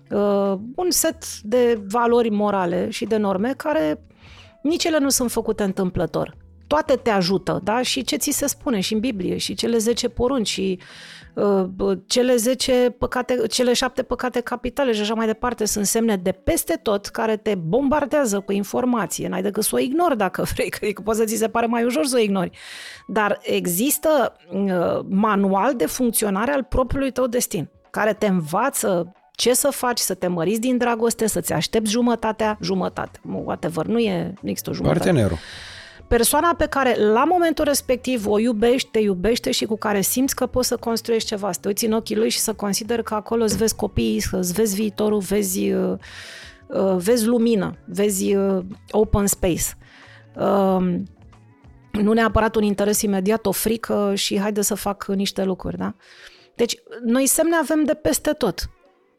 uh, un set de valori morale și de norme care nici ele nu sunt făcute întâmplător. Toate te ajută, da? Și ce ți se spune și în Biblie, și cele 10 porunci, și uh, cele 10 păcate, cele 7 păcate capitale și așa mai departe sunt semne de peste tot care te bombardează cu informație. N-ai decât să o ignori dacă vrei, că adică poate să ți se pare mai ușor să o ignori. Dar există uh, manual de funcționare al propriului tău destin, care te învață ce să faci, să te măriți din dragoste, să-ți aștepți jumătatea, jumătate, whatever, nu e, nu există o jumătate. Partenerul. Persoana pe care la momentul respectiv o iubești, te iubește și cu care simți că poți să construiești ceva, să te uiți în ochii lui și să consideri că acolo îți vezi copiii, îți vezi viitorul, vezi, uh, uh, vezi lumină, vezi uh, open space. Uh, nu neapărat un interes imediat, o frică și haide să fac niște lucruri, da? Deci, noi semne avem de peste tot.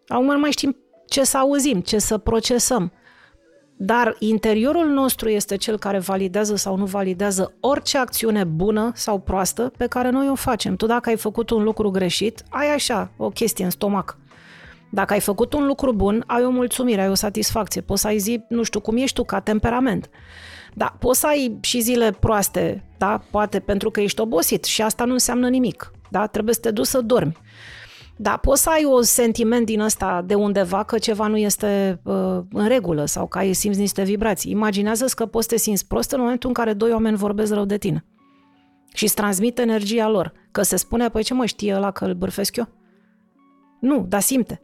Acum nu mai știm ce să auzim, ce să procesăm. Dar interiorul nostru este cel care validează sau nu validează orice acțiune bună sau proastă pe care noi o facem. Tu dacă ai făcut un lucru greșit, ai așa o chestie în stomac. Dacă ai făcut un lucru bun, ai o mulțumire, ai o satisfacție. Poți să ai zi, nu știu, cum ești tu ca temperament. Da, poți să ai și zile proaste, da, poate pentru că ești obosit și asta nu înseamnă nimic. Da, trebuie să te duci să dormi. Da, poți să ai un sentiment din ăsta de undeva că ceva nu este uh, în regulă sau că ai simți niște vibrații. Imaginează-ți că poți să te simți prost în momentul în care doi oameni vorbesc rău de tine și îți transmit energia lor. Că se spune, păi ce mă știe ăla că îl bârfesc eu? Nu, dar simte.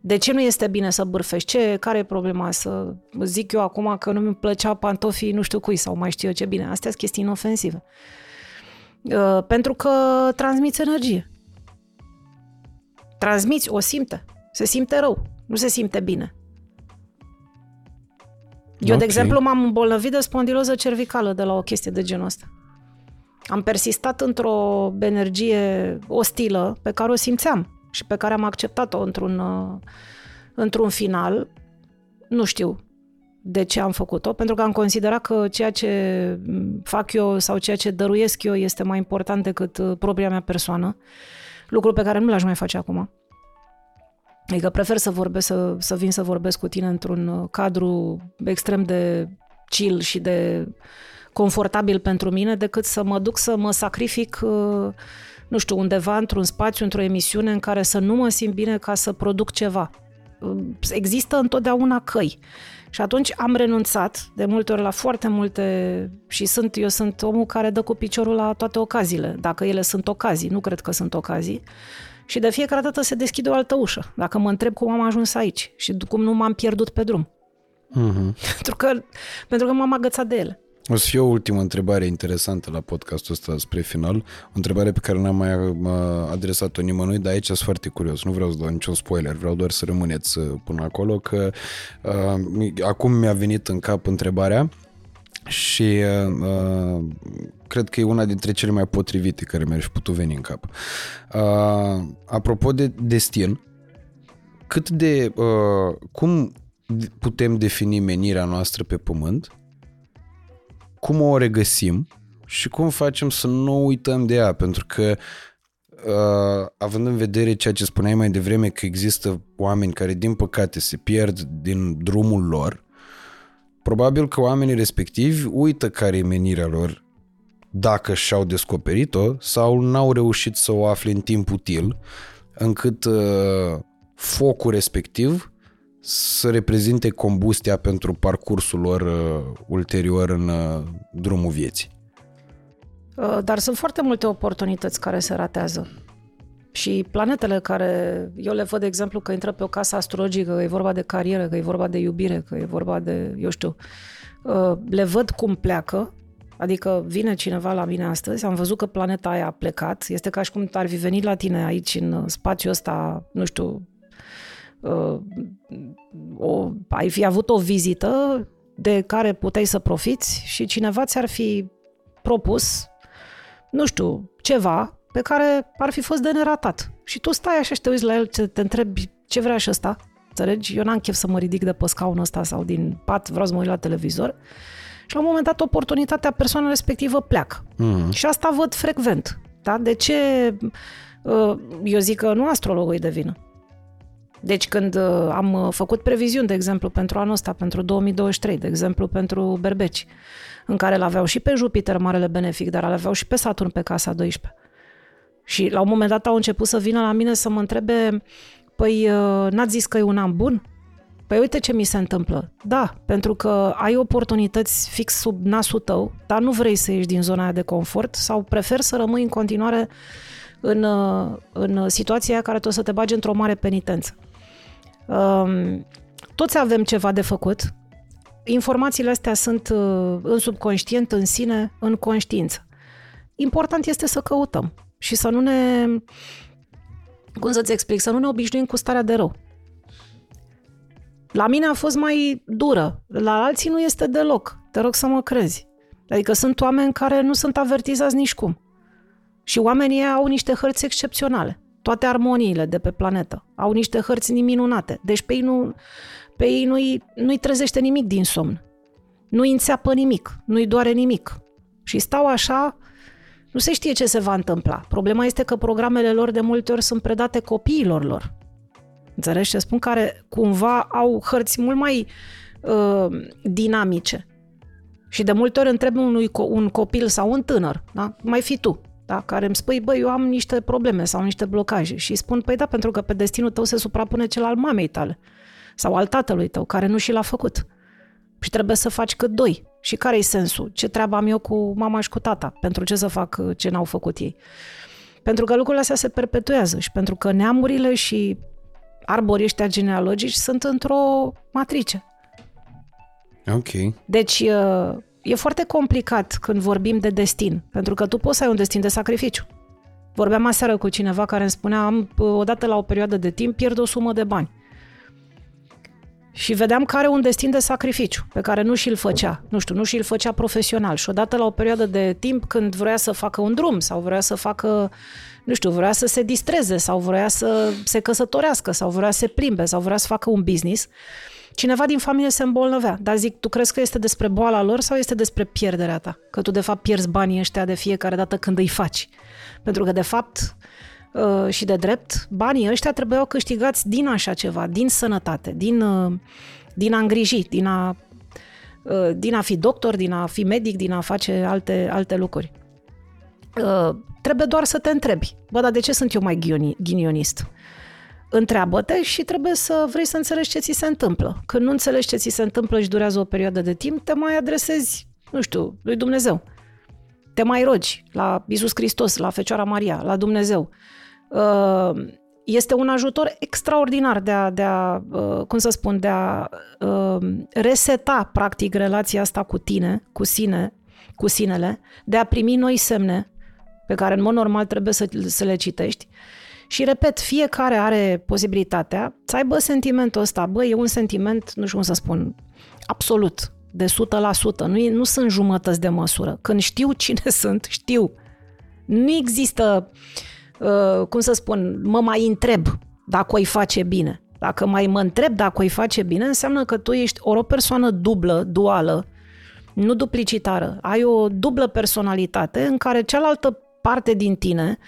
De ce nu este bine să bârfești? Ce, care e problema? Să zic eu acum că nu mi plăcea pantofii nu știu cui sau mai știu eu ce bine. Astea sunt chestii inofensive. Uh, pentru că transmiți energie. Transmiți, o simte. Se simte rău, nu se simte bine. Eu, okay. de exemplu, m-am îmbolnăvit de spondiloză cervicală de la o chestie de genul ăsta. Am persistat într-o energie ostilă pe care o simțeam și pe care am acceptat-o într-un, uh, într-un final. Nu știu, de ce am făcut-o, pentru că am considerat că ceea ce fac eu sau ceea ce dăruiesc eu este mai important decât uh, propria mea persoană, lucru pe care nu l-aș mai face acum. Adică prefer să vorbesc, să, să vin să vorbesc cu tine într-un uh, cadru extrem de chill și de confortabil pentru mine, decât să mă duc să mă sacrific, uh, nu știu, undeva într-un spațiu, într-o emisiune în care să nu mă simt bine ca să produc ceva. Există întotdeauna căi. Și atunci am renunțat de multe ori la foarte multe și sunt, eu sunt omul care dă cu piciorul la toate ocaziile, dacă ele sunt ocazii, nu cred că sunt ocazii. Și de fiecare dată se deschide o altă ușă. Dacă mă întreb cum am ajuns aici și cum nu m-am pierdut pe drum. Mm-hmm. pentru, că, pentru că m-am agățat de ele. O să fie o ultimă întrebare interesantă la podcastul ăsta spre final. O întrebare pe care n-am mai adresat-o nimănui, dar aici sunt foarte curios. Nu vreau să dau niciun spoiler, vreau doar să rămâneți uh, până acolo, că uh, acum mi-a venit în cap întrebarea și uh, cred că e una dintre cele mai potrivite care mi-ar fi putut veni în cap. Uh, apropo de destin, cât de... Uh, cum putem defini menirea noastră pe pământ cum o regăsim și cum facem să nu uităm de ea, pentru că uh, având în vedere ceea ce spuneai mai devreme că există oameni care din păcate se pierd din drumul lor, probabil că oamenii respectivi uită care e menirea lor dacă și-au descoperit-o sau n-au reușit să o afle în timp util, încât uh, focul respectiv să reprezinte combustia pentru parcursul lor uh, ulterior în uh, drumul vieții. Uh, dar sunt foarte multe oportunități care se ratează. Și planetele care, eu le văd, de exemplu, că intră pe o casă astrologică, că e vorba de carieră, că e vorba de iubire, că e vorba de, eu știu, uh, le văd cum pleacă, adică vine cineva la mine astăzi, am văzut că planeta aia a plecat, este ca și cum ar fi venit la tine aici în spațiul ăsta, nu știu, uh, o, ai fi avut o vizită de care puteai să profiți și cineva ți-ar fi propus, nu știu, ceva pe care ar fi fost de neratat. Și tu stai așa și te uiți la el, te, te întrebi ce vrea și ăsta, înțelegi? Eu n-am chef să mă ridic de pe scaunul ăsta sau din pat, vreau să mă uit la televizor. Și la un moment dat oportunitatea persoana respectivă pleacă. Mm. Și asta văd frecvent. Da? De ce uh, eu zic că nu astrologul e de vină? Deci când uh, am uh, făcut previziuni, de exemplu, pentru anul ăsta, pentru 2023, de exemplu, pentru berbeci, în care îl aveau și pe Jupiter, marele benefic, dar îl aveau și pe Saturn pe casa 12. Și la un moment dat au început să vină la mine să mă întrebe, păi n-ați zis că e un an bun? Păi uite ce mi se întâmplă. Da, pentru că ai oportunități fix sub nasul tău, dar nu vrei să ieși din zona aia de confort sau prefer să rămâi în continuare în, în situația care tu o să te bagi într-o mare penitență. Um, toți avem ceva de făcut. Informațiile astea sunt uh, în subconștient, în sine, în conștiință. Important este să căutăm și să nu ne, cum să-ți explic, să nu ne obișnuim cu starea de rău. La mine a fost mai dură, la alții nu este deloc. Te rog să mă crezi. Adică sunt oameni care nu sunt avertizați nici cum. Și oamenii au niște hărți excepționale. Toate armoniile de pe planetă au niște hărți minunate. Deci pe ei, nu, pe ei nu-i, nu-i trezește nimic din somn. Nu-i înțeapă nimic, nu-i doare nimic. Și stau așa, nu se știe ce se va întâmpla. Problema este că programele lor de multe ori sunt predate copiilor lor. Înțelegi ce spun? Care cumva au hărți mult mai uh, dinamice. Și de multe ori întreb unui, un copil sau un tânăr, da? mai fi tu, da? care îmi spui, băi, eu am niște probleme sau niște blocaje și spun, păi da, pentru că pe destinul tău se suprapune cel al mamei tale sau al tatălui tău, care nu și l-a făcut. Și trebuie să faci cât doi. Și care e sensul? Ce treabă am eu cu mama și cu tata? Pentru ce să fac ce n-au făcut ei? Pentru că lucrurile astea se perpetuează și pentru că neamurile și arborii ăștia genealogici sunt într-o matrice. Ok. Deci e foarte complicat când vorbim de destin, pentru că tu poți să ai un destin de sacrificiu. Vorbeam aseară cu cineva care îmi spunea, am, odată la o perioadă de timp, pierd o sumă de bani. Și vedeam că are un destin de sacrificiu, pe care nu și-l făcea, nu știu, nu și-l făcea profesional. Și odată la o perioadă de timp, când vrea să facă un drum sau vrea să facă nu știu, vrea să se distreze sau vrea să se căsătorească sau vrea să se plimbe sau vrea să facă un business, cineva din familie se îmbolnăvea. Dar zic, tu crezi că este despre boala lor sau este despre pierderea ta? Că tu de fapt pierzi banii ăștia de fiecare dată când îi faci. Pentru că de fapt uh, și de drept, banii ăștia trebuiau câștigați din așa ceva, din sănătate, din, uh, din a îngriji, din a, uh, din a fi doctor, din a fi medic, din a face alte, alte lucruri. Trebuie doar să te întrebi. Bă, dar de ce sunt eu mai ghinionist? Întreabă-te și trebuie să vrei să înțelegi ce ți se întâmplă. Când nu înțelegi ce ți se întâmplă și durează o perioadă de timp, te mai adresezi, nu știu, lui Dumnezeu. Te mai rogi la Isus Hristos, la Fecioara Maria, la Dumnezeu. Uh, este un ajutor extraordinar de a, de a uh, cum să spun, de a uh, reseta, practic, relația asta cu tine, cu sine, cu sinele, de a primi noi semne, pe care în mod normal trebuie să, să le citești. Și repet, fiecare are posibilitatea să aibă sentimentul ăsta. Bă, e un sentiment, nu știu cum să spun, absolut, de 100%. Nu, e, nu sunt jumătăți de măsură. Când știu cine sunt, știu. Nu există, uh, cum să spun, mă mai întreb dacă o-i face bine. Dacă mai mă întreb dacă o-i face bine, înseamnă că tu ești ori o persoană dublă, duală, nu duplicitară. Ai o dublă personalitate în care cealaltă parte din tine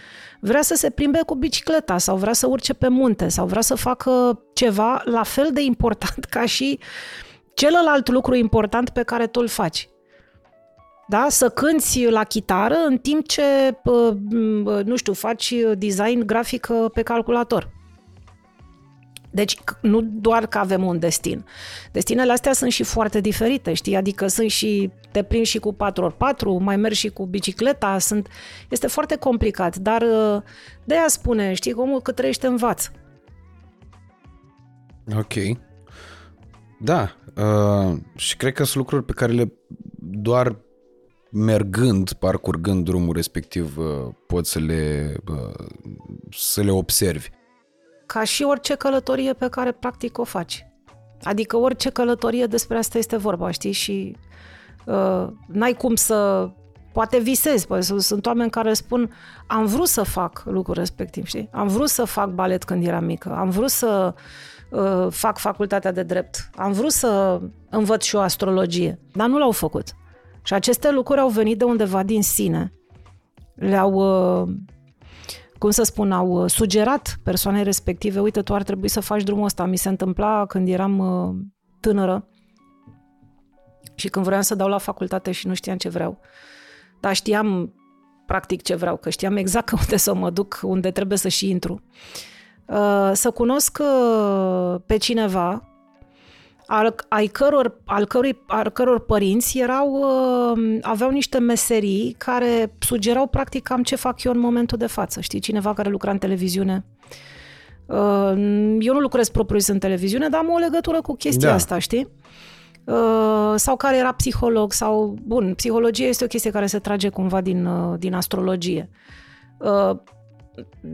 vrea să se plimbe cu bicicleta sau vrea să urce pe munte sau vrea să facă ceva la fel de important ca și celălalt lucru important pe care tu îl faci. Da? Să cânti la chitară în timp ce, nu știu, faci design grafic pe calculator. Deci nu doar că avem un destin. Destinele astea sunt și foarte diferite, știi? Adică sunt și, te prind și cu 4x4, mai mergi și cu bicicleta, sunt, este foarte complicat, dar uh, de aia spune, știi, omul cât trăiește învață. Ok. Da, uh, și cred că sunt lucruri pe care le doar mergând, parcurgând drumul respectiv, uh, poți să le, uh, să le observi. Ca și orice călătorie pe care practic o faci. Adică orice călătorie despre asta este vorba, știi? Și uh, n-ai cum să... Poate visezi, poate sunt oameni care spun am vrut să fac lucrul respectiv, știi? Am vrut să fac balet când eram mică, am vrut să uh, fac facultatea de drept, am vrut să învăț și o astrologie, dar nu l-au făcut. Și aceste lucruri au venit de undeva din sine. Le-au, uh, cum să spun, au uh, sugerat persoanei respective, uite, tu ar trebui să faci drumul ăsta. Mi se întâmpla când eram uh, tânără și când vreau să dau la facultate și nu știam ce vreau. Dar știam practic ce vreau, că știam exact unde să mă duc, unde trebuie să și intru. Să cunosc pe cineva al, ai căror, al, cărui, al căror părinți erau, uh, aveau niște meserii care sugerau practic cam ce fac eu în momentul de față. Știi, cineva care lucra în televiziune. Uh, eu nu lucrez propriu în televiziune, dar am o legătură cu chestia da. asta, știi? Uh, sau care era psiholog sau... Bun, psihologie este o chestie care se trage cumva din, din astrologie.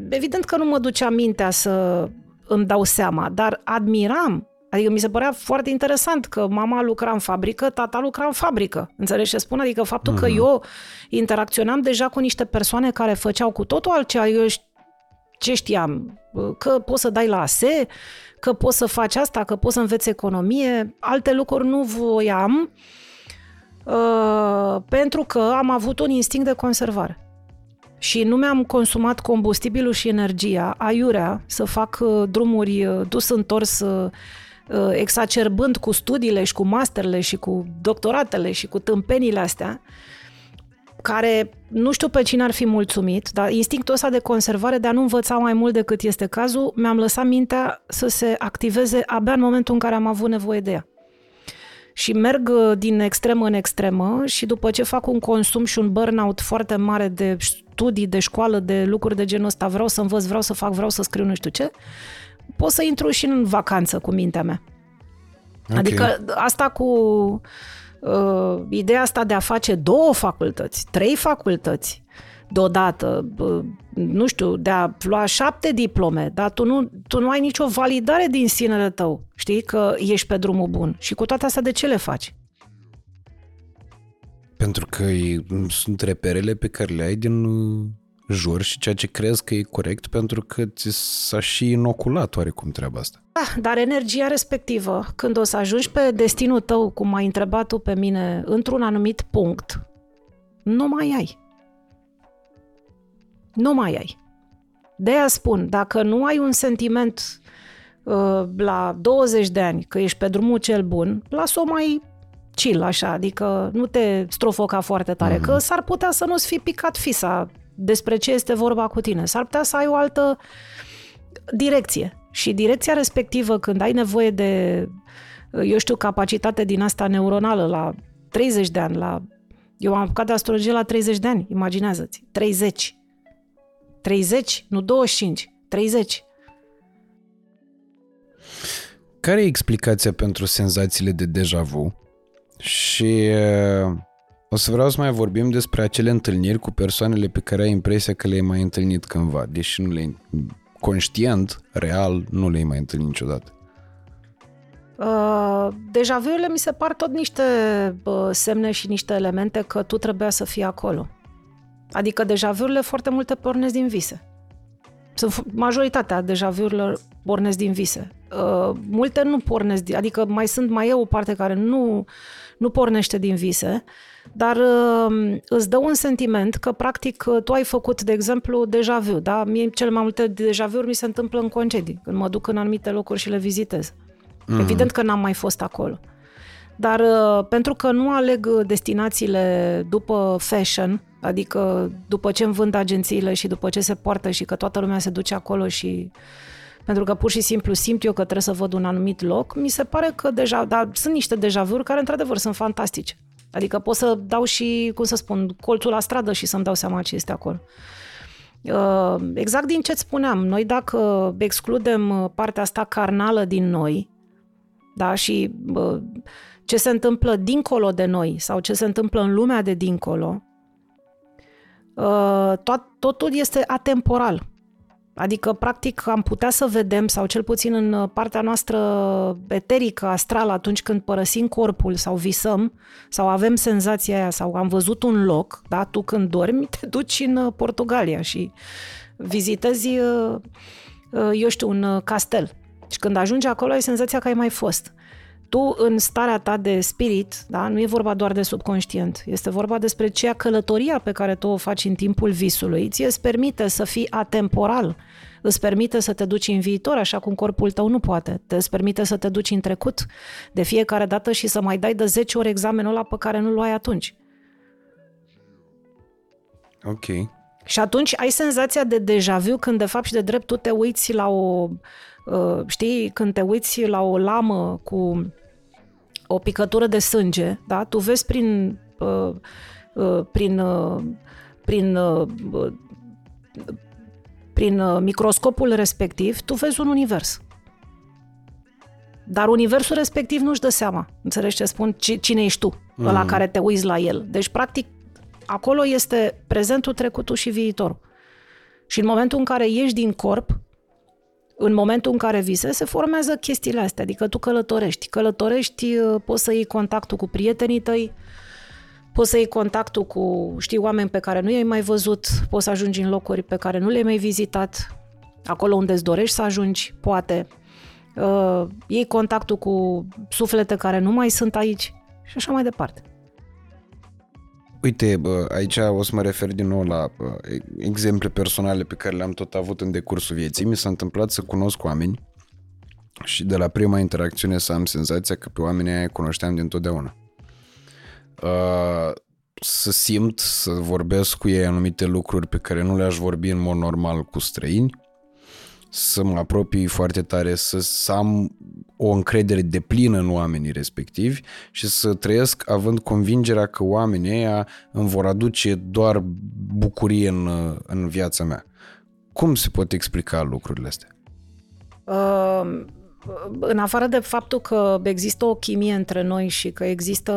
Evident că nu mă ducea mintea să îmi dau seama, dar admiram Adică mi se părea foarte interesant că mama lucra în fabrică, tata lucra în fabrică. Înțelegi ce spun? Adică faptul uh-huh. că mhm. eu interacționam deja cu niște persoane care făceau cu totul altceva. Eu ce știam? Că poți să dai la ASE, că poți să faci asta, că poți să înveți economie. Alte lucruri nu voiam uh, pentru că am avut un instinct de conservare. Și nu mi-am consumat combustibilul și energia aiurea să fac uh, drumuri uh, dus întors uh, Uh, exacerbând cu studiile și cu masterele și cu doctoratele și cu tâmpenile astea, care nu știu pe cine ar fi mulțumit, dar instinctul ăsta de conservare, de a nu învăța mai mult decât este cazul, mi-am lăsat mintea să se activeze abia în momentul în care am avut nevoie de ea. Și merg uh, din extremă în extremă și după ce fac un consum și un burnout foarte mare de studii, de școală, de lucruri de genul ăsta, vreau să învăț, vreau să fac, vreau să scriu nu știu ce, pot să intru și în vacanță cu mintea mea. Okay. Adică asta cu uh, ideea asta de a face două facultăți, trei facultăți deodată, uh, nu știu, de a lua șapte diplome, dar tu nu, tu nu ai nicio validare din sinele tău, știi, că ești pe drumul bun. Și cu toate astea, de ce le faci? Pentru că sunt reperele pe care le ai din uh, jur și ceea ce crezi că e corect pentru că ți s-a și inoculat oarecum treaba asta. Da, dar energia respectivă, când o să ajungi pe destinul tău, cum m-ai întrebat tu pe mine, într-un anumit punct, nu mai ai. Nu mai ai. De aia spun, dacă nu ai un sentiment uh, la 20 de ani că ești pe drumul cel bun, lasă-o mai chill așa, adică nu te strofoca foarte tare, mm-hmm. că s-ar putea să nu-ți fi picat fisa despre ce este vorba cu tine. S-ar putea să ai o altă direcție. Și direcția respectivă, când ai nevoie de, eu știu, capacitate din asta neuronală la 30 de ani, la... Eu am apucat de astrologie la 30 de ani, imaginează-ți. 30. 30, nu 25, 30. Care e explicația pentru senzațiile de deja vu? Și o să vreau să mai vorbim despre acele întâlniri cu persoanele pe care ai impresia că le-ai mai întâlnit cândva, deși nu le conștient, real, nu le-ai mai întâlnit niciodată. Uh, deja vurile mi se par tot niște uh, semne și niște elemente că tu trebuia să fii acolo. Adică deja vurile foarte multe pornesc din vise. Sunt majoritatea deja vurilor pornesc din vise. Uh, multe nu pornesc, adică mai sunt mai e o parte care nu, nu pornește din vise, dar uh, îți dă un sentiment că practic tu ai făcut, de exemplu, deja vu, da? Mie cel mai multe deja vu mi se întâmplă în concedii, când mă duc în anumite locuri și le vizitez. Mm-hmm. Evident că n-am mai fost acolo. Dar uh, pentru că nu aleg destinațiile după fashion, adică după ce îmi vând agențiile și după ce se poartă și că toată lumea se duce acolo și pentru că pur și simplu simt eu că trebuie să văd un anumit loc, mi se pare că deja, dar sunt niște dejavuri care într-adevăr sunt fantastice. Adică pot să dau și, cum să spun, colțul la stradă și să-mi dau seama ce este acolo. Uh, exact din ce-ți spuneam, noi dacă excludem partea asta carnală din noi, da, și uh, ce se întâmplă dincolo de noi sau ce se întâmplă în lumea de dincolo, uh, tot, totul este atemporal. Adică, practic, am putea să vedem, sau cel puțin în partea noastră eterică, astrală, atunci când părăsim corpul sau visăm, sau avem senzația aia, sau am văzut un loc, da? tu când dormi, te duci în Portugalia și vizitezi, eu știu, un castel. Și când ajungi acolo, ai senzația că ai mai fost tu în starea ta de spirit, da, nu e vorba doar de subconștient, este vorba despre ceea călătoria pe care tu o faci în timpul visului, ție îți permite să fii atemporal, îți permite să te duci în viitor, așa cum corpul tău nu poate, te îți permite să te duci în trecut de fiecare dată și să mai dai de 10 ori examenul ăla pe care nu-l luai atunci. Ok. Și atunci ai senzația de deja vu când de fapt și de drept tu te uiți la o, uh, știi, când te uiți la o lamă cu o picătură de sânge, da? tu vezi prin, uh, uh, prin, uh, prin, uh, prin uh, microscopul respectiv, tu vezi un univers. Dar universul respectiv nu-și dă seama. Înțelegi ce spun? Cine ești tu, mm. la care te uiți la el. Deci, practic, acolo este prezentul, trecutul și viitorul. Și în momentul în care ieși din corp, în momentul în care visezi, se formează chestiile astea, adică tu călătorești. Călătorești, uh, poți să iei contactul cu prietenii tăi, poți să iei contactul cu, știi, oameni pe care nu i-ai mai văzut, poți să ajungi în locuri pe care nu le-ai mai vizitat, acolo unde îți dorești să ajungi, poate. Uh, iei contactul cu suflete care nu mai sunt aici și așa mai departe. Uite, aici o să mă refer din nou la exemple personale pe care le-am tot avut în decursul vieții. Mi s-a întâmplat să cunosc oameni și de la prima interacțiune să am senzația că pe oamenii aia cunoșteam din totdeauna. Să simt, să vorbesc cu ei anumite lucruri pe care nu le-aș vorbi în mod normal cu străini, să mă apropii foarte tare, să, să am o încredere de plină în oamenii respectivi și să trăiesc având convingerea că oamenii ăia îmi vor aduce doar bucurie în, în viața mea. Cum se pot explica lucrurile astea? Uh, în afară de faptul că există o chimie între noi și că există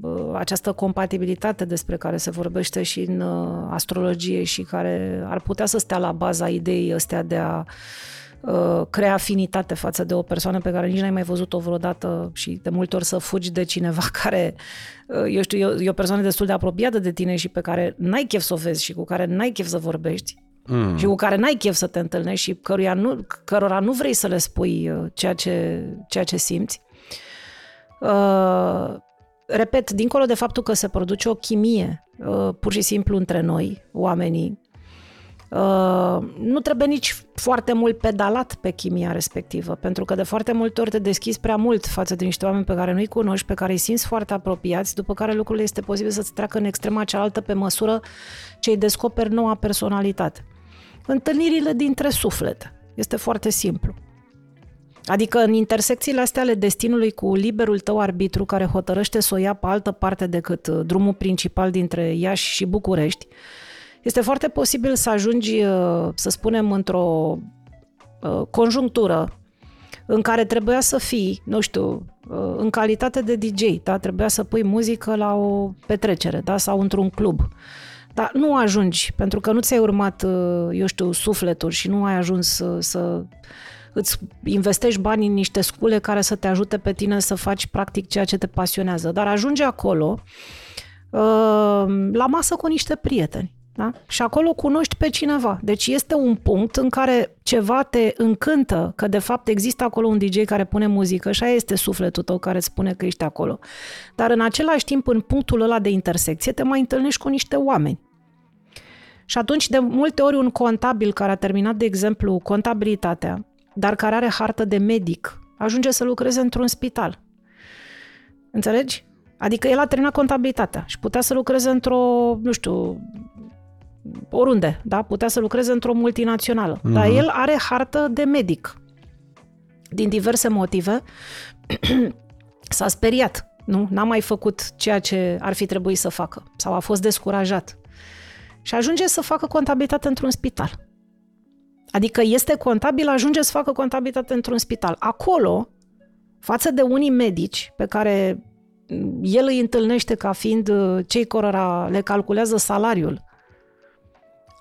uh, această compatibilitate despre care se vorbește și în uh, astrologie și care ar putea să stea la baza ideii astea de a uh, Uh, crea afinitate față de o persoană pe care nici n-ai mai văzut-o vreodată și de multe ori să fugi de cineva care, uh, eu știu, e o persoană destul de apropiată de tine și pe care n-ai chef să o vezi și cu care n-ai chef să vorbești mm. și cu care n-ai chef să te întâlnești și căruia nu, cărora nu vrei să le spui uh, ceea ce, ceea ce simți. Uh, repet, dincolo de faptul că se produce o chimie uh, pur și simplu între noi, oamenii, Uh, nu trebuie nici foarte mult pedalat pe chimia respectivă, pentru că de foarte multe ori te deschizi prea mult față de niște oameni pe care nu-i cunoști, pe care îi simți foarte apropiați, după care lucrurile este posibil să-ți treacă în extrema cealaltă pe măsură ce îi descoperi noua personalitate. Întâlnirile dintre suflete. Este foarte simplu. Adică în intersecțiile astea ale destinului cu liberul tău arbitru care hotărăște să o ia pe altă parte decât uh, drumul principal dintre Iași și București, este foarte posibil să ajungi, uh, să spunem, într-o uh, conjunctură în care trebuia să fii, nu știu, uh, în calitate de DJ, da? trebuia să pui muzică la o petrecere da? sau într-un club. Dar nu ajungi, pentru că nu ți-ai urmat, eu știu, sufletul și nu ai ajuns să, să îți investești bani în niște scule care să te ajute pe tine să faci practic ceea ce te pasionează. Dar ajungi acolo la masă cu niște prieteni. Da? Și acolo cunoști pe cineva. Deci este un punct în care ceva te încântă, că de fapt există acolo un DJ care pune muzică și aia este sufletul tău care îți spune că ești acolo. Dar în același timp, în punctul ăla de intersecție, te mai întâlnești cu niște oameni. Și atunci, de multe ori, un contabil care a terminat, de exemplu, contabilitatea, dar care are hartă de medic, ajunge să lucreze într-un spital. Înțelegi? Adică el a terminat contabilitatea și putea să lucreze într-o, nu știu, oriunde, da? Putea să lucreze într-o multinațională. Uh-huh. Dar el are hartă de medic. Din diverse motive s-a speriat. Nu? N-a mai făcut ceea ce ar fi trebuit să facă. Sau a fost descurajat. Și ajunge să facă contabilitate într-un spital. Adică este contabil, ajunge să facă contabilitate într-un spital. Acolo, față de unii medici pe care el îi întâlnește ca fiind uh, cei cărora le calculează salariul,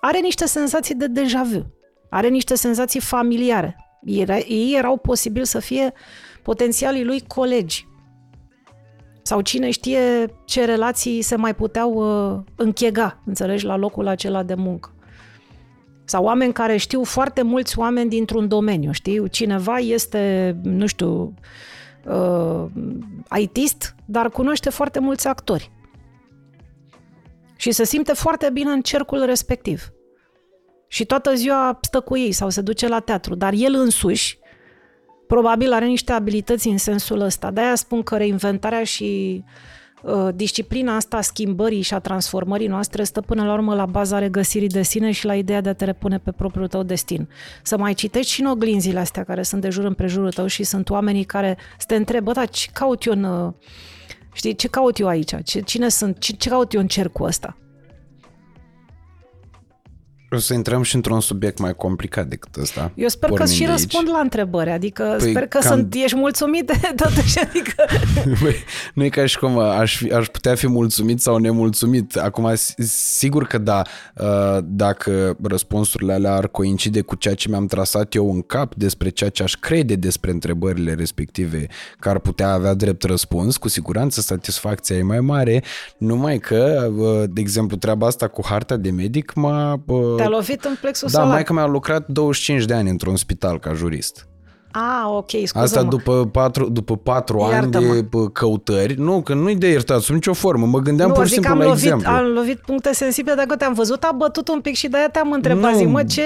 are niște senzații de deja vu. Are niște senzații familiare. Era, ei erau posibil să fie potențialii lui colegi. Sau cine știe ce relații se mai puteau uh, închega, înțelegi, la locul acela de muncă. Sau oameni care știu foarte mulți oameni dintr-un domeniu, știu? Cineva este, nu știu, uh, ITist, dar cunoaște foarte mulți actori. Și se simte foarte bine în cercul respectiv. Și toată ziua stă cu ei sau se duce la teatru, dar el însuși probabil are niște abilități în sensul ăsta. De-aia spun că reinventarea și uh, disciplina asta a schimbării și a transformării noastre stă până la urmă la baza regăsirii de sine și la ideea de a te repune pe propriul tău destin. Să mai citești și în oglinzile astea care sunt de jur împrejurul tău și sunt oamenii care te întrebă, da, ce caut eu în... Uh, știi, ce caut eu aici? Ce, cine sunt? Ce, ce caut eu în cercul ăsta? O să intrăm și într-un subiect mai complicat decât ăsta. Eu sper că și răspund la întrebări, adică păi sper că cam... sunt, ești mulțumit de totuși, adică... Păi, nu e ca și cum aș, fi, aș putea fi mulțumit sau nemulțumit. Acum, sigur că da, uh, dacă răspunsurile alea ar coincide cu ceea ce mi-am trasat eu în cap despre ceea ce aș crede despre întrebările respective, că ar putea avea drept răspuns, cu siguranță satisfacția e mai mare, numai că, uh, de exemplu, treaba asta cu harta de medic m-a uh, te-a lovit în plexul da, solar. Da, mai că mi-a lucrat 25 de ani într-un spital ca jurist. Ah, ok, scuză Asta după patru, după patru ani de căutări. Nu, că nu-i de iertat, sub nicio formă. Mă gândeam nu, pur și simplu la lovit, exemplu. Am lovit puncte sensibile, dacă te-am văzut, a bătut un pic și de-aia te-am întrebat. Nu. Zic, mă, ce,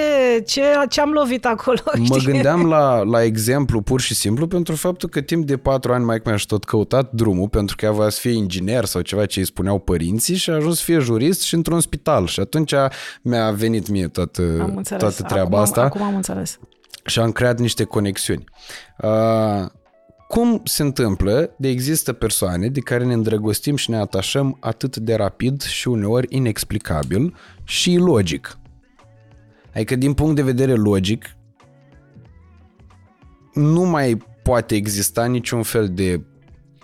ce, ce am lovit acolo? Mă știi? gândeam la, la exemplu pur și simplu pentru faptul că timp de patru ani mai mi-a tot căutat drumul pentru că ea voia să fie inginer sau ceva ce îi spuneau părinții și a ajuns să fie jurist și într-un spital. Și atunci mi-a venit mie toată, toată treaba acum, asta. Acum am înțeles și am creat niște conexiuni. Uh, cum se întâmplă de există persoane de care ne îndrăgostim și ne atașăm atât de rapid și uneori inexplicabil și logic? Adică din punct de vedere logic nu mai poate exista niciun fel de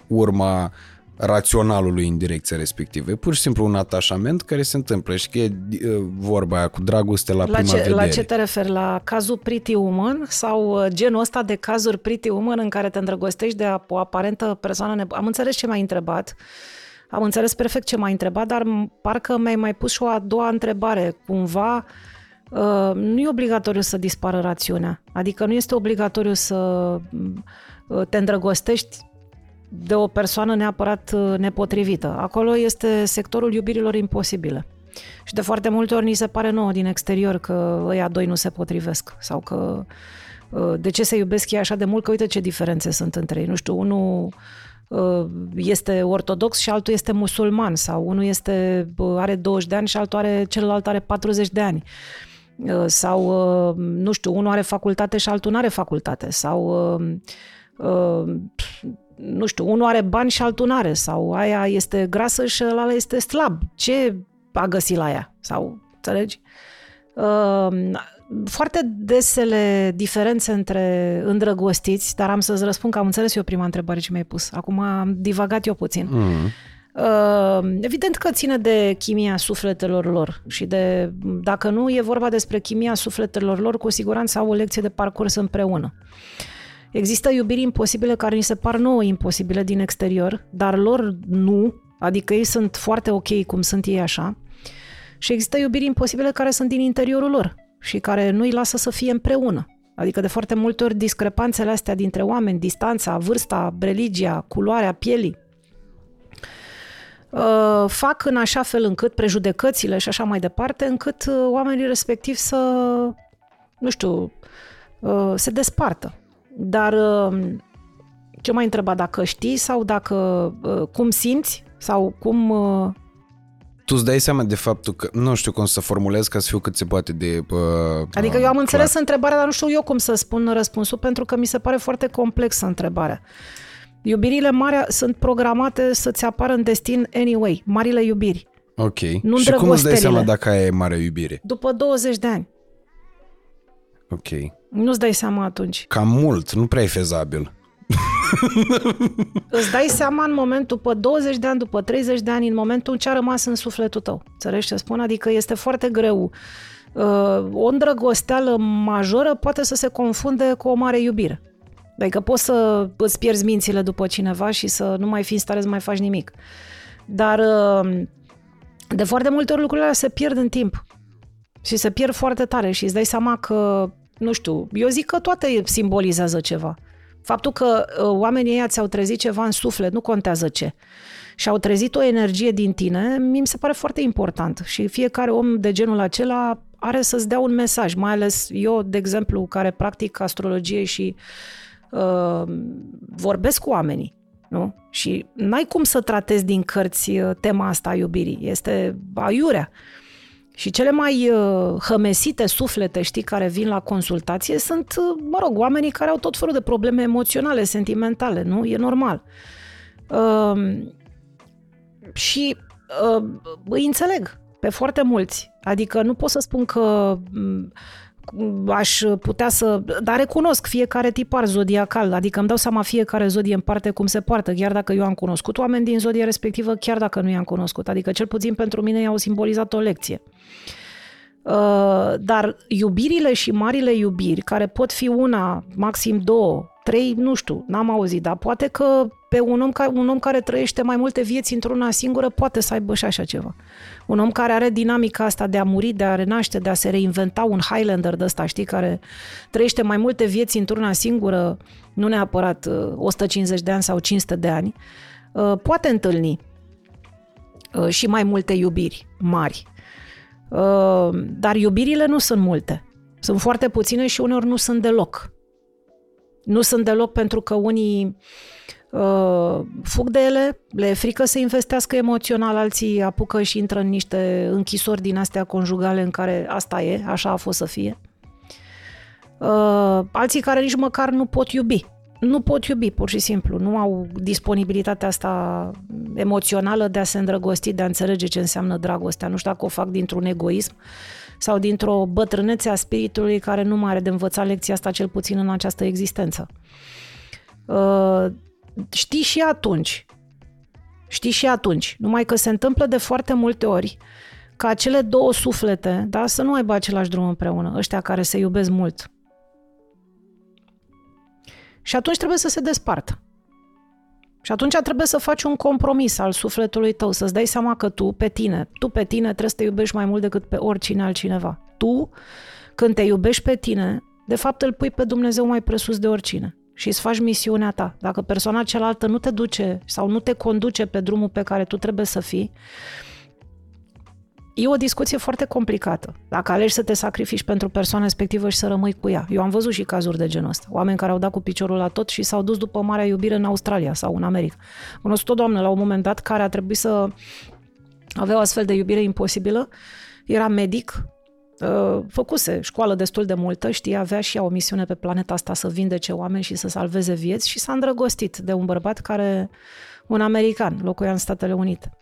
urma raționalului în direcția respectivă. E pur și simplu un atașament care se întâmplă și că e vorba aia cu dragoste la, la prima ce, vedere. La ce te referi? La cazul Pretty Woman sau uh, genul ăsta de cazuri Pretty Woman în care te îndrăgostești de o aparentă persoană neb- Am înțeles ce m-ai întrebat. Am înțeles perfect ce m-ai întrebat, dar parcă mi-ai mai pus și o a doua întrebare. Cumva, uh, nu e obligatoriu să dispară rațiunea. Adică nu este obligatoriu să uh, te îndrăgostești de o persoană neapărat uh, nepotrivită. Acolo este sectorul iubirilor imposibile. Și de foarte multe ori ni se pare nouă din exterior că ăia doi nu se potrivesc sau că uh, de ce se iubesc ei așa de mult, că uite ce diferențe sunt între ei. Nu știu, unul uh, este ortodox și altul este musulman sau unul este, are 20 de ani și altul are, celălalt are 40 de ani sau, nu știu, unul are facultate și altul nu are facultate sau nu știu, unul are bani și altul nu are, sau aia este grasă și ăla este slab. Ce a găsit la ea? Sau, înțelegi? Uh, foarte desele diferențe între îndrăgostiți, dar am să-ți răspund că am înțeles eu prima întrebare ce mi-ai pus. Acum am divagat eu puțin. Mm. Uh, evident că ține de chimia sufletelor lor și de, dacă nu e vorba despre chimia sufletelor lor, cu siguranță au o lecție de parcurs împreună. Uh, Există iubiri imposibile care ni se par nouă imposibile din exterior, dar lor nu, adică ei sunt foarte ok cum sunt ei așa. Și există iubiri imposibile care sunt din interiorul lor și care nu îi lasă să fie împreună. Adică de foarte multe ori discrepanțele astea dintre oameni, distanța, vârsta, religia, culoarea pielii, uh, fac în așa fel încât prejudecățile și așa mai departe, încât uh, oamenii respectiv să, nu știu, uh, se despartă. Dar um, ce mai întreba, dacă știi sau dacă uh, cum simți sau cum... Uh, tu îți dai seama de faptul că, nu știu cum să formulez ca să fiu cât se poate de uh, Adică eu am înțeles clar. întrebarea, dar nu știu eu cum să spun răspunsul, pentru că mi se pare foarte complexă întrebarea. Iubirile mari sunt programate să-ți apară în destin anyway, marile iubiri. Ok. Nu și cum îți dai seama dacă aia e mare iubire? După 20 de ani. Ok. Nu-ți dai seama atunci. Cam mult, nu prea e fezabil. Îți dai seama în momentul, după 20 de ani, după 30 de ani, în momentul ce a rămas în sufletul tău. Înțelegi ce spun? Adică este foarte greu Uh, o îndrăgosteală majoră poate să se confunde cu o mare iubire. Adică poți să îți pierzi mințile după cineva și să nu mai fii în stare să mai faci nimic. Dar uh, de foarte multe ori lucrurile se pierd în timp. Și se pierd foarte tare și îți dai seama că, nu știu, eu zic că toate simbolizează ceva. Faptul că uh, oamenii ăia ți-au trezit ceva în suflet, nu contează ce, și au trezit o energie din tine, mi se pare foarte important. Și fiecare om de genul acela are să-ți dea un mesaj, mai ales eu, de exemplu, care practic astrologie și uh, vorbesc cu oamenii. Nu? Și n-ai cum să tratezi din cărți uh, tema asta a iubirii. Este aiurea. Și cele mai uh, hămesite suflete, știi, care vin la consultație sunt, uh, mă rog, oamenii care au tot felul de probleme emoționale, sentimentale, nu? E normal. Uh, și uh, îi înțeleg pe foarte mulți. Adică nu pot să spun că mm, aș putea să... Dar recunosc fiecare tipar zodiacal, adică îmi dau seama fiecare zodie în parte cum se poartă, chiar dacă eu am cunoscut oameni din zodia respectivă, chiar dacă nu i-am cunoscut. Adică cel puțin pentru mine i-au simbolizat o lecție. Uh, dar iubirile și marile iubiri, care pot fi una, maxim două, trei, nu știu, n-am auzit, dar poate că pe un om, ca, un om care trăiește mai multe vieți într-una singură poate să aibă și așa ceva. Un om care are dinamica asta de a muri, de a renaște, de a se reinventa un Highlander de ăsta, știi, care trăiește mai multe vieți într-una singură, nu neapărat 150 uh, de ani sau 500 de ani, uh, poate întâlni uh, și mai multe iubiri mari. Dar iubirile nu sunt multe. Sunt foarte puține și uneori nu sunt deloc. Nu sunt deloc pentru că unii uh, fug de ele, le e frică să investească emoțional, alții apucă și intră în niște închisori din astea conjugale în care asta e, așa a fost să fie. Uh, alții care nici măcar nu pot iubi. Nu pot iubi, pur și simplu. Nu au disponibilitatea asta emoțională de a se îndrăgosti, de a înțelege ce înseamnă dragostea. Nu știu dacă o fac dintr-un egoism sau dintr-o bătrânețe a spiritului care nu mai are de învățat lecția asta cel puțin în această existență. Uh, știi și atunci, știi și atunci, numai că se întâmplă de foarte multe ori ca cele două suflete da, să nu aibă același drum împreună, ăștia care se iubesc mult. Și atunci trebuie să se despartă. Și atunci trebuie să faci un compromis al sufletului tău, să-ți dai seama că tu, pe tine, tu pe tine trebuie să te iubești mai mult decât pe oricine altcineva. Tu, când te iubești pe tine, de fapt îl pui pe Dumnezeu mai presus de oricine și îți faci misiunea ta. Dacă persoana cealaltă nu te duce sau nu te conduce pe drumul pe care tu trebuie să fii, E o discuție foarte complicată. Dacă alegi să te sacrifici pentru persoana respectivă și să rămâi cu ea. Eu am văzut și cazuri de genul ăsta. Oameni care au dat cu piciorul la tot și s-au dus după marea iubire în Australia sau în America. Cunosc o doamnă la un moment dat care a trebuit să avea o astfel de iubire imposibilă. Era medic, uh, făcuse școală destul de multă, știa, avea și ea o misiune pe planeta asta să vindece oameni și să salveze vieți și s-a îndrăgostit de un bărbat care, un american, locuia în Statele Unite.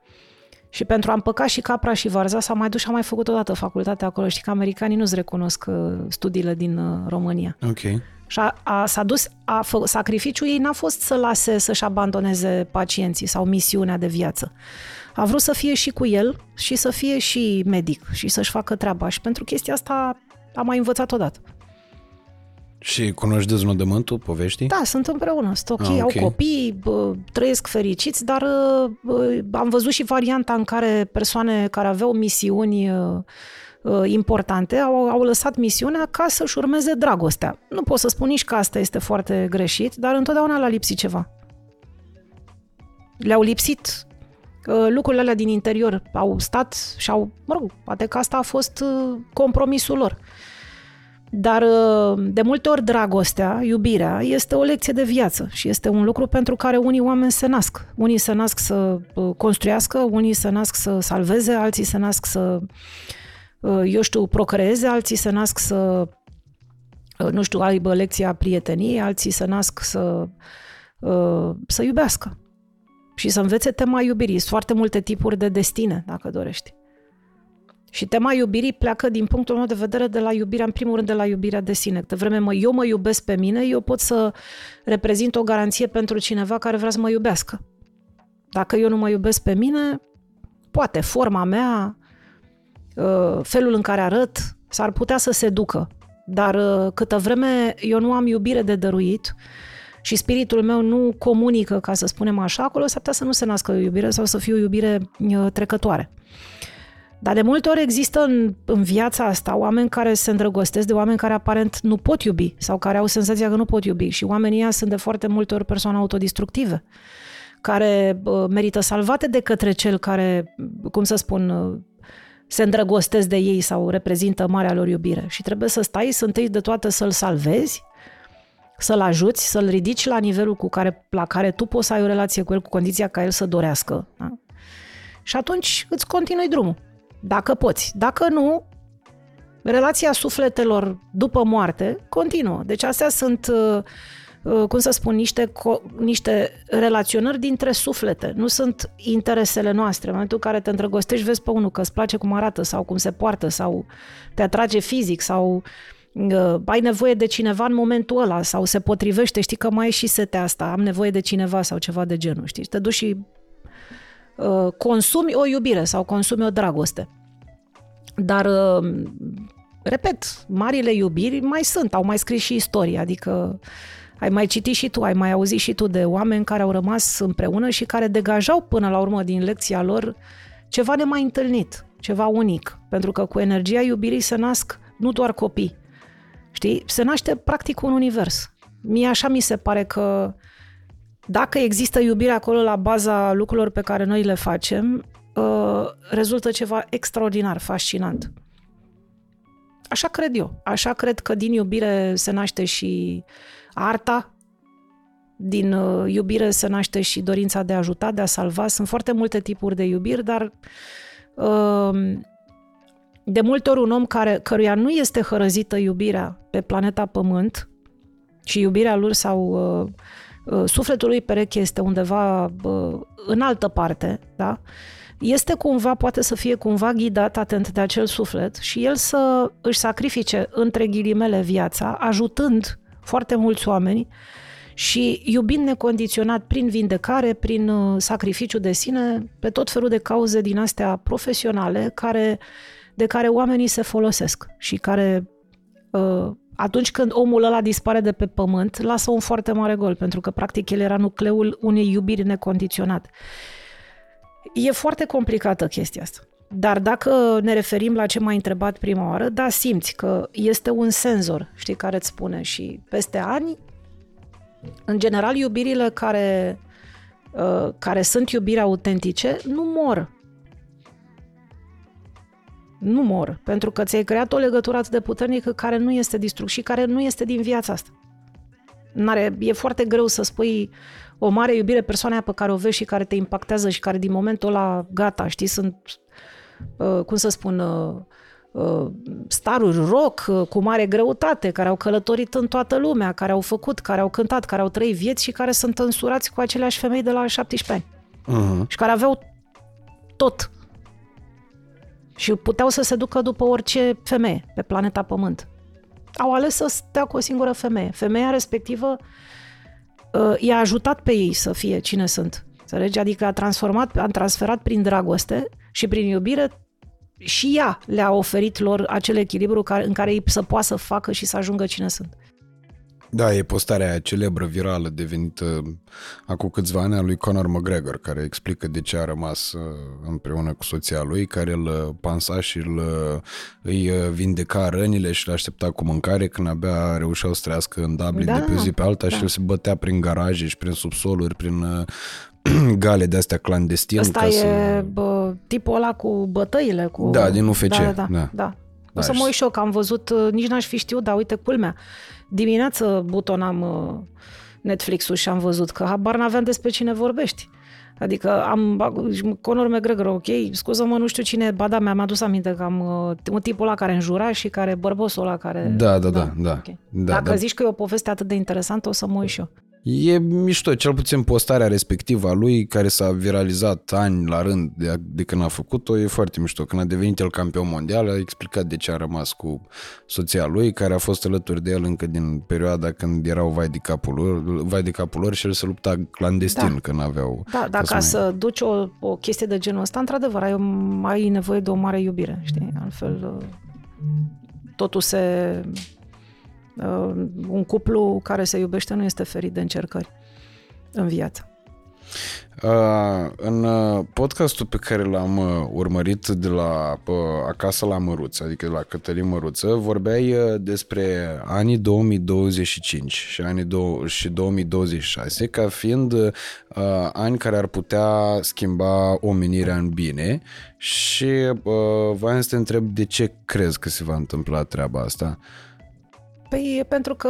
Și pentru a împăca și capra și varza s-a mai dus și a mai făcut odată facultatea acolo. Știi că americanii nu-ți recunosc uh, studiile din uh, România. Ok. Și a, a, s-a dus, a fă, sacrificiul ei n-a fost să lase să-și abandoneze pacienții sau misiunea de viață. A vrut să fie și cu el și să fie și medic și să-și facă treaba. Și pentru chestia asta a mai învățat odată. Și cunoști deznodământul, poveștii? Da, sunt împreună, sunt ok, ah, okay. au copii, bă, trăiesc fericiți, dar bă, am văzut și varianta în care persoane care aveau misiuni importante au, au lăsat misiunea ca să-și urmeze dragostea. Nu pot să spun nici că asta este foarte greșit, dar întotdeauna l-a lipsit ceva. Le-au lipsit lucrurile alea din interior. Au stat și au, mă rog, poate că asta a fost compromisul lor. Dar uh, de multe ori dragostea, iubirea, este o lecție de viață și este un lucru pentru care unii oameni se nasc. Unii se nasc să uh, construiască, unii se nasc să salveze, alții se nasc să, uh, eu știu, procreeze, alții se nasc să, nu știu, aibă lecția prieteniei, alții se nasc să, să iubească și să învețe tema iubirii. Sunt foarte multe tipuri de destine, dacă dorești. Și tema iubirii pleacă din punctul meu de vedere de la iubirea, în primul rând de la iubirea de sine. De vreme mă, eu mă iubesc pe mine, eu pot să reprezint o garanție pentru cineva care vrea să mă iubească. Dacă eu nu mă iubesc pe mine, poate forma mea, uh, felul în care arăt, S-ar putea să se ducă, dar uh, câtă vreme eu nu am iubire de dăruit și spiritul meu nu comunică, ca să spunem așa, acolo s-ar putea să nu se nască o iubire sau să fie o iubire uh, trecătoare. Dar de multe ori există în, în viața asta oameni care se îndrăgostesc de oameni care aparent nu pot iubi sau care au senzația că nu pot iubi și oamenii ăia sunt de foarte multe ori persoane autodistructive care uh, merită salvate de către cel care, cum să spun, uh, se îndrăgostesc de ei sau reprezintă marea lor iubire. Și trebuie să stai, să întâi de toate să-l salvezi, să-l ajuți, să-l ridici la nivelul cu care, la care tu poți să ai o relație cu el, cu condiția ca el să dorească. Da? Și atunci îți continui drumul, dacă poți. Dacă nu, relația sufletelor după moarte continuă. Deci astea sunt uh, Uh, cum să spun, niște, co- niște relaționări dintre suflete. Nu sunt interesele noastre. În momentul în care te îndrăgostești, vezi pe unul că îți place cum arată sau cum se poartă sau te atrage fizic sau uh, ai nevoie de cineva în momentul ăla sau se potrivește, știi că mai e și setea asta, am nevoie de cineva sau ceva de genul, știi? Te duci și uh, consumi o iubire sau consumi o dragoste. Dar, uh, repet, marile iubiri mai sunt, au mai scris și istorie, adică ai mai citit și tu, ai mai auzit și tu de oameni care au rămas împreună și care degajau până la urmă din lecția lor ceva nemai întâlnit, ceva unic. Pentru că cu energia iubirii se nasc nu doar copii, știi? Se naște practic un univers. Mie așa mi se pare că dacă există iubire acolo la baza lucrurilor pe care noi le facem, uh, rezultă ceva extraordinar, fascinant. Așa cred eu. Așa cred că din iubire se naște și arta, din uh, iubire se naște și dorința de a ajuta, de a salva. Sunt foarte multe tipuri de iubiri, dar uh, de multe ori un om care, căruia nu este hărăzită iubirea pe planeta Pământ și iubirea lui sau uh, sufletul lui pereche este undeva în altă parte, da? este cumva, poate să fie cumva ghidat atent de acel suflet și el să își sacrifice între ghilimele viața, ajutând foarte mulți oameni și iubind necondiționat prin vindecare, prin uh, sacrificiu de sine, pe tot felul de cauze din astea profesionale care, de care oamenii se folosesc și care uh, atunci când omul ăla dispare de pe pământ, lasă un foarte mare gol, pentru că practic el era nucleul unei iubiri necondiționate. E foarte complicată chestia asta. Dar dacă ne referim la ce m-ai întrebat prima oară, da, simți că este un senzor, știi, care îți spune și peste ani, în general, iubirile care, uh, care sunt iubiri autentice nu mor. Nu mor, pentru că ți-ai creat o legătură atât de puternică care nu este distrug și care nu este din viața asta. N-are, e foarte greu să spui o mare iubire persoana pe care o vezi și care te impactează și care din momentul ăla, gata, știi, sunt Uh, cum să spun, uh, uh, staruri rock cu mare greutate, care au călătorit în toată lumea, care au făcut, care au cântat, care au trăit vieți și care sunt însurați cu aceleași femei de la 17 ani. Uh-huh. Și care aveau tot. Și puteau să se ducă după orice femeie pe planeta Pământ. Au ales să stea cu o singură femeie. Femeia respectivă i-a ajutat pe ei să fie cine sunt. Înțelegi? Adică a transformat, a transferat prin dragoste și prin iubire și ea le-a oferit lor acel echilibru care, în care ei să poată să facă și să ajungă cine sunt. Da, e postarea aia celebră, virală, devenită acum câțiva ani a lui Conor McGregor, care explică de ce a rămas uh, împreună cu soția lui, care îl uh, pansa și îl, uh, îi vindeca rănile și îl aștepta cu mâncare când abia reușeau să trăiască în Dublin da, de pe zi pe alta da. și el se bătea prin garaje și prin subsoluri, prin gale de astea clandestine. Asta ca e să... bă, tipul ăla cu bătăile. Cu... Da, din UFC. Da, da, da. da. da. O da, să mă uit și eu, că am văzut, nici n-aș fi știut, dar uite, culmea. Dimineață butonam uh, Netflix-ul și am văzut că habar n-aveam despre cine vorbești. Adică am, Conor McGregor, ok, scuză-mă, nu știu cine, ba da, mi-am adus aminte că am uh, un tipul ăla care înjura și care, bărbosul ăla care... Da, da, da, da. Okay. da Dacă da. zici că e o poveste atât de interesantă, o să mă uit și eu. E mișto, cel puțin postarea respectivă a lui, care s-a viralizat ani la rând de, de când a făcut-o, e foarte mișto. Când a devenit el campion mondial, a explicat de ce a rămas cu soția lui, care a fost alături de el încă din perioada când erau vai de capul lor, vai de capul lor și el se lupta clandestin da. când aveau... Da, dacă să, mai... să duci o, o chestie de genul ăsta, într-adevăr, ai, ai nevoie de o mare iubire, știi? Altfel... totul se... Uh, un cuplu care se iubește nu este ferit de încercări în viață. Uh, în uh, podcastul pe care l-am uh, urmărit de la uh, Acasă la Măruță, adică de la Cătălin Măruță, vorbeai uh, despre anii 2025 și anii do- și 2026 ca fiind uh, ani care ar putea schimba omenirea în bine și uh, voiam să te întreb de ce crezi că se va întâmpla treaba asta? Uh, Păi pentru că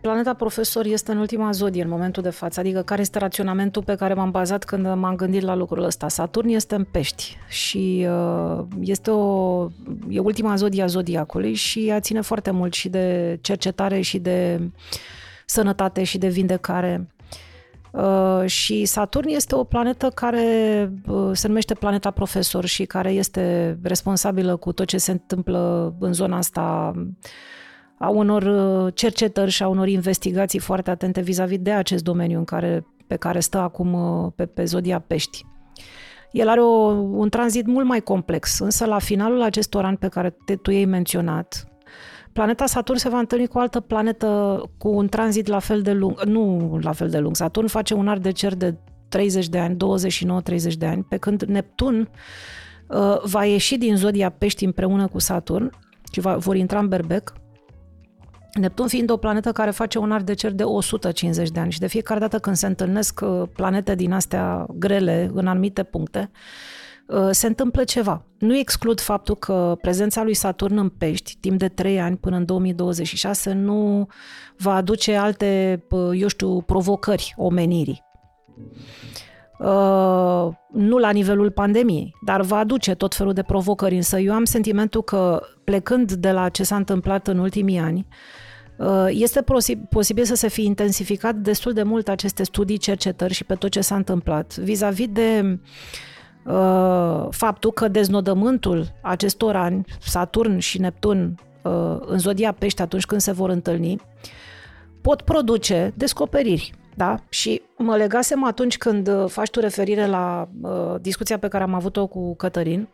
planeta profesor este în ultima zodie în momentul de față, adică care este raționamentul pe care m-am bazat când m-am gândit la lucrul ăsta. Saturn este în pești și uh, este o, e ultima zodie a zodiacului și ea ține foarte mult și de cercetare și de sănătate și de vindecare. Uh, și Saturn este o planetă care uh, se numește planeta profesor și care este responsabilă cu tot ce se întâmplă în zona asta a unor uh, cercetări și a unor investigații foarte atente vis-a-vis de acest domeniu în care, pe care stă acum uh, pe, pe zodia pești. El are o, un tranzit mult mai complex, însă la finalul acestor ani pe care te, tu ei menționat, planeta Saturn se va întâlni cu o altă planetă cu un tranzit la fel de lung, nu la fel de lung. Saturn face un ar de cer de 30 de ani, 29-30 de ani, pe când Neptun uh, va ieși din zodia pești împreună cu Saturn și va, vor intra în berbec Neptun fiind o planetă care face un arc de cer de 150 de ani și de fiecare dată când se întâlnesc uh, planete din astea grele în anumite puncte, uh, se întâmplă ceva. Nu exclud faptul că prezența lui Saturn în pești, timp de 3 ani până în 2026, nu va aduce alte, uh, eu știu, provocări omenirii. Uh, nu la nivelul pandemiei, dar va aduce tot felul de provocări. Însă eu am sentimentul că, plecând de la ce s-a întâmplat în ultimii ani, Uh, este posibil să se fi intensificat destul de mult aceste studii, cercetări și pe tot ce s-a întâmplat vis-a-vis de uh, faptul că deznodământul acestor ani, Saturn și Neptun uh, în zodia pește atunci când se vor întâlni, pot produce descoperiri. Da? Și mă legasem atunci când uh, faci tu referire la uh, discuția pe care am avut-o cu Cătărin,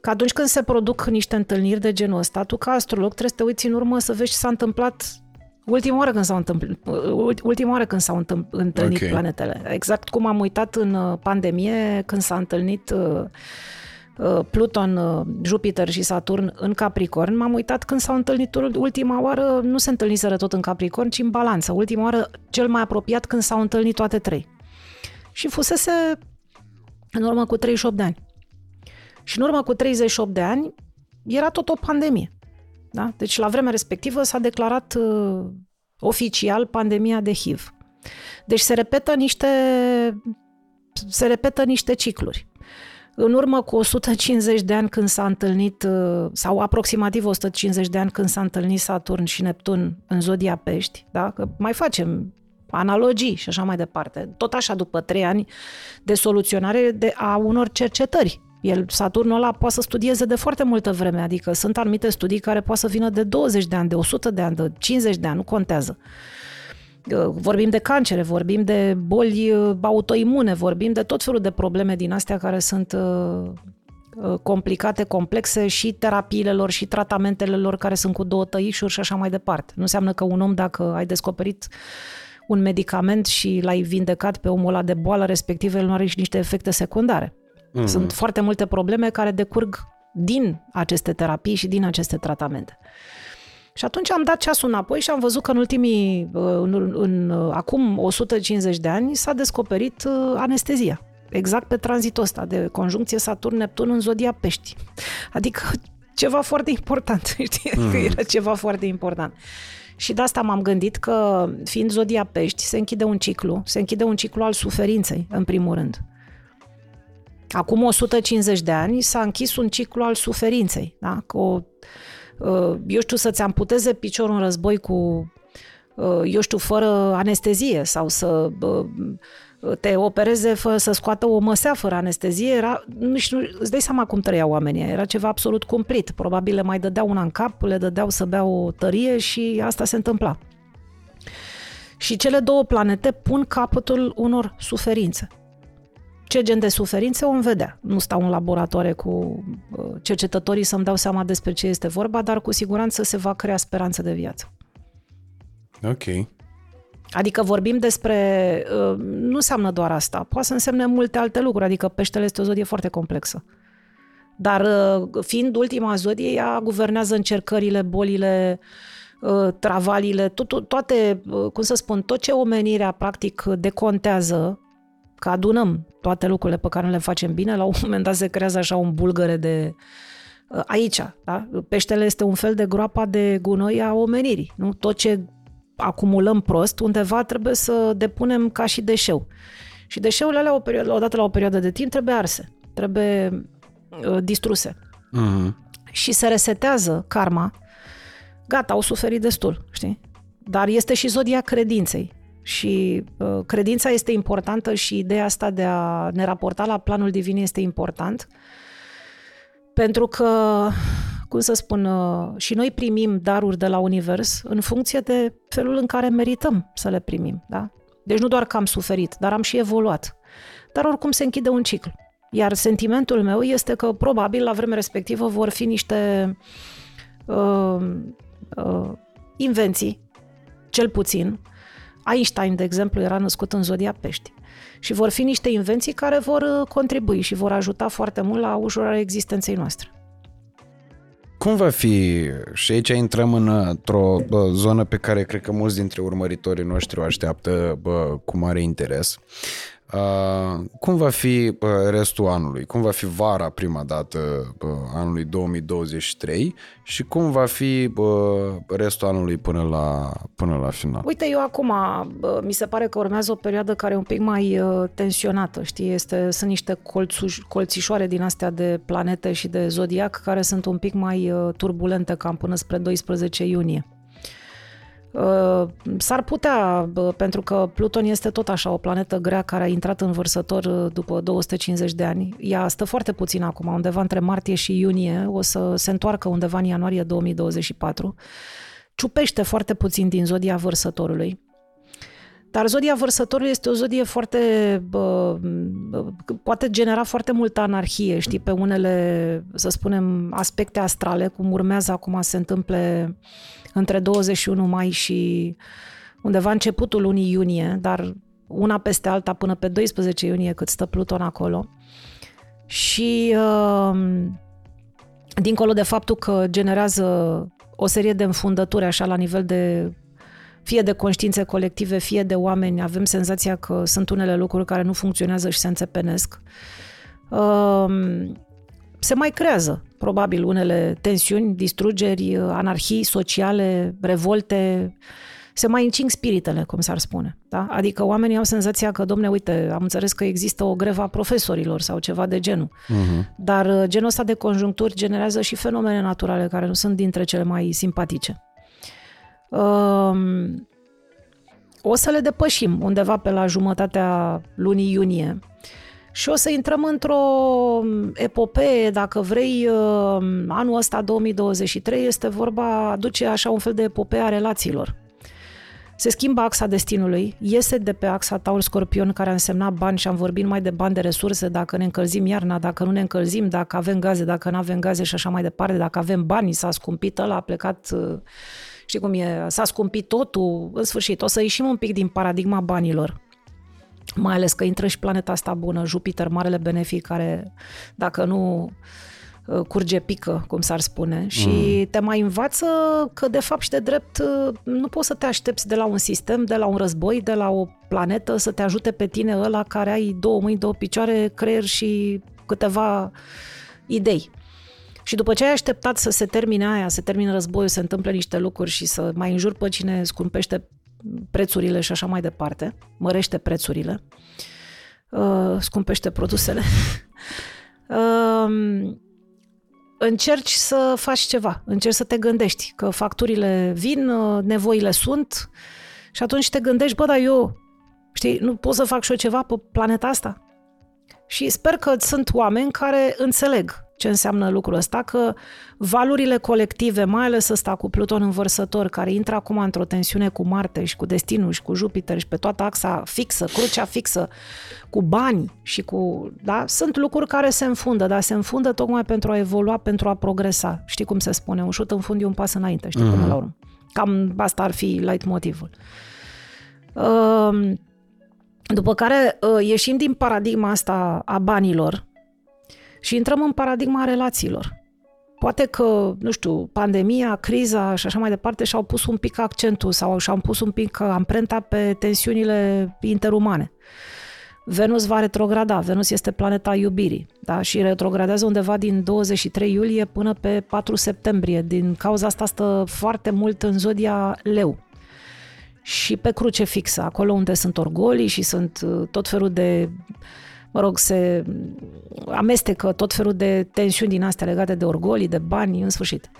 că atunci când se produc niște întâlniri de genul ăsta, tu ca astrolog trebuie să te uiți în urmă să vezi ce s-a întâmplat ultima oară când s-au întâmplat, ultima oară când s-au întâlnit okay. planetele. Exact cum am uitat în uh, pandemie când s-a întâlnit uh, uh, Pluton, Jupiter și Saturn în Capricorn, m-am uitat când s-au întâlnit ultima oară, nu se întâlniseră tot în Capricorn, ci în balanță. Ultima oară cel mai apropiat când s-au întâlnit toate trei. Și fusese în urmă cu 38 de ani. Și în urmă cu 38 de ani era tot o pandemie. Da? Deci la vremea respectivă s-a declarat uh, oficial pandemia de HIV. Deci se repetă niște se repetă niște cicluri. În urmă cu 150 de ani când s-a întâlnit, uh, sau aproximativ 150 de ani când s-a întâlnit Saturn și Neptun în zodia pești, da? că mai facem analogii și așa mai departe. Tot așa după trei ani de soluționare de a unor cercetări el, Saturnul ăla poate să studieze de foarte multă vreme, adică sunt anumite studii care poate să vină de 20 de ani, de 100 de ani, de 50 de ani, nu contează. Uh, vorbim de cancere, vorbim de boli uh, autoimune, vorbim de tot felul de probleme din astea care sunt uh, complicate, complexe și terapiile lor și tratamentele lor care sunt cu două tăișuri și așa mai departe. Nu înseamnă că un om, dacă ai descoperit un medicament și l-ai vindecat pe omul ăla de boală respectivă, el nu are și niște efecte secundare. Mm. Sunt foarte multe probleme care decurg din aceste terapii și din aceste tratamente. Și atunci am dat ceasul înapoi și am văzut că în ultimii, uh, în, în, în, uh, acum 150 de ani, s-a descoperit uh, anestezia. Exact pe tranzitul ăsta de conjuncție Saturn-Neptun în zodia pești. Adică ceva foarte important, știi? Mm. Că era ceva foarte important. Și de asta m-am gândit că, fiind zodia pești, se închide un ciclu, se închide un ciclu al suferinței, în primul rând. Acum 150 de ani s-a închis un ciclu al suferinței. Da? Că o, uh, eu știu, să-ți amputeze piciorul în război cu, uh, eu știu, fără anestezie sau să uh, te opereze fără să scoată o măsea fără anestezie, era, nu știu, îți dai seama cum trăiau oamenii, era ceva absolut cumplit. Probabil le mai dădeau una în cap, le dădeau să bea o tărie și asta se întâmpla. Și cele două planete pun capătul unor suferințe. Ce gen de suferințe o vedea. Nu stau în laboratoare cu uh, cercetătorii să-mi dau seama despre ce este vorba, dar cu siguranță se va crea speranță de viață. Ok. Adică vorbim despre... Uh, nu înseamnă doar asta. Poate să însemne multe alte lucruri. Adică peștele este o zodie foarte complexă. Dar uh, fiind ultima zodie, ea guvernează încercările, bolile, travalile, tot, toate, cum să spun, tot ce omenirea practic decontează că adunăm toate lucrurile pe care le facem bine, la un moment dat se creează așa un bulgăre de uh, aici. Da? Peștele este un fel de groapa de gunoi a omenirii. Nu? Tot ce acumulăm prost, undeva trebuie să depunem ca și deșeu. Și deșeurile alea, o perioadă, odată la o perioadă de timp, trebuie arse, trebuie uh, distruse. Uh-huh. Și se resetează karma. Gata, au suferit destul, știi? Dar este și zodia credinței. Și uh, credința este importantă și ideea asta de a ne raporta la planul divin este important. Pentru că, cum să spun, uh, și noi primim daruri de la univers în funcție de felul în care merităm să le primim. Da? Deci nu doar că am suferit, dar am și evoluat. Dar oricum se închide un ciclu. Iar sentimentul meu este că probabil la vremea respectivă vor fi niște uh, uh, invenții, cel puțin, Einstein, de exemplu, era născut în zodia pești. Și vor fi niște invenții care vor uh, contribui și vor ajuta foarte mult la ușurarea existenței noastre. Cum va fi, și aici intrăm într-o bă, zonă pe care cred că mulți dintre urmăritorii noștri o așteaptă bă, cu mare interes, Uh, cum va fi uh, restul anului? Cum va fi vara prima dată uh, anului 2023 și cum va fi uh, restul anului până la, până la final? Uite, eu acum uh, mi se pare că urmează o perioadă care e un pic mai uh, tensionată, știi? Este, sunt niște colțuș, colțișoare din astea de planete și de zodiac care sunt un pic mai uh, turbulente cam până spre 12 iunie. Uh, s-ar putea, pentru că Pluton este tot așa o planetă grea care a intrat în vărsător uh, după 250 de ani. Ea stă foarte puțin acum, undeva între martie și iunie, o să se întoarcă undeva în ianuarie 2024. Ciupește foarte puțin din zodia vărsătorului. Dar zodia vărsătorului este o zodie foarte... Bă, poate genera foarte multă anarhie, știi, pe unele, să spunem, aspecte astrale, cum urmează acum se întâmple între 21 mai și undeva începutul lunii iunie, dar una peste alta până pe 12 iunie cât stă Pluton acolo. Și uh, dincolo de faptul că generează o serie de înfundături așa la nivel de fie de conștiințe colective, fie de oameni, avem senzația că sunt unele lucruri care nu funcționează și se înțepenesc. Uh, se mai creează, probabil, unele tensiuni, distrugeri, anarhii sociale, revolte, se mai încing spiritele, cum s-ar spune. Da? Adică oamenii au senzația că, domne, uite, am înțeles că există o greva profesorilor sau ceva de genul. Uh-huh. Dar uh, genul ăsta de conjuncturi generează și fenomene naturale care nu sunt dintre cele mai simpatice. Um, o să le depășim undeva pe la jumătatea lunii iunie și o să intrăm într-o epopee, dacă vrei, uh, anul ăsta 2023 este vorba, aduce așa un fel de epopee a relațiilor. Se schimbă axa destinului, iese de pe axa Taur-Scorpion, care a însemnat bani și am vorbit mai de bani de resurse, dacă ne încălzim iarna, dacă nu ne încălzim, dacă avem gaze, dacă nu avem gaze și așa mai departe, dacă avem bani, s-a scumpit ăla, a plecat, uh, știi cum e, s-a scumpit totul, în sfârșit, o să ieșim un pic din paradigma banilor mai ales că intră și planeta asta bună, Jupiter, marele benefic, care dacă nu uh, curge pică, cum s-ar spune, și mm. te mai învață că de fapt și de drept uh, nu poți să te aștepți de la un sistem, de la un război, de la o planetă să te ajute pe tine ăla care ai două mâini, două picioare, creier și câteva idei. Și după ce ai așteptat să se termine aia, să termine războiul, se întâmple niște lucruri și să mai înjur pe cine scumpește prețurile și așa mai departe, mărește prețurile, uh, scumpește produsele, uh, încerci să faci ceva, încerci să te gândești că facturile vin, uh, nevoile sunt și atunci te gândești, bă, dar eu, știi, nu pot să fac și eu ceva pe planeta asta? Și sper că sunt oameni care înțeleg ce înseamnă lucrul ăsta, că valurile colective, mai ales ăsta cu Pluton învărsător, care intră acum într-o tensiune cu Marte și cu Destinul și cu Jupiter și pe toată axa fixă, crucea fixă, cu bani și cu... Da? Sunt lucruri care se înfundă, dar se înfundă tocmai pentru a evolua, pentru a progresa. Știi cum se spune? Un șut în fund e un pas înainte, știi, uh-huh. până la urmă. Cam asta ar fi light motivul. Uh, după care uh, ieșim din paradigma asta a banilor și intrăm în paradigma relațiilor. Poate că, nu știu, pandemia, criza și așa mai departe și-au pus un pic accentul sau și-au pus un pic amprenta pe tensiunile interumane. Venus va retrograda, Venus este planeta iubirii da? și retrogradează undeva din 23 iulie până pe 4 septembrie. Din cauza asta stă foarte mult în zodia leu și pe cruce fixă, acolo unde sunt orgolii și sunt uh, tot felul de mă rog, se amestecă tot felul de tensiuni din astea legate de orgolii, de bani, în sfârșit.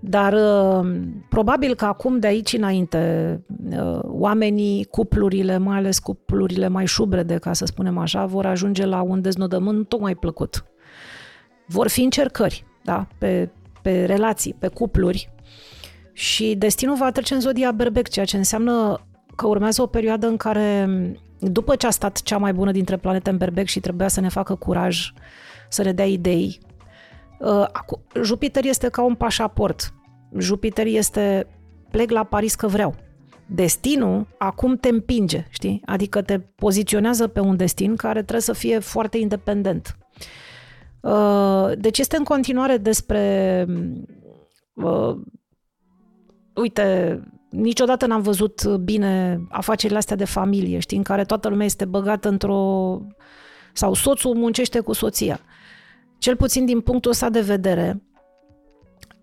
Dar uh, probabil că acum de aici înainte uh, oamenii, cuplurile, mai ales cuplurile mai șubrede, ca să spunem așa, vor ajunge la un deznodământ tocmai plăcut. Vor fi încercări, da, pe, pe relații, pe cupluri și destinul va trece în zodia berbec, ceea ce înseamnă că urmează o perioadă în care, după ce a stat cea mai bună dintre planete în berbec și trebuia să ne facă curaj, să ne dea idei, uh, Jupiter este ca un pașaport. Jupiter este plec la Paris că vreau. Destinul acum te împinge, știi? Adică te poziționează pe un destin care trebuie să fie foarte independent. Uh, deci este în continuare despre uh, uite, niciodată n-am văzut bine afacerile astea de familie, știi, în care toată lumea este băgată într-o... sau soțul muncește cu soția. Cel puțin din punctul ăsta de vedere,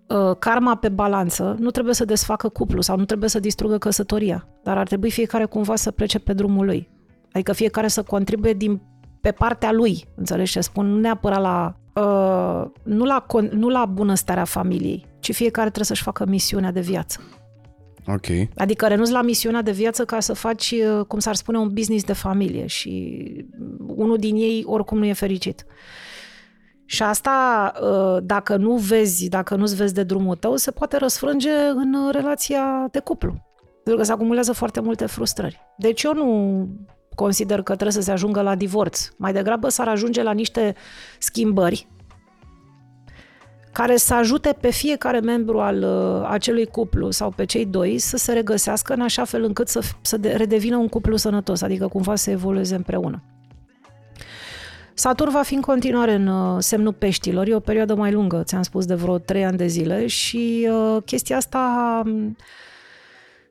ă, karma pe balanță nu trebuie să desfacă cuplu sau nu trebuie să distrugă căsătoria, dar ar trebui fiecare cumva să plece pe drumul lui. Adică fiecare să contribuie din, pe partea lui, înțelegi ce spun? Nu neapărat la, uh, nu la, nu la bunăstarea familiei, ci fiecare trebuie să-și facă misiunea de viață. Ok. Adică renunți la misiunea de viață ca să faci, uh, cum s-ar spune, un business de familie și unul din ei oricum nu e fericit. Și asta, uh, dacă nu vezi, dacă nu-ți vezi de drumul tău, se poate răsfrânge în relația de cuplu. Pentru că se acumulează foarte multe frustrări. Deci eu nu consider că trebuie să se ajungă la divorț. Mai degrabă s-ar ajunge la niște schimbări care să ajute pe fiecare membru al uh, acelui cuplu sau pe cei doi să se regăsească în așa fel încât să, să de, redevină un cuplu sănătos, adică cumva să evolueze împreună. Saturn va fi în continuare în uh, semnul peștilor, e o perioadă mai lungă, ți-am spus, de vreo trei ani de zile și uh, chestia asta uh,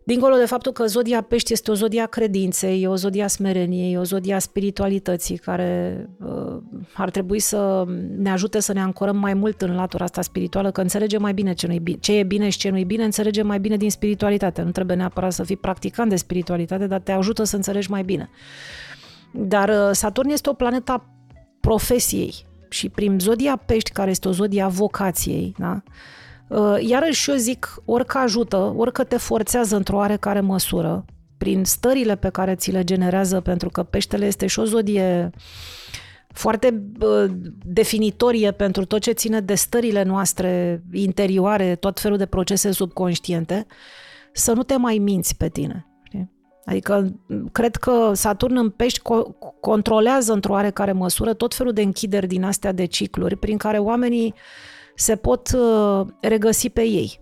Dincolo de faptul că zodia pești este o zodia credinței, e o zodia smereniei, e o zodia spiritualității care uh, ar trebui să ne ajute să ne ancorăm mai mult în latura asta spirituală, că înțelegem mai bine ce, nu bine, ce e bine și ce nu e bine, înțelegem mai bine din spiritualitate. Nu trebuie neapărat să fii practicant de spiritualitate, dar te ajută să înțelegi mai bine. Dar uh, Saturn este o planetă profesiei și prin zodia pești, care este o zodia vocației, da? Uh, iarăși eu zic, orică ajută, orică te forțează într-o oarecare măsură, prin stările pe care ți le generează, pentru că peștele este și o zodie foarte uh, definitorie pentru tot ce ține de stările noastre interioare, tot felul de procese subconștiente, să nu te mai minți pe tine. Adică cred că Saturn în pești co- controlează într-o oarecare măsură tot felul de închideri din astea de cicluri prin care oamenii se pot uh, regăsi pe ei.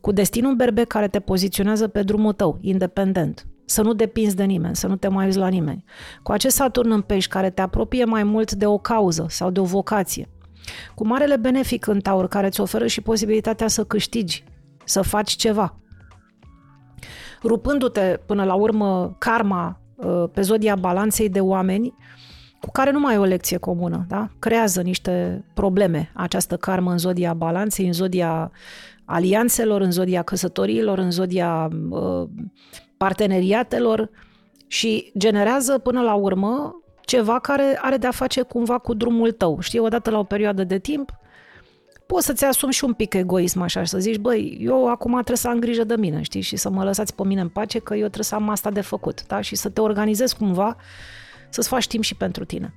Cu destinul berbec care te poziționează pe drumul tău, independent. Să nu depinzi de nimeni, să nu te mai uiți la nimeni. Cu acest Saturn în pești care te apropie mai mult de o cauză sau de o vocație. Cu marele benefic în taur care îți oferă și posibilitatea să câștigi, să faci ceva. Rupându-te până la urmă karma uh, pe zodia balanței de oameni cu care nu mai e o lecție comună, da? Creează niște probleme această karmă în zodia balanței, în zodia alianțelor, în zodia căsătoriilor, în zodia uh, parteneriatelor și generează până la urmă ceva care are de-a face cumva cu drumul tău. Știi, odată la o perioadă de timp, poți să-ți asumi și un pic egoism așa și să zici, băi, eu acum trebuie să am grijă de mine, știi, și să mă lăsați pe mine în pace că eu trebuie să am asta de făcut, da? Și să te organizezi cumva să-ți faci timp și pentru tine.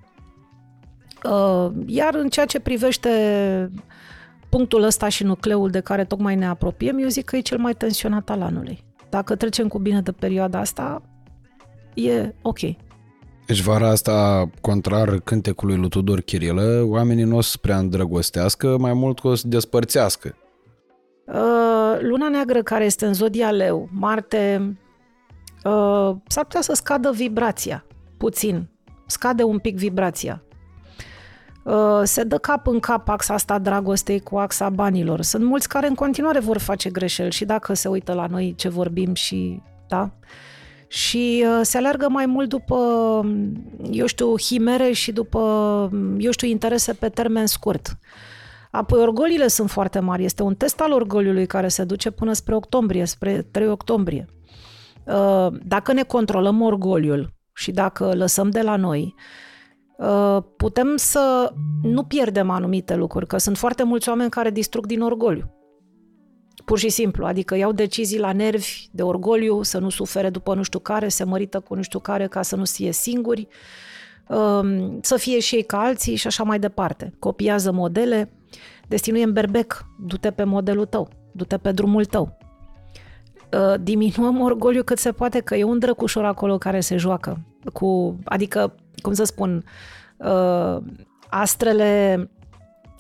Iar în ceea ce privește punctul ăsta și nucleul de care tocmai ne apropiem, eu zic că e cel mai tensionat al anului. Dacă trecem cu bine de perioada asta, e ok. Deci vara asta, contrar cântecului lui Tudor Chirilă, oamenii nu o să prea îndrăgostească, mai mult că o să despărțească. Uh, luna neagră care este în zodia leu, Marte, uh, s-ar putea să scadă vibrația, puțin. Scade un pic vibrația. Uh, se dă cap în cap axa asta dragostei cu axa banilor. Sunt mulți care în continuare vor face greșeli și dacă se uită la noi ce vorbim și, da, și uh, se alergă mai mult după, eu știu, himere și după, eu știu, interese pe termen scurt. Apoi orgolile sunt foarte mari. Este un test al orgoliului care se duce până spre octombrie, spre 3 octombrie. Uh, dacă ne controlăm orgoliul și dacă lăsăm de la noi, uh, putem să nu pierdem anumite lucruri, că sunt foarte mulți oameni care distrug din orgoliu. Pur și simplu, adică iau decizii la nervi de orgoliu, să nu sufere după nu știu care, se mărită cu nu știu care ca să nu fie singuri, um, să fie și ei ca alții și așa mai departe. Copiază modele, destinul e în berbec, du-te pe modelul tău, du-te pe drumul tău. Uh, diminuăm orgoliu cât se poate, că e un drăcușor acolo care se joacă. Cu, adică, cum să spun, uh, astrele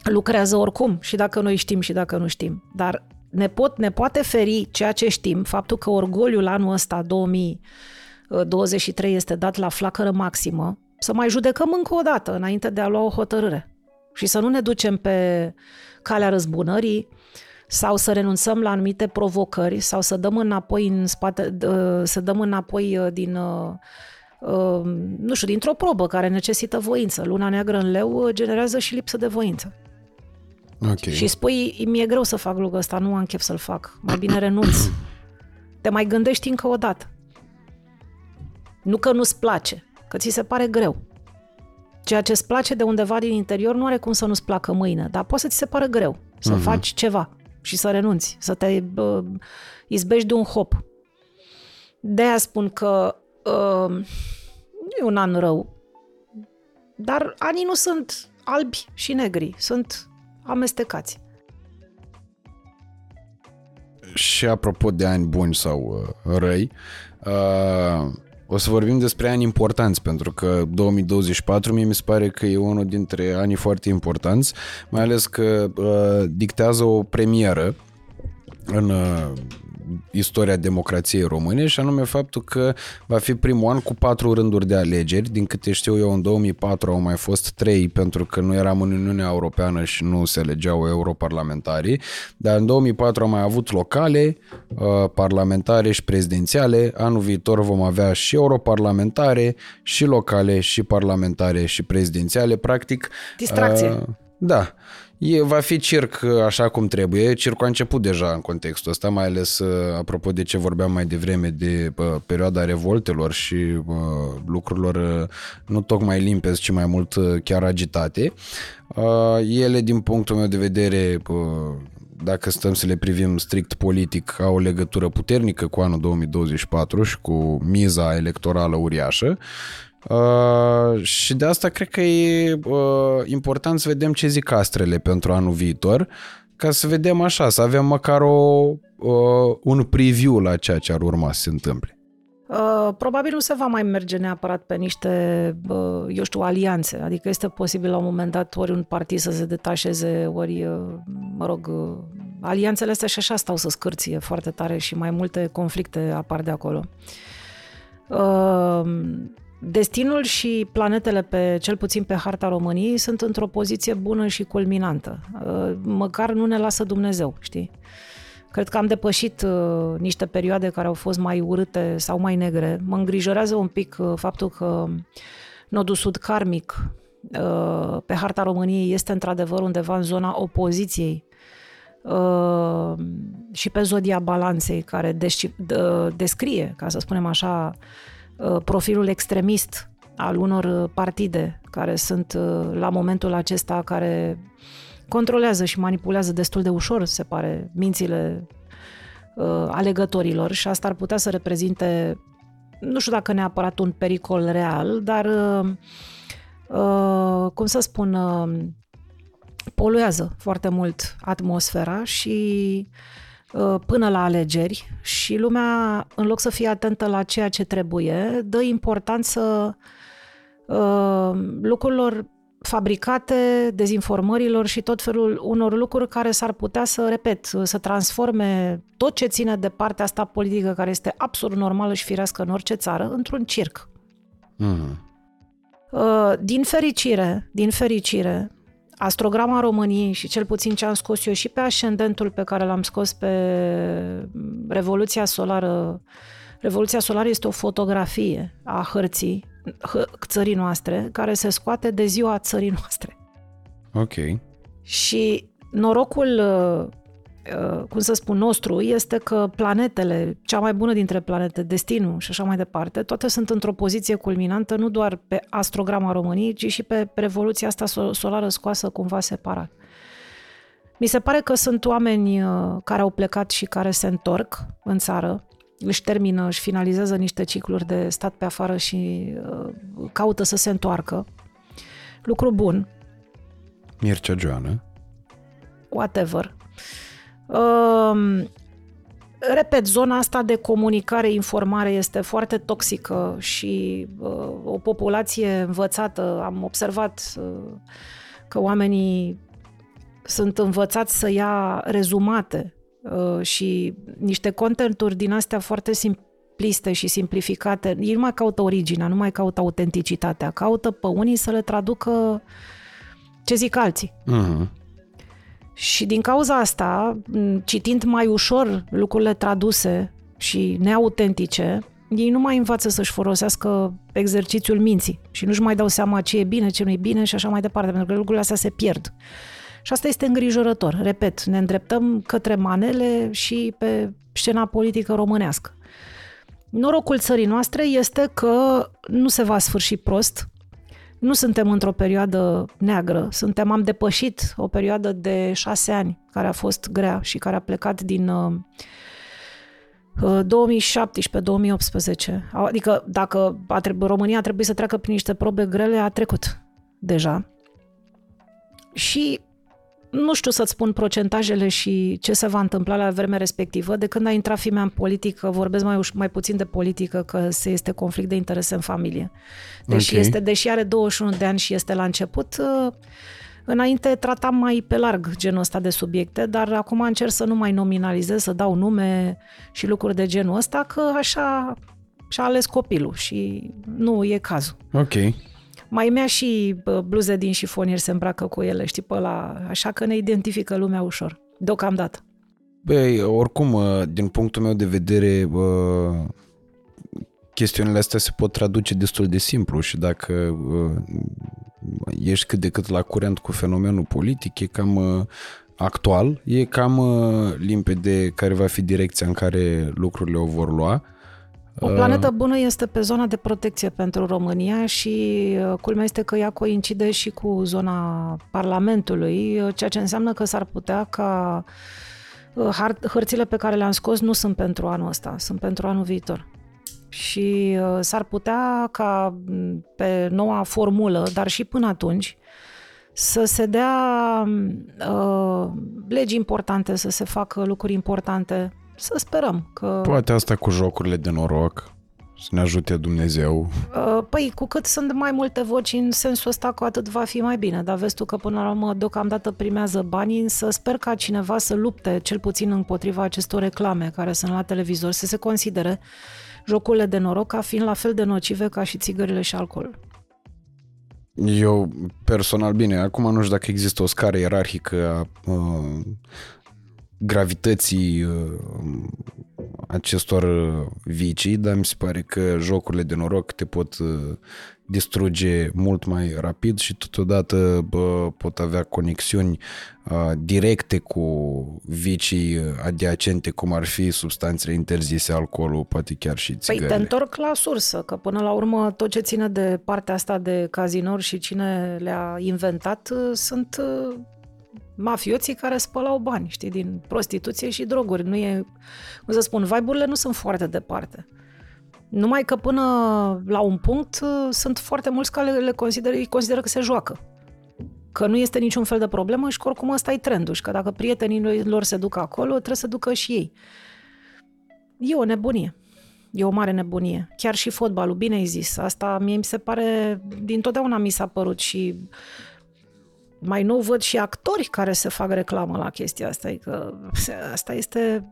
lucrează oricum și dacă noi știm și dacă nu știm. Dar ne, pot, ne poate feri ceea ce știm, faptul că orgoliul anul ăsta, 2023, este dat la flacără maximă, să mai judecăm încă o dată înainte de a lua o hotărâre. Și să nu ne ducem pe calea răzbunării sau să renunțăm la anumite provocări sau să dăm înapoi în spate, să dăm înapoi uh, din uh, uh, nu știu, dintr-o probă care necesită voință. Luna neagră în leu generează și lipsă de voință. Okay. Și spui, mi-e greu să fac lucrul ăsta, nu am chef să-l fac. Mai bine renunț. Te mai gândești încă o dată. Nu că nu-ți place, că ți se pare greu. Ceea ce îți place de undeva din interior nu are cum să nu-ți placă mâine, dar poate să ți se pară greu să uh-huh. faci ceva și să renunți, să te uh, izbești de un hop. De aia spun că uh, nu e un an rău, dar anii nu sunt albi și negri, sunt amestecați. Și apropo de ani buni sau uh, răi, uh, o să vorbim despre ani importanți, pentru că 2024 mie mi se pare că e unul dintre anii foarte importanți, mai ales că uh, dictează o premieră în uh, istoria democrației române și anume faptul că va fi primul an cu patru rânduri de alegeri. Din câte știu eu, în 2004 au mai fost trei pentru că nu eram în Uniunea Europeană și nu se legeau europarlamentarii, dar în 2004 am mai avut locale, uh, parlamentare și prezidențiale. Anul viitor vom avea și europarlamentare, și locale, și parlamentare, și prezidențiale. Practic... Distracție. Uh, da. E, va fi circ uh, așa cum trebuie. Circul a început deja în contextul ăsta, mai ales uh, apropo de ce vorbeam mai devreme de uh, perioada revoltelor și uh, lucrurilor uh, nu tocmai limpezi, ci mai mult uh, chiar agitate. Uh, ele, din punctul meu de vedere, uh, dacă stăm să le privim strict politic, au o legătură puternică cu anul 2024 și cu miza electorală uriașă Uh, și de asta cred că e uh, important să vedem ce zic astrele pentru anul viitor, ca să vedem așa, să avem măcar o, uh, un preview la ceea ce ar urma să se întâmple. Uh, probabil nu se va mai merge neapărat pe niște, uh, eu știu, alianțe. Adică este posibil la un moment dat ori un partid să se detașeze, ori, uh, mă rog, uh, alianțele astea și așa stau să scârție foarte tare și mai multe conflicte apar de acolo. Uh, Destinul și planetele, pe cel puțin pe harta României, sunt într-o poziție bună și culminantă. Uh, măcar nu ne lasă Dumnezeu, știi? Cred că am depășit uh, niște perioade care au fost mai urâte sau mai negre. Mă îngrijorează un pic uh, faptul că nodul sud karmic uh, pe harta României este într-adevăr undeva în zona opoziției uh, și pe zodia balanței care descrie, ca să spunem așa, Uh, profilul extremist al unor uh, partide care sunt uh, la momentul acesta care controlează și manipulează destul de ușor, se pare, mințile alegătorilor și asta ar putea să reprezinte, nu știu dacă neapărat un pericol real, dar uh, cum să spun, uh, poluează foarte mult atmosfera și uh, până la alegeri și lumea, în loc să fie atentă la ceea ce trebuie, dă importanță uh, lucrurilor fabricate, dezinformărilor și tot felul unor lucruri care s-ar putea să, repet, să transforme tot ce ține de partea asta politică, care este absolut normală și firească în orice țară, într-un circ. Mm. Din fericire, din fericire, astrograma României și cel puțin ce am scos eu și pe ascendentul pe care l-am scos pe Revoluția Solară. Revoluția Solară este o fotografie a hărții țării noastre, care se scoate de ziua țării noastre. Ok. Și norocul, uh, uh, cum să spun, nostru este că planetele, cea mai bună dintre planete, destinul și așa mai departe, toate sunt într-o poziție culminantă, nu doar pe astrograma României, ci și pe revoluția asta solară scoasă cumva separat. Mi se pare că sunt oameni uh, care au plecat și care se întorc în țară, își termină, își finalizează niște cicluri de stat pe afară și uh, caută să se întoarcă. Lucru bun. Mircea Joană. Whatever. Uh, repet, zona asta de comunicare, informare este foarte toxică și uh, o populație învățată, am observat uh, că oamenii sunt învățați să ia rezumate Uh, și niște contenturi din astea foarte simpliste și simplificate. Ei nu mai caută originea, nu mai caută autenticitatea, caută pe unii să le traducă ce zic alții. Uh-huh. Și din cauza asta, citind mai ușor lucrurile traduse și neautentice, ei nu mai învață să-și folosească exercițiul minții și nu-și mai dau seama ce e bine, ce nu e bine și așa mai departe, pentru că lucrurile astea se pierd. Și asta este îngrijorător. Repet, ne îndreptăm către manele și pe scena politică românească. Norocul țării noastre este că nu se va sfârși prost, nu suntem într-o perioadă neagră, suntem, am depășit o perioadă de șase ani care a fost grea și care a plecat din uh, 2017-2018. Adică dacă a trebui, România a trebuit să treacă prin niște probe grele, a trecut deja. Și nu știu să-ți spun procentajele și ce se va întâmpla la vremea respectivă. De când a intrat fimea în politică, vorbesc mai, uș- mai puțin de politică, că se este conflict de interese în familie. Deși, okay. este, deși are 21 de ani și este la început, uh, înainte tratam mai pe larg genul ăsta de subiecte, dar acum încerc să nu mai nominalizez, să dau nume și lucruri de genul ăsta, că așa și-a ales copilul și nu e cazul. Ok. Mai mea și bluze din șifonier se îmbracă cu ele, știi, pe la... așa că ne identifică lumea ușor, deocamdată. Băi, oricum, ă, din punctul meu de vedere, chestiunile astea se pot traduce destul de simplu și dacă ești cât de cât la curent cu fenomenul politic, e cam actual, e cam limpede care va fi direcția în care lucrurile o vor lua o planetă bună este pe zona de protecție pentru România și uh, culmea este că ea coincide și cu zona Parlamentului, uh, ceea ce înseamnă că s-ar putea ca uh, hărțile pe care le-am scos nu sunt pentru anul ăsta, sunt pentru anul viitor. Și s-ar putea ca mm, pe noua formulă, dar și până atunci, să se dea uh, legi importante, să se facă lucruri importante să sperăm că... Poate asta cu jocurile de noroc, să ne ajute Dumnezeu. Uh, păi, cu cât sunt mai multe voci în sensul ăsta, cu atât va fi mai bine. Dar vezi tu că până la urmă deocamdată primează banii, însă sper ca cineva să lupte cel puțin împotriva acestor reclame care sunt la televizor, să se considere jocurile de noroc ca fiind la fel de nocive ca și țigările și alcoolul. Eu, personal, bine, acum nu știu dacă există o scară ierarhică a uh, gravității uh, acestor uh, vicii, dar mi se pare că jocurile de noroc te pot uh, distruge mult mai rapid și totodată bă, pot avea conexiuni directe cu vicii adiacente, cum ar fi substanțele interzise, alcoolul, poate chiar și țigările. Păi te întorc la sursă, că până la urmă tot ce ține de partea asta de cazinouri și cine le-a inventat sunt mafioții care spălau bani, știi, din prostituție și droguri. Nu e, cum să spun, vibe nu sunt foarte departe. Numai că până la un punct uh, sunt foarte mulți care le consideră, îi consideră că se joacă. Că nu este niciun fel de problemă și că oricum ăsta e trendul și că dacă prietenii lor se duc acolo, trebuie să ducă și ei. E o nebunie. E o mare nebunie. Chiar și fotbalul, bine ai zis. Asta mie mi se pare, din totdeauna mi s-a părut și mai nou văd și actori care se fac reclamă la chestia asta. Adică asta este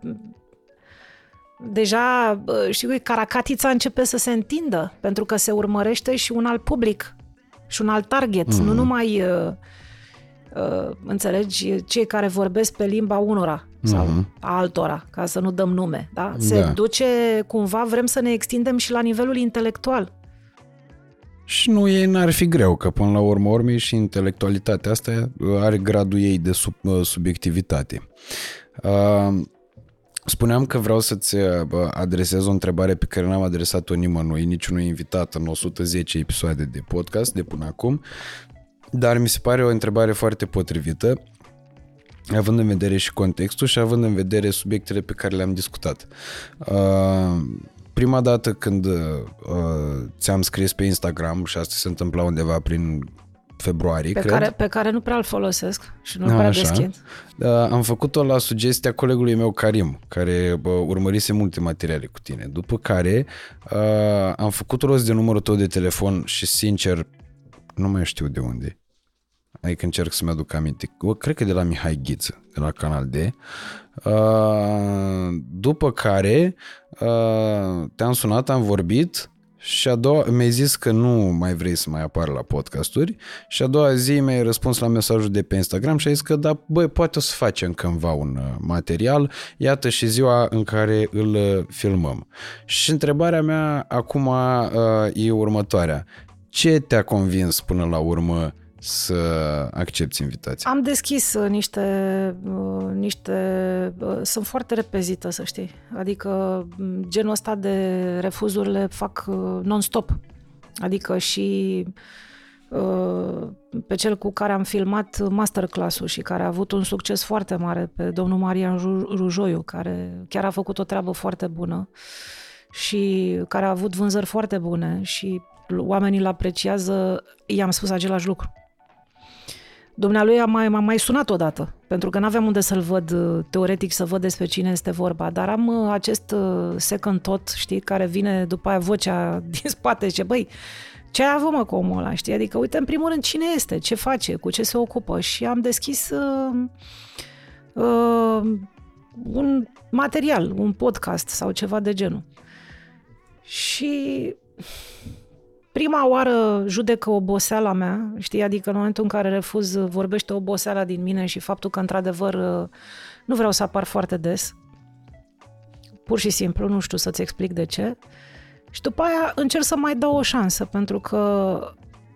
deja, știu, caracatița începe să se întindă, pentru că se urmărește și un alt public și un alt target, mm. nu numai uh, uh, înțelegi, cei care vorbesc pe limba unora sau mm-hmm. a altora, ca să nu dăm nume, da? Se da. duce cumva, vrem să ne extindem și la nivelul intelectual. Și nu e, n-ar fi greu, că până la urmă urmei și intelectualitatea asta are gradul ei de sub, uh, subiectivitate. Uh, Spuneam că vreau să-ți adresez o întrebare pe care n-am adresat-o nimănui, niciunui invitat în 110 episoade de podcast de până acum, dar mi se pare o întrebare foarte potrivită, având în vedere și contextul și având în vedere subiectele pe care le-am discutat. Uh, prima dată când uh, ți-am scris pe Instagram și asta se întâmpla undeva prin februarie, pe cred. Care, pe care nu prea îl folosesc și nu prea Așa. deschid. Da, am făcut-o la sugestia colegului meu Karim, care bă, urmărise multe materiale cu tine. După care uh, am făcut rost de numărul tău de telefon și sincer nu mai știu de unde. Adică încerc să-mi aduc aminte. Cred că de la Mihai Ghiță, de la Canal D. Uh, după care uh, te-am sunat, am vorbit și a doua, mi-ai zis că nu mai vrei să mai apar la podcasturi și a doua zi mi-ai răspuns la mesajul de pe Instagram și ai zis că da, băi, poate o să facem cândva un uh, material, iată și ziua în care îl uh, filmăm. Și întrebarea mea acum uh, e următoarea. Ce te-a convins până la urmă să accepti invitația? Am deschis uh, niște, uh, niște... Uh, sunt foarte repezită, să știi. Adică mm, genul ăsta de refuzuri le fac non-stop. Adică și pe cel cu care am filmat masterclass-ul și care a avut un succes foarte mare pe domnul Marian Rujoiu, care chiar a făcut o treabă foarte bună și care a avut vânzări foarte bune și oamenii îl apreciază, i-am spus același lucru. Dumnealui a mai, m-a mai sunat odată, pentru că nu aveam unde să-l văd uh, teoretic, să văd despre cine este vorba, dar am uh, acest uh, second tot, știi, care vine după aia vocea din spate, ce băi, ce ai avut mă cu omul ăla, știi? Adică, uite, în primul rând, cine este, ce face, cu ce se ocupă și am deschis uh, uh, un material, un podcast sau ceva de genul. Și Prima oară judecă oboseala mea, știi, adică în momentul în care refuz vorbește oboseala din mine și faptul că într-adevăr nu vreau să apar foarte des. Pur și simplu, nu știu să-ți explic de ce. Și după aia încerc să mai dau o șansă, pentru că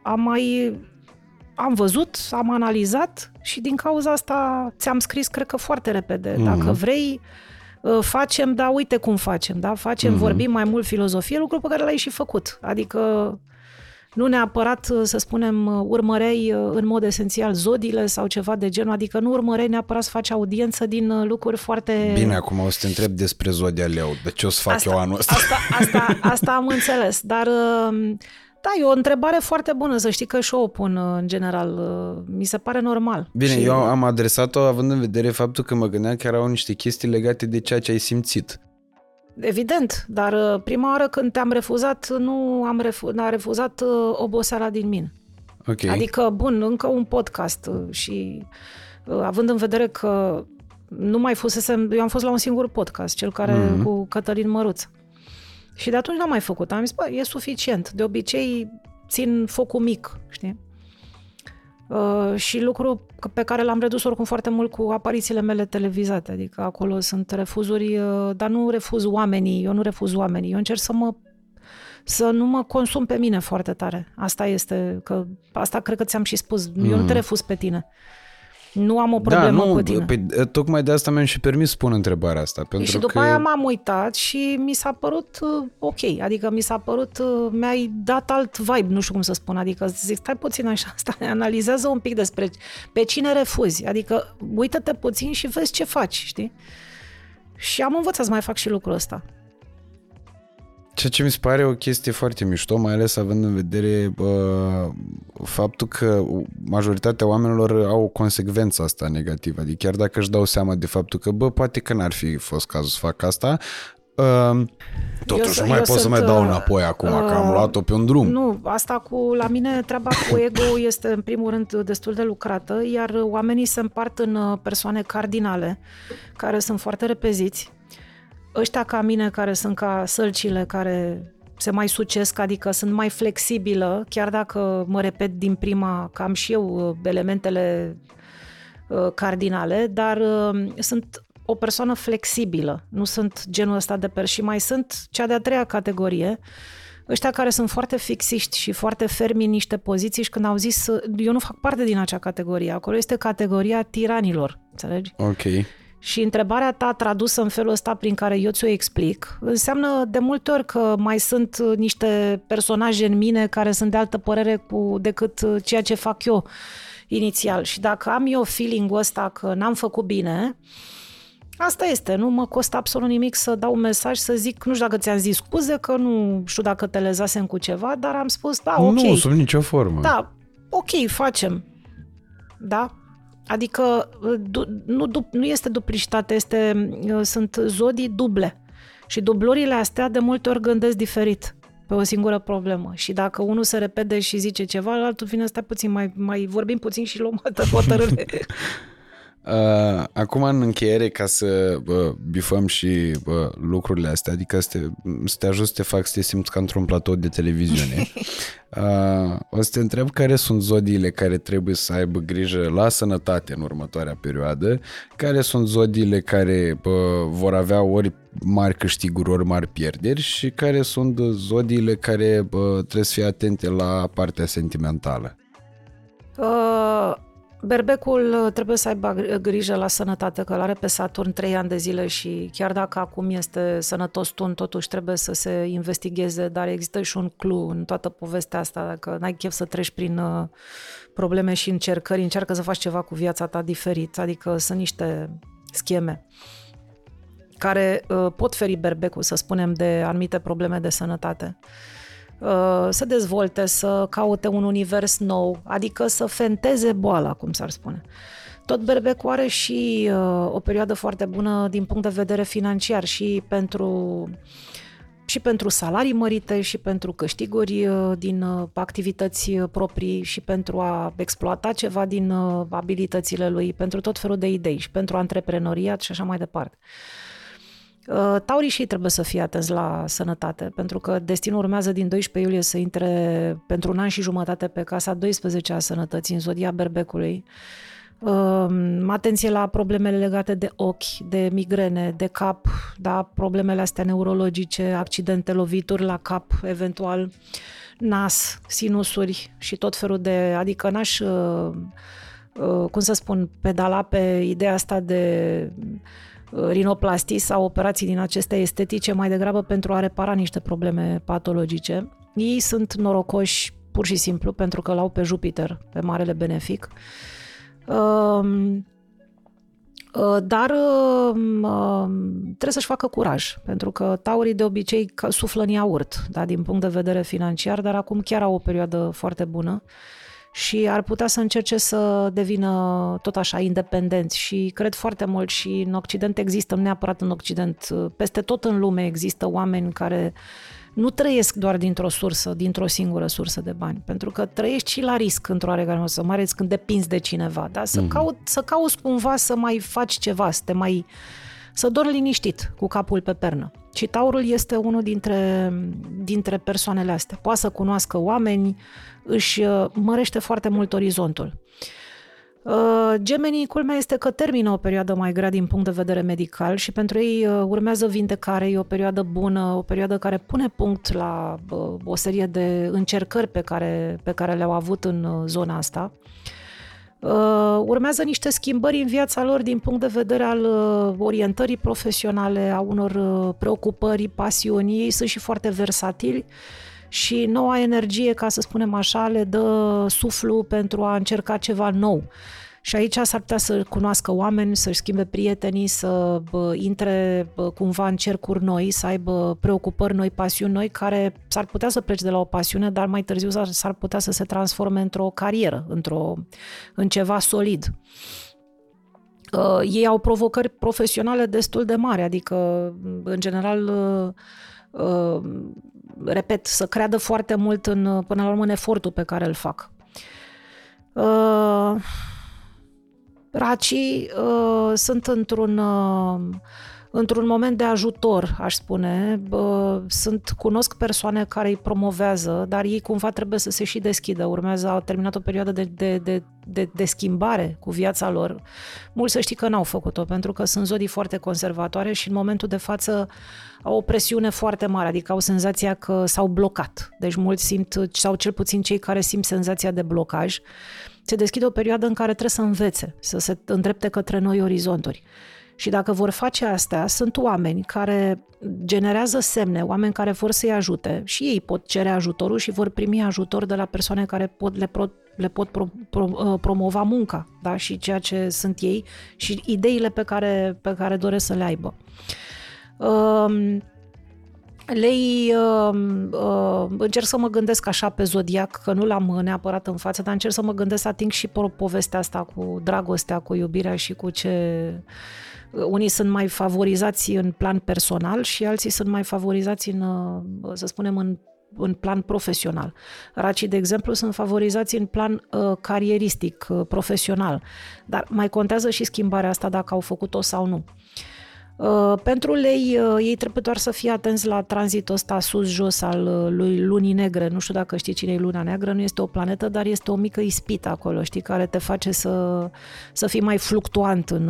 am mai am văzut, am analizat și din cauza asta ți-am scris, cred că foarte repede. Mm-hmm. Dacă vrei, ă, facem, da, uite cum facem, da, facem, mm-hmm. vorbim mai mult filozofie, lucru pe care l-ai și făcut. Adică nu neapărat, uh, să spunem, uh, urmărei uh, în mod esențial zodiile sau ceva de genul, adică nu urmărei neapărat să faci audiență din lucruri foarte... Bine, acum o să te întreb despre zodia leu, de ce o să fac asta, eu anul ăsta? Asta, asta, asta am înțeles, dar da, e o întrebare foarte bună, să știi că și o pun în general. Mi se pare normal. Bine, și... eu am adresat-o având în vedere faptul că mă gândeam că erau niște chestii legate de ceea ce ai simțit. Evident, dar uh, prima oară când te-am refuzat, nu am refu- a refuzat uh, oboseala din mine. Okay. Adică, bun, încă un podcast uh, și având în vedere că nu mai fusesem, eu am fost la un singur podcast, cel care mm-hmm. cu Cătălin Măruț. Și de atunci n-am mai făcut. Am zis, bă, e suficient. De obicei țin focul mic, știi? Uh, și lucru pe care l-am redus oricum foarte mult cu aparițiile mele televizate, adică acolo sunt refuzuri, uh, dar nu refuz oamenii, eu nu refuz oamenii, eu încerc să mă să nu mă consum pe mine foarte tare. Asta este, că asta cred că ți-am și spus, mm. eu nu te mm. refuz pe tine. Nu am o da, problemă da, nu, cu tine. Pe, tocmai de asta mi-am și permis să pun întrebarea asta. Pentru și după că... aia m-am uitat și mi s-a părut uh, ok. Adică mi s-a părut, uh, mi-ai dat alt vibe, nu știu cum să spun. Adică zic, stai puțin așa, stai, analizează un pic despre pe cine refuzi. Adică uită-te puțin și vezi ce faci, știi? Și am învățat să mai fac și lucrul ăsta. Ceea ce mi se pare o chestie foarte mișto, mai ales având în vedere uh, faptul că majoritatea oamenilor au o consecvență asta negativă. Adică chiar dacă își dau seama de faptul că, bă, poate că n-ar fi fost cazul să fac asta, Uh, totuși, eu, nu mai pot sunt, să mai dau înapoi acum, uh, că am uh, luat-o pe un drum. Nu, asta cu, la mine, treaba cu ego este, în primul rând, destul de lucrată, iar oamenii se împart în uh, persoane cardinale, care sunt foarte repeziți, ăștia ca mine, care sunt ca sălcile, care se mai sucesc, adică sunt mai flexibilă, chiar dacă mă repet din prima că am și eu uh, elementele uh, cardinale, dar uh, sunt o persoană flexibilă, nu sunt genul ăsta de per și mai sunt cea de-a treia categorie, ăștia care sunt foarte fixiști și foarte fermi în niște poziții și când au zis, eu nu fac parte din acea categorie, acolo este categoria tiranilor, înțelegi? Ok. Și întrebarea ta tradusă în felul ăsta prin care eu ți-o explic, înseamnă de multe ori că mai sunt niște personaje în mine care sunt de altă părere cu, decât ceea ce fac eu inițial. Și dacă am eu feeling-ul ăsta că n-am făcut bine, Asta este, nu mă costă absolut nimic să dau un mesaj, să zic, nu știu dacă ți-am zis scuze, că nu știu dacă te lezasem cu ceva, dar am spus, da, ok. Nu, sub nicio formă. Da, ok, facem. Da? Adică nu, nu este duplicitate, este, sunt zodii duble. Și dublurile astea de multe ori gândesc diferit pe o singură problemă. Și dacă unul se repede și zice ceva, altul vine, stai puțin, mai, mai vorbim puțin și luăm o hotărâre. Uh, acum, în încheiere, ca să bă, bifăm și bă, lucrurile astea, adică să te, să te ajut să te fac să te simți ca într-un platou de televiziune, uh, o să te întreb care sunt zodiile care trebuie să aibă grijă la sănătate în următoarea perioadă, care sunt zodiile care bă, vor avea ori mari câștiguri, ori mari pierderi și care sunt zodiile care bă, trebuie să fie atente la partea sentimentală. Uh Berbecul uh, trebuie să aibă grijă la sănătate, că îl are pe Saturn 3 ani de zile și chiar dacă acum este sănătos tun, totuși trebuie să se investigheze, dar există și un clu în toată povestea asta, dacă n-ai chef să treci prin uh, probleme și încercări, încearcă să faci ceva cu viața ta diferit, adică sunt niște scheme care uh, pot feri berbecul, să spunem, de anumite probleme de sănătate. Uh, să dezvolte, să caute un univers nou, adică să fenteze boala, cum s-ar spune. Tot Berbecul are și uh, o perioadă foarte bună din punct de vedere financiar și pentru și pentru salarii mărite și pentru câștiguri uh, din activități proprii și pentru a exploata ceva din abilitățile lui, pentru tot felul de idei și pentru antreprenoriat și așa mai departe. Uh, Taurii și ei trebuie să fie atenți la sănătate, pentru că destinul urmează din 12 iulie să intre pentru un an și jumătate pe casa 12 a sănătății în zodia berbecului. Um, atenție la problemele legate de ochi, de migrene, de cap, da, problemele astea neurologice, accidente, lovituri la cap, eventual nas, sinusuri și tot felul de... Adică n-aș, uh, uh, cum să spun, pedala pe ideea asta de rinoplastii sau operații din acestea estetice mai degrabă pentru a repara niște probleme patologice. Ei sunt norocoși pur și simplu pentru că l-au pe Jupiter, pe marele benefic. Um, uh, dar um, um, trebuie să-și facă curaj, pentru că taurii de obicei suflă în iaurt, da, din punct de vedere financiar, dar acum chiar au o perioadă foarte bună și ar putea să încerce să devină tot așa independenți și cred foarte mult și în Occident există, nu neapărat în Occident, peste tot în lume există oameni care nu trăiesc doar dintr-o sursă, dintr-o singură sursă de bani, pentru că trăiești și la risc într-o oarecare măsură, mai ales când depinzi de cineva, da? să, mm-hmm. caut, să cauți cumva să mai faci ceva, să te mai să dormi liniștit, cu capul pe pernă. Și taurul este unul dintre, dintre persoanele astea. Poate să cunoască oameni, își uh, mărește foarte mult orizontul. Uh, gemenii, culmea este că termină o perioadă mai grea din punct de vedere medical și pentru ei uh, urmează vindecare, e o perioadă bună, o perioadă care pune punct la o serie de încercări pe care, pe care le-au avut în zona asta. Urmează niște schimbări în viața lor din punct de vedere al orientării profesionale, a unor preocupări, pasiuni. Ei sunt și foarte versatili și noua energie, ca să spunem așa, le dă suflu pentru a încerca ceva nou. Și aici s-ar putea să cunoască oameni, să-și schimbe prietenii, să bă, intre bă, cumva în cercuri noi, să aibă preocupări noi, pasiuni noi, care s-ar putea să plece de la o pasiune, dar mai târziu s-ar putea să se transforme într-o carieră, într-o, în ceva solid. Uh, ei au provocări profesionale destul de mari, adică, în general, uh, uh, repet, să creadă foarte mult în, până la urmă în efortul pe care îl fac. Uh, racii uh, sunt într-un uh, într-un moment de ajutor, aș spune. Sunt, cunosc persoane care îi promovează, dar ei cumva trebuie să se și deschidă. Urmează, au terminat o perioadă de, de, de, de, de schimbare cu viața lor. Mulți să știi că n-au făcut-o, pentru că sunt zodii foarte conservatoare și în momentul de față au o presiune foarte mare, adică au senzația că s-au blocat. Deci mulți simt, sau cel puțin cei care simt senzația de blocaj, se deschide o perioadă în care trebuie să învețe, să se îndrepte către noi orizonturi. Și dacă vor face asta, sunt oameni care generează semne, oameni care vor să-i ajute și ei pot cere ajutorul și vor primi ajutor de la persoane care pot, le, pro, le pot pro, pro, uh, promova munca da? și ceea ce sunt ei și ideile pe care, pe care doresc să le aibă. Um, Lei, uh, uh, încerc să mă gândesc așa pe zodiac, că nu l-am neapărat în față, dar încerc să mă gândesc să ating și povestea asta cu dragostea, cu iubirea și cu ce... Unii sunt mai favorizați în plan personal și alții sunt mai favorizați în, uh, să spunem, în în plan profesional. Racii, de exemplu, sunt favorizați în plan uh, carieristic, uh, profesional, dar mai contează și schimbarea asta dacă au făcut-o sau nu. Uh, pentru lei, uh, ei trebuie doar să fie atenți la tranzitul ăsta sus-jos al uh, lui Lunii Negre. Nu știu dacă știi cine e Luna Neagră, nu este o planetă, dar este o mică ispită acolo, știi, care te face să, să fii mai fluctuant în,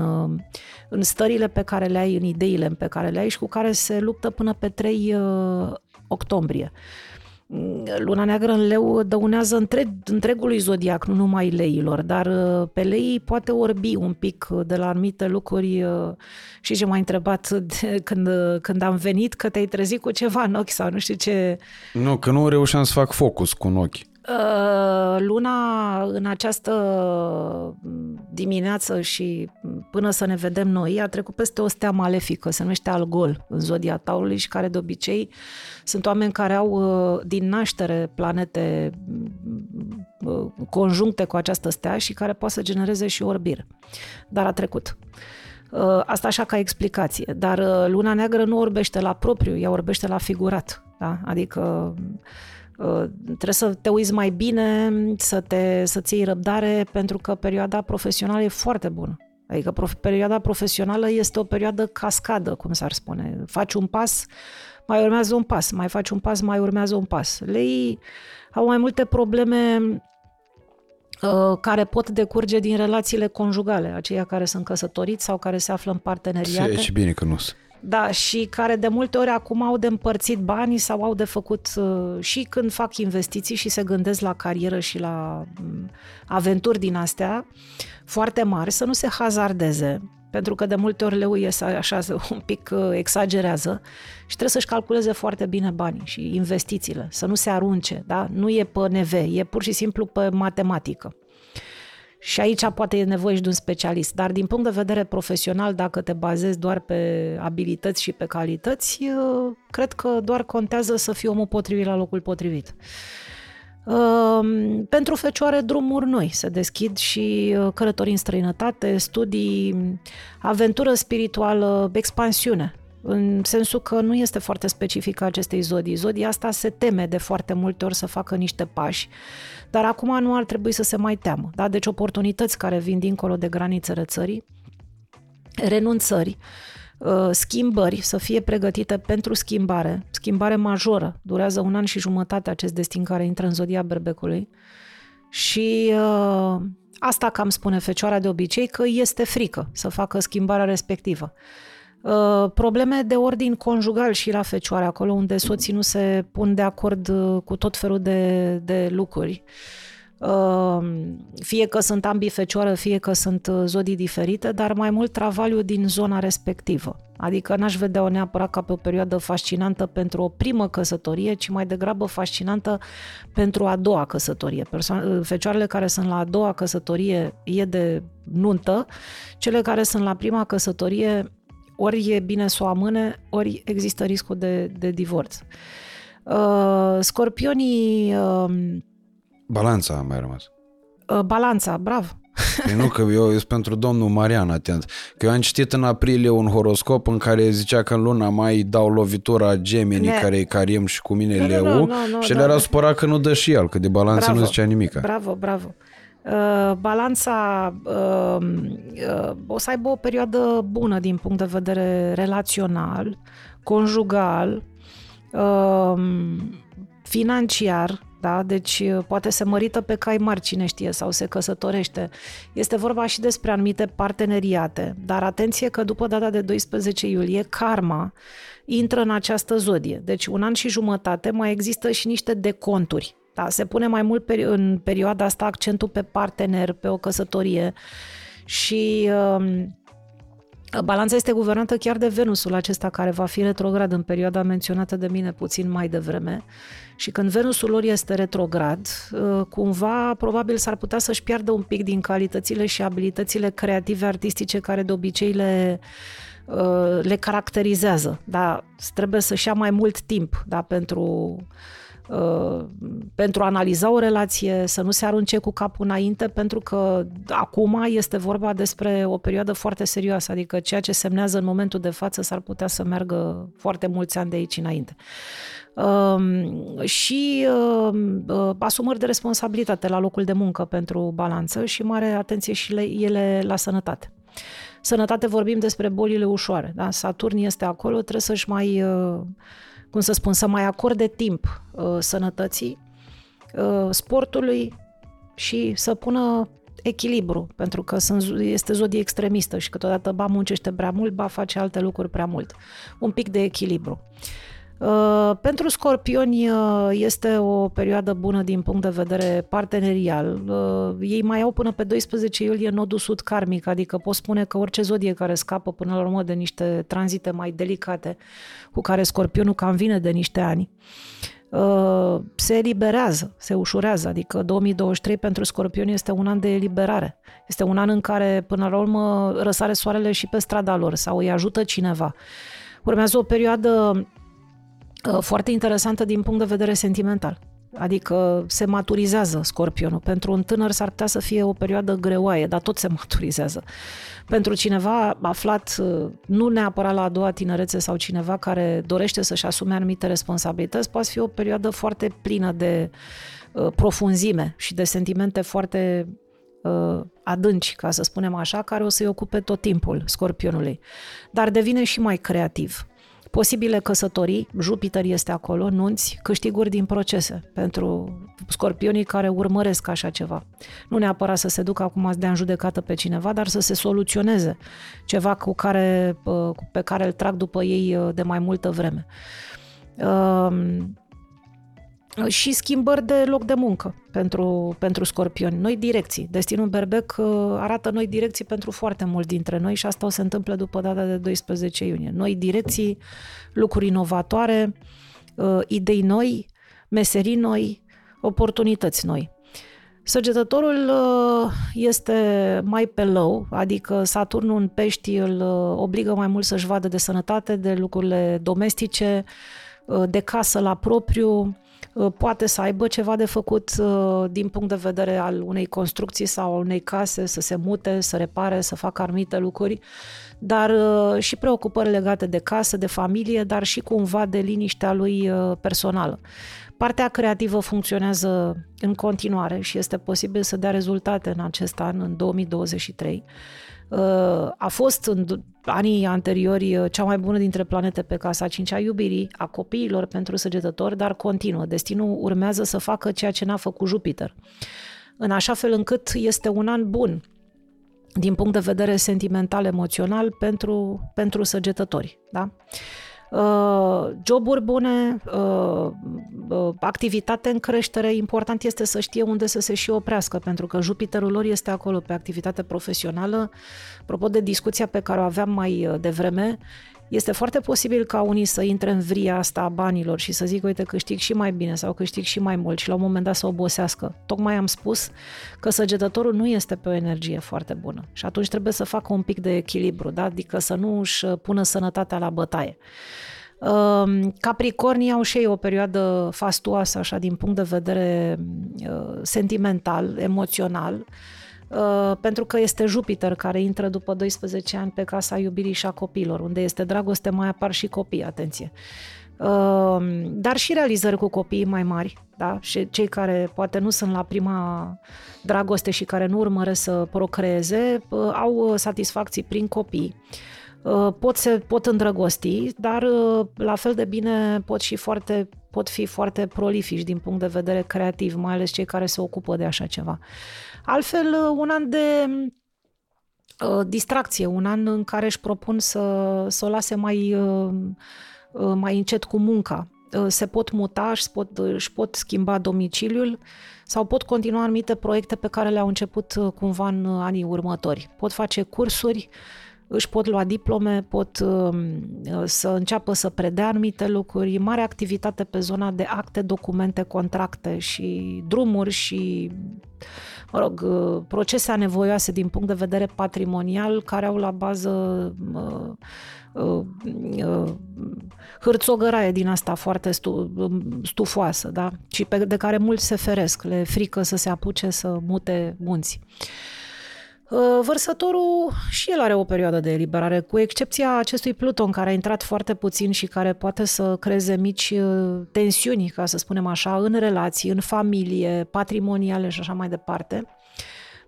în stările pe care le ai, în ideile pe care le ai și cu care se luptă până pe 3 octombrie. Luna neagră în leu dăunează întreg, întregului zodiac, nu numai leilor, dar uh, pe lei poate orbi un pic de la anumite lucruri uh, și ce m-a întrebat de, când, când am venit că te-ai trezit cu ceva în ochi sau nu știu ce. Nu, că nu reușeam să fac focus cu un ochi. Uh, luna în această dimineață și până să ne vedem noi a trecut peste o stea malefică, se numește Algol în zodia Taurului și care de obicei sunt oameni care au uh, din naștere planete uh, conjuncte cu această stea și care poate să genereze și orbire. Dar a trecut. Asta așa ca explicație. Dar luna neagră nu orbește la propriu, ea orbește la figurat. Da? Adică Uh, trebuie să te uiți mai bine, să te, să-ți iei răbdare, pentru că perioada profesională e foarte bună. Adică prof, perioada profesională este o perioadă cascadă, cum s-ar spune. Faci un pas, mai urmează un pas, mai faci un pas, mai urmează un pas. Lei au mai multe probleme uh, care pot decurge din relațiile conjugale, aceia care sunt căsătoriți sau care se află în parteneriate. Și bine că nu sunt. Da, și care de multe ori acum au de împărțit banii sau au de făcut uh, și când fac investiții și se gândesc la carieră și la um, aventuri din astea foarte mari, să nu se hazardeze, pentru că de multe ori leu iese așa un pic uh, exagerează și trebuie să-și calculeze foarte bine banii și investițiile, să nu se arunce, da? Nu e pe NV, e pur și simplu pe matematică. Și aici poate e nevoie și de un specialist. Dar din punct de vedere profesional, dacă te bazezi doar pe abilități și pe calități, cred că doar contează să fii omul potrivit la locul potrivit. Pentru fecioare drumuri noi se deschid și călătorii în străinătate, studii, aventură spirituală, expansiune în sensul că nu este foarte specifică acestei zodii. Zodia asta se teme de foarte multe ori să facă niște pași, dar acum nu ar trebui să se mai teamă. Da? Deci oportunități care vin dincolo de granițele țării, renunțări, uh, schimbări, să fie pregătite pentru schimbare, schimbare majoră. Durează un an și jumătate acest destin care intră în zodia berbecului și uh, asta cam spune fecioara de obicei că este frică să facă schimbarea respectivă. Uh, probleme de ordin conjugal și la fecioare, acolo unde soții nu se pun de acord uh, cu tot felul de, de lucruri. fie că sunt ambii fecioară, fie că sunt zodii diferite, dar mai mult travaliu din zona respectivă. Adică n-aș vedea-o neapărat ca pe o perioadă fascinantă pentru o primă căsătorie, ci mai degrabă fascinantă pentru a doua căsătorie. Perso- fecioarele care sunt la a doua căsătorie e de nuntă, cele care sunt la prima căsătorie ori e bine să o amâne, ori există riscul de, de divorț. Uh, scorpionii... Uh, Balanța a mai rămas. Uh, balanța, brav. Păi nu, că eu sunt pentru domnul Marian atent. Că eu am citit în aprilie un horoscop în care zicea că în luna mai dau lovitura Gemini, ne... care e cariem și cu mine nu, leu, nu, nu, nu, și da, el era da. supărat că nu dă și el, că de balanță bravo, nu zicea nimic. Bravo, bravo. Uh, balanța uh, uh, o să aibă o perioadă bună din punct de vedere relațional, conjugal, uh, financiar, da? Deci uh, poate se mărită pe cai mari, cine știe, sau se căsătorește. Este vorba și despre anumite parteneriate, dar atenție că după data de 12 iulie, karma intră în această zodie. Deci un an și jumătate mai există și niște deconturi. Da? Se pune mai mult în perioada asta accentul pe partener, pe o căsătorie și uh, Balanța este guvernată chiar de Venusul acesta care va fi retrograd în perioada menționată de mine puțin mai devreme și când Venusul lor este retrograd, uh, cumva probabil s-ar putea să-și piardă un pic din calitățile și abilitățile creative artistice care de obicei le, uh, le caracterizează. Da, trebuie să-și ia mai mult timp da, pentru Uh, pentru a analiza o relație, să nu se arunce cu capul înainte, pentru că acum este vorba despre o perioadă foarte serioasă, adică ceea ce semnează în momentul de față s-ar putea să meargă foarte mulți ani de aici înainte. Uh, și uh, asumări de responsabilitate la locul de muncă pentru balanță și mare atenție și le, ele la sănătate. Sănătate vorbim despre bolile ușoare. Da? Saturn este acolo, trebuie să-și mai uh, cum să spun, să mai acorde timp uh, sănătății, uh, sportului și să pună echilibru, pentru că sunt, este zodie extremistă și câteodată ba muncește prea mult, ba face alte lucruri prea mult. Un pic de echilibru. Uh, pentru scorpioni uh, este o perioadă bună din punct de vedere partenerial. Uh, ei mai au până pe 12 iulie nodul sud karmic, adică pot spune că orice zodie care scapă până la urmă de niște tranzite mai delicate cu care scorpionul cam vine de niște ani, se eliberează, se ușurează, adică 2023 pentru scorpioni este un an de eliberare. Este un an în care până la urmă răsare soarele și pe strada lor sau îi ajută cineva. Urmează o perioadă Uh, foarte interesantă din punct de vedere sentimental. Adică se maturizează scorpionul. Pentru un tânăr s-ar putea să fie o perioadă greoaie, dar tot se maturizează. Pentru cineva aflat uh, nu neapărat la a doua tinerețe sau cineva care dorește să-și asume anumite responsabilități, poate fi o perioadă foarte plină de uh, profunzime și de sentimente foarte uh, adânci, ca să spunem așa, care o să-i ocupe tot timpul scorpionului. Dar devine și mai creativ Posibile căsătorii, Jupiter este acolo, nunți, câștiguri din procese pentru scorpionii care urmăresc așa ceva. Nu neapărat să se ducă acum să dea în judecată pe cineva, dar să se soluționeze ceva cu care, pe care îl trag după ei uh, de mai multă vreme. Um, și schimbări de loc de muncă pentru, pentru scorpioni, noi direcții. Destinul Berbec uh, arată noi direcții pentru foarte mulți dintre noi și asta o se întâmplă după data de 12 iunie. Noi direcții, lucruri inovatoare, uh, idei noi, meserii noi, oportunități noi. Săgetătorul uh, este mai pe low, adică Saturnul în pești îl obligă mai mult să-și vadă de sănătate, de lucrurile domestice, de casă la propriu, Uh, poate să aibă ceva de făcut uh, din punct de vedere al unei construcții sau unei case, să se mute, să repare, să facă anumite lucruri, dar uh, și preocupări legate de casă, de familie, dar și cumva de liniștea lui personală. Partea creativă funcționează în continuare și este posibil să dea rezultate în acest an, în 2023. A fost în anii anteriori uh, cea mai bună dintre planete pe casa 5 a iubirii, a copiilor pentru săgetători, dar continuă. Destinul urmează să facă ceea ce n-a făcut Jupiter. În așa fel încât este un an bun din punct de vedere sentimental, emoțional pentru, pentru săgetători. Da? Uh, joburi bune, uh, uh, activitate în creștere, important este să știe unde să se și oprească, pentru că Jupiterul lor este acolo pe activitate profesională. Apropo de discuția pe care o aveam mai devreme, este foarte posibil ca unii să intre în vria asta a banilor și să zic, uite, câștig și mai bine sau câștig și mai mult și la un moment dat să obosească. Tocmai am spus că săgetătorul nu este pe o energie foarte bună și atunci trebuie să facă un pic de echilibru, da? adică să nu își pună sănătatea la bătaie. Ehm, Capricornii au și ei o perioadă fastuoasă, așa, din punct de vedere uh, sentimental, emoțional, Uh, pentru că este Jupiter care intră după 12 ani pe casa iubirii și a copiilor, unde este dragoste, mai apar și copii, atenție. Uh, dar și realizări cu copiii mai mari, da? și cei care poate nu sunt la prima dragoste și care nu urmăresc să procreeze, uh, au satisfacții prin copii. Pot, se, pot îndrăgosti, dar la fel de bine pot, și foarte, pot fi foarte prolifici din punct de vedere creativ, mai ales cei care se ocupă de așa ceva. Altfel, uh, un an de uh, distracție, un an în care își propun să, să o lase mai, uh, uh, mai încet cu munca. Uh, se pot muta, își pot, își pot schimba domiciliul sau pot continua anumite proiecte pe care le-au început uh, cumva în anii următori. Pot face cursuri, își pot lua diplome, pot uh, să înceapă să predea anumite lucruri, mare activitate pe zona de acte, documente, contracte și drumuri și mă rog, uh, procese anevoioase din punct de vedere patrimonial care au la bază uh, uh, uh, hârțogăraie din asta foarte stu, stufoasă, da? Și pe, de care mulți se feresc, le frică să se apuce să mute munți. Uh, Uh, vărsătorul și el are o perioadă de eliberare, cu excepția acestui Pluton care a intrat foarte puțin și care poate să creeze mici uh, tensiuni, ca să spunem așa, în relații, în familie, patrimoniale și așa mai departe.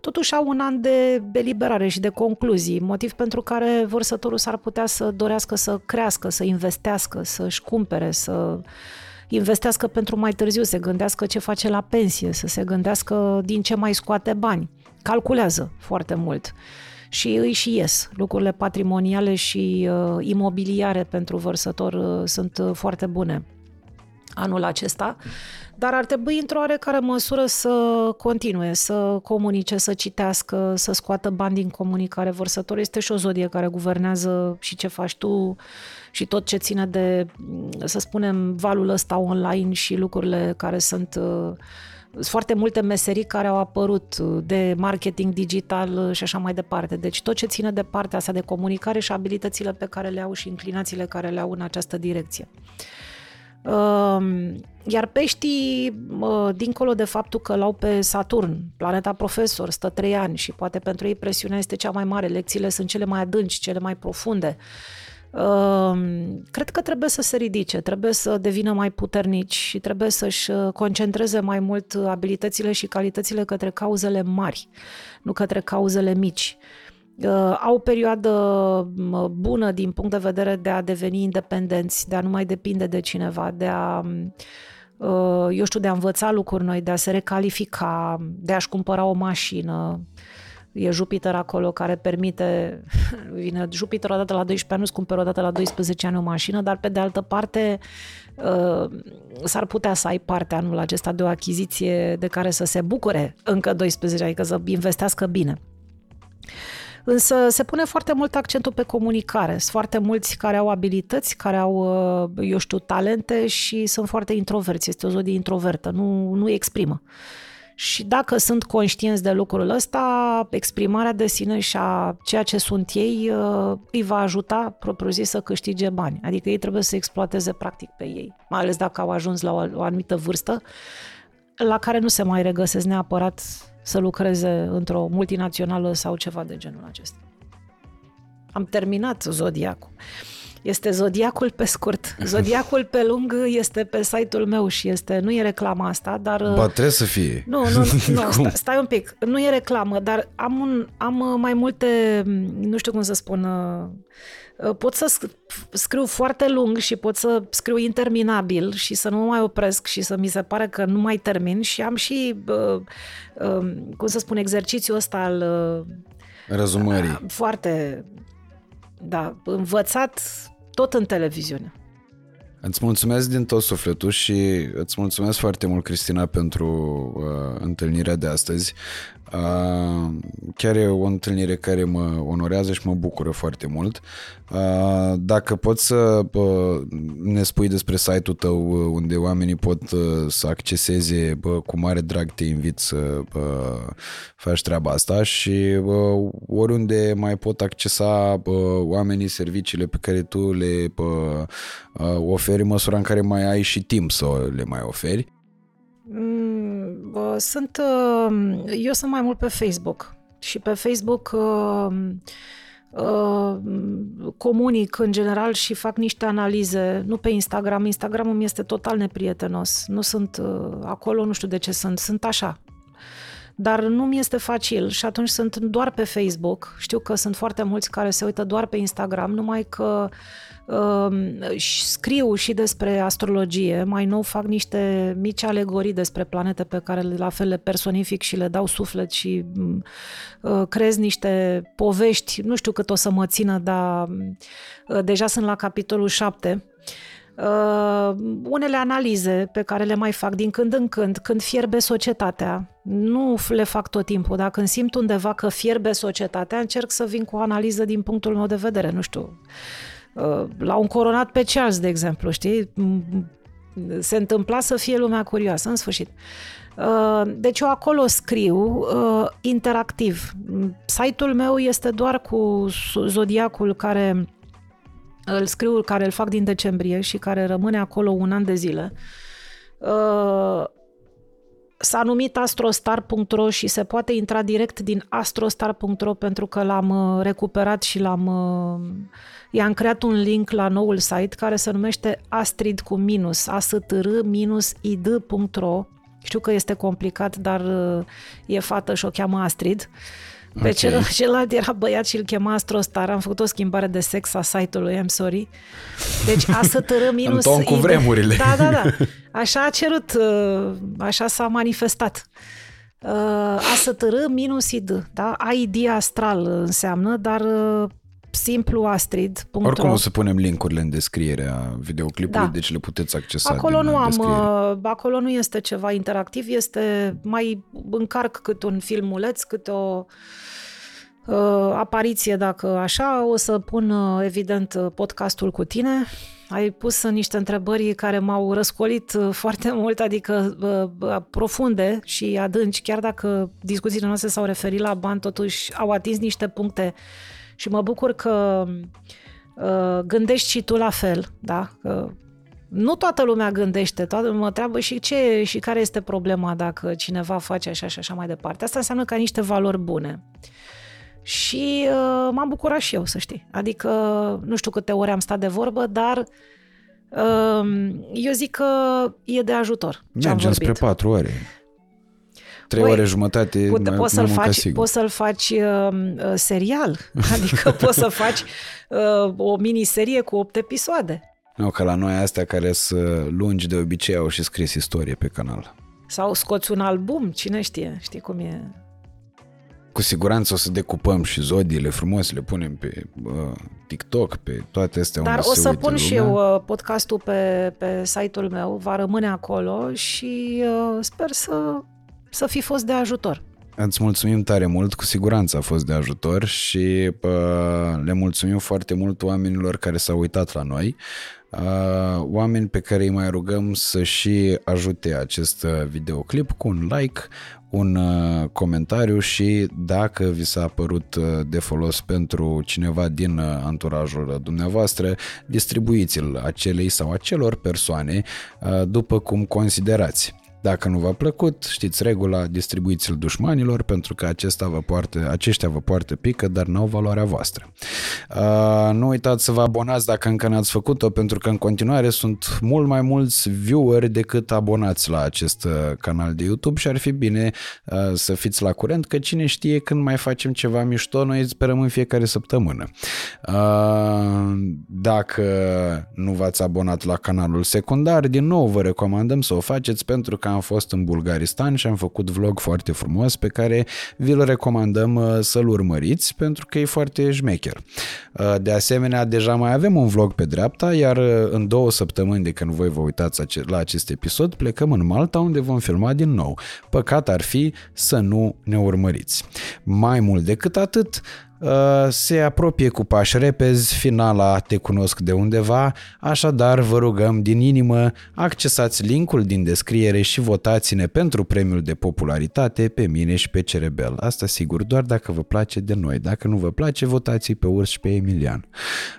Totuși au un an de eliberare și de concluzii, motiv pentru care vărsătorul s-ar putea să dorească să crească, să investească, să-și cumpere, să investească pentru mai târziu, să gândească ce face la pensie, să se gândească din ce mai scoate bani calculează foarte mult și îi și ies. Lucrurile patrimoniale și uh, imobiliare pentru vărsător uh, sunt uh, foarte bune anul acesta, dar ar trebui într-o oarecare măsură să continue, să comunice, să citească, să scoată bani din comunicare. Vărsător este și o zodie care guvernează și ce faci tu și tot ce ține de, să spunem, valul ăsta online și lucrurile care sunt uh, sunt foarte multe meserii care au apărut uh, de marketing digital uh, și așa mai departe. Deci tot ce ține de partea asta de comunicare și abilitățile pe care le au și inclinațiile care le au în această direcție. Um, iar peștii, dincolo de faptul că l-au pe Saturn, planeta profesor, stă trei ani și poate pentru ei presiunea este cea mai mare, lecțiile sunt cele mai adânci, cele mai profunde, cred că trebuie să se ridice, trebuie să devină mai puternici și trebuie să-și uh, concentreze mai mult abilitățile și calitățile către cauzele mari, nu către cauzele mici. Uh, au o perioadă bună din punct de vedere de a deveni independenți, de a nu mai depinde de cineva, de a uh, eu știu, de a învăța lucruri noi, de a se recalifica, de a-și cumpăra o mașină, e Jupiter acolo care permite, vine Jupiter odată la 12 ani, nu-ți cumperi odată la 12 ani o mașină, dar pe de altă parte uh, s-ar putea să ai parte anul acesta de o achiziție de care să se bucure încă 12, adică să investească bine. Însă se pune foarte mult accentul pe comunicare. Sunt foarte mulți care au abilități, care au, uh, eu știu, talente și sunt foarte introverți. Este o zodie introvertă, nu, nu exprimă. Uh, și dacă sunt conștienți de lucrul ăsta, exprimarea de sine și a ceea ce sunt ei uh, îi va ajuta propriu-zis să câștige bani. Adică ei trebuie să exploateze practic pe ei, mai ales dacă au ajuns la o, o anumită vârstă la care nu se mai regăsesc neapărat să lucreze într-o multinațională sau ceva de genul acesta. Am terminat zodiacul. Este Zodiacul pe scurt. Zodiacul pe lung este pe site-ul meu și este, nu e reclama asta, dar... Ba, trebuie să fie. Nu, nu, nu stai, stai un pic. Nu e reclamă, dar am, un, am mai multe, nu știu cum să spun, uh, pot să scriu foarte lung și pot să scriu interminabil și să nu mă mai opresc și să mi se pare că nu mai termin și am și, uh, uh, cum să spun, exercițiul ăsta al... Rezumării. Foarte, da, învățat tot în televiziune. Îți mulțumesc din tot sufletul și îți mulțumesc foarte mult, Cristina, pentru uh, întâlnirea de astăzi. Uh, chiar e o întâlnire care mă onorează și mă bucură foarte mult. Uh, dacă poți să uh, ne spui despre site-ul tău uh, unde oamenii pot uh, să acceseze, uh, cu mare drag te invit să uh, faci treaba asta și uh, oriunde mai pot accesa uh, oamenii serviciile pe care tu le uh, uh, oferi în măsura în care mai ai și timp să le mai oferi. Mm, sunt, uh, eu sunt mai mult pe Facebook și pe Facebook uh, uh, comunic în general și fac niște analize, nu pe Instagram. Instagramul mi este total neprietenos. Nu sunt acolo, nu știu de ce sunt. Sunt așa, dar nu mi este facil și atunci sunt doar pe Facebook. Știu că sunt foarte mulți care se uită doar pe Instagram, numai că uh, scriu și despre astrologie, mai nou fac niște mici alegorii despre planete pe care la fel le personific și le dau suflet și uh, creez niște povești, nu știu cât o să mă țină, dar uh, deja sunt la capitolul 7 Uh, unele analize pe care le mai fac din când în când, când fierbe societatea, nu le fac tot timpul, dar când simt undeva că fierbe societatea, încerc să vin cu o analiză din punctul meu de vedere, nu știu, uh, la un coronat pe Charles, de exemplu, știi? Se întâmpla să fie lumea curioasă, în sfârșit. Uh, deci eu acolo scriu uh, interactiv. Site-ul meu este doar cu zodiacul care îl scriu, care îl fac din decembrie și care rămâne acolo un an de zile. Uh, s-a numit astrostar.ro și se poate intra direct din astrostar.ro pentru că l-am uh, recuperat și l-am uh, i-am creat un link la noul site care se numește astrid cu minus, astr minus id.ro știu că este complicat, dar e fată și o cheamă Astrid. Uh, pe okay. celălalt, celălalt era băiat și îl chema Astrostar. Am făcut o schimbare de sex a site-ului, I'm sorry. Deci ASTR minus... În ton cu vremurile. Da, da, da. Așa a cerut, uh, așa s-a manifestat. Uh, ASTR minus ID, da? ID astral înseamnă, dar uh, simplu Astrid. Oricum o să punem linkurile în descrierea videoclipului, da. deci le puteți accesa Acolo din nu am, descriere. Uh, acolo nu este ceva interactiv, este mai încarc cât un filmuleț, cât o uh, apariție, dacă așa, o să pun uh, evident podcastul cu tine. Ai pus niște întrebări care m-au răscolit uh, foarte mult, adică uh, profunde și adânci, chiar dacă discuțiile noastre s-au referit la bani, totuși au atins niște puncte și mă bucur că uh, gândești și tu la fel, da? Că nu toată lumea gândește, toată mă treabă și ce și care este problema dacă cineva face așa și așa mai departe. Asta înseamnă că ai niște valori bune. Și uh, m-am bucurat și eu, să știi. Adică, nu știu câte ore am stat de vorbă, dar uh, eu zic că e de ajutor. Mergem spre patru ore. Trei ore jumătate pute, mai, poți, să-l faci, poți să-l faci uh, uh, serial, adică poți să faci uh, o miniserie cu opt episoade. Nu, că la noi astea care sunt lungi de obicei au și scris istorie pe canal. Sau scoți un album, cine știe, știi cum e. Cu siguranță o să decupăm și zodiile frumos, le punem pe uh, TikTok, pe toate astea Dar unde o să pun lumea. și eu uh, podcastul pe, pe site-ul meu, va rămâne acolo și uh, sper să să fi fost de ajutor. Îți mulțumim tare mult, cu siguranță a fost de ajutor și pă, le mulțumim foarte mult oamenilor care s-au uitat la noi, uh, oameni pe care îi mai rugăm să și ajute acest videoclip cu un like, un uh, comentariu și dacă vi s-a părut uh, de folos pentru cineva din anturajul dumneavoastră, distribuiți-l acelei sau acelor persoane după cum considerați. Dacă nu v-a plăcut, știți regula, distribuiți-l dușmanilor pentru că acesta vă poartă, aceștia vă poartă pică, dar n-au valoarea voastră. Uh, nu uitați să vă abonați dacă încă n-ați făcut-o, pentru că în continuare sunt mult mai mulți vieweri decât abonați la acest uh, canal de YouTube și ar fi bine uh, să fiți la curent, că cine știe când mai facem ceva mișto, noi sperăm în fiecare săptămână. Uh, Dacă nu v-ați abonat la canalul secundar, din nou vă recomandăm să o faceți pentru că am fost în Bulgaristan și am făcut vlog foarte frumos pe care vi-l recomandăm uh, să-l urmăriți pentru că e foarte șmecher. Uh, de asemenea, deja mai avem un vlog pe dreapta, iar uh, în două săptămâni de când voi vă uitați la acest episod, plecăm în Malta unde vom filma din nou. Păcat ar fi să nu ne urmăriți. Mai mult decât atât, Uh, se apropie cu pași repezi, finala te cunosc de undeva, așadar vă rugăm din inimă, accesați linkul din descriere și votați-ne pentru premiul de popularitate pe mine și pe Cerebel. Asta sigur, doar dacă vă place de noi. Dacă nu vă place, votați pe Urs și pe Emilian.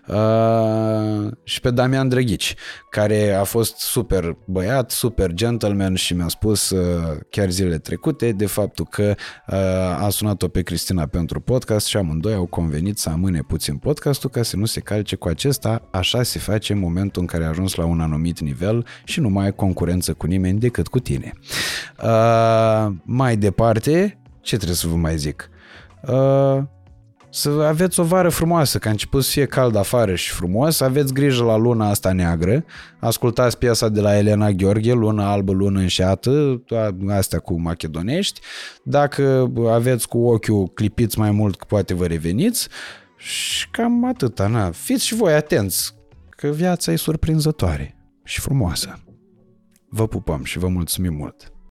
Uh, și pe Damian Drăghici, care a fost super băiat, super gentleman și mi-a spus uh, chiar zilele trecute de faptul că uh, a sunat-o pe Cristina pentru podcast și amândoi au convenit să amâne puțin podcastul ca să nu se calce cu acesta, așa se face în momentul în care a ajuns la un anumit nivel și nu mai ai concurență cu nimeni decât cu tine. Uh, mai departe, ce trebuie să vă mai zic? Uh, să aveți o vară frumoasă, că a început să fie cald afară și frumos, aveți grijă la luna asta neagră, ascultați piesa de la Elena Gheorghe, Luna albă, lună înșeată, astea cu macedonești, dacă aveți cu ochiul clipiți mai mult, poate vă reveniți și cam atâta, na. Fiți și voi atenți, că viața e surprinzătoare și frumoasă. Vă pupăm și vă mulțumim mult!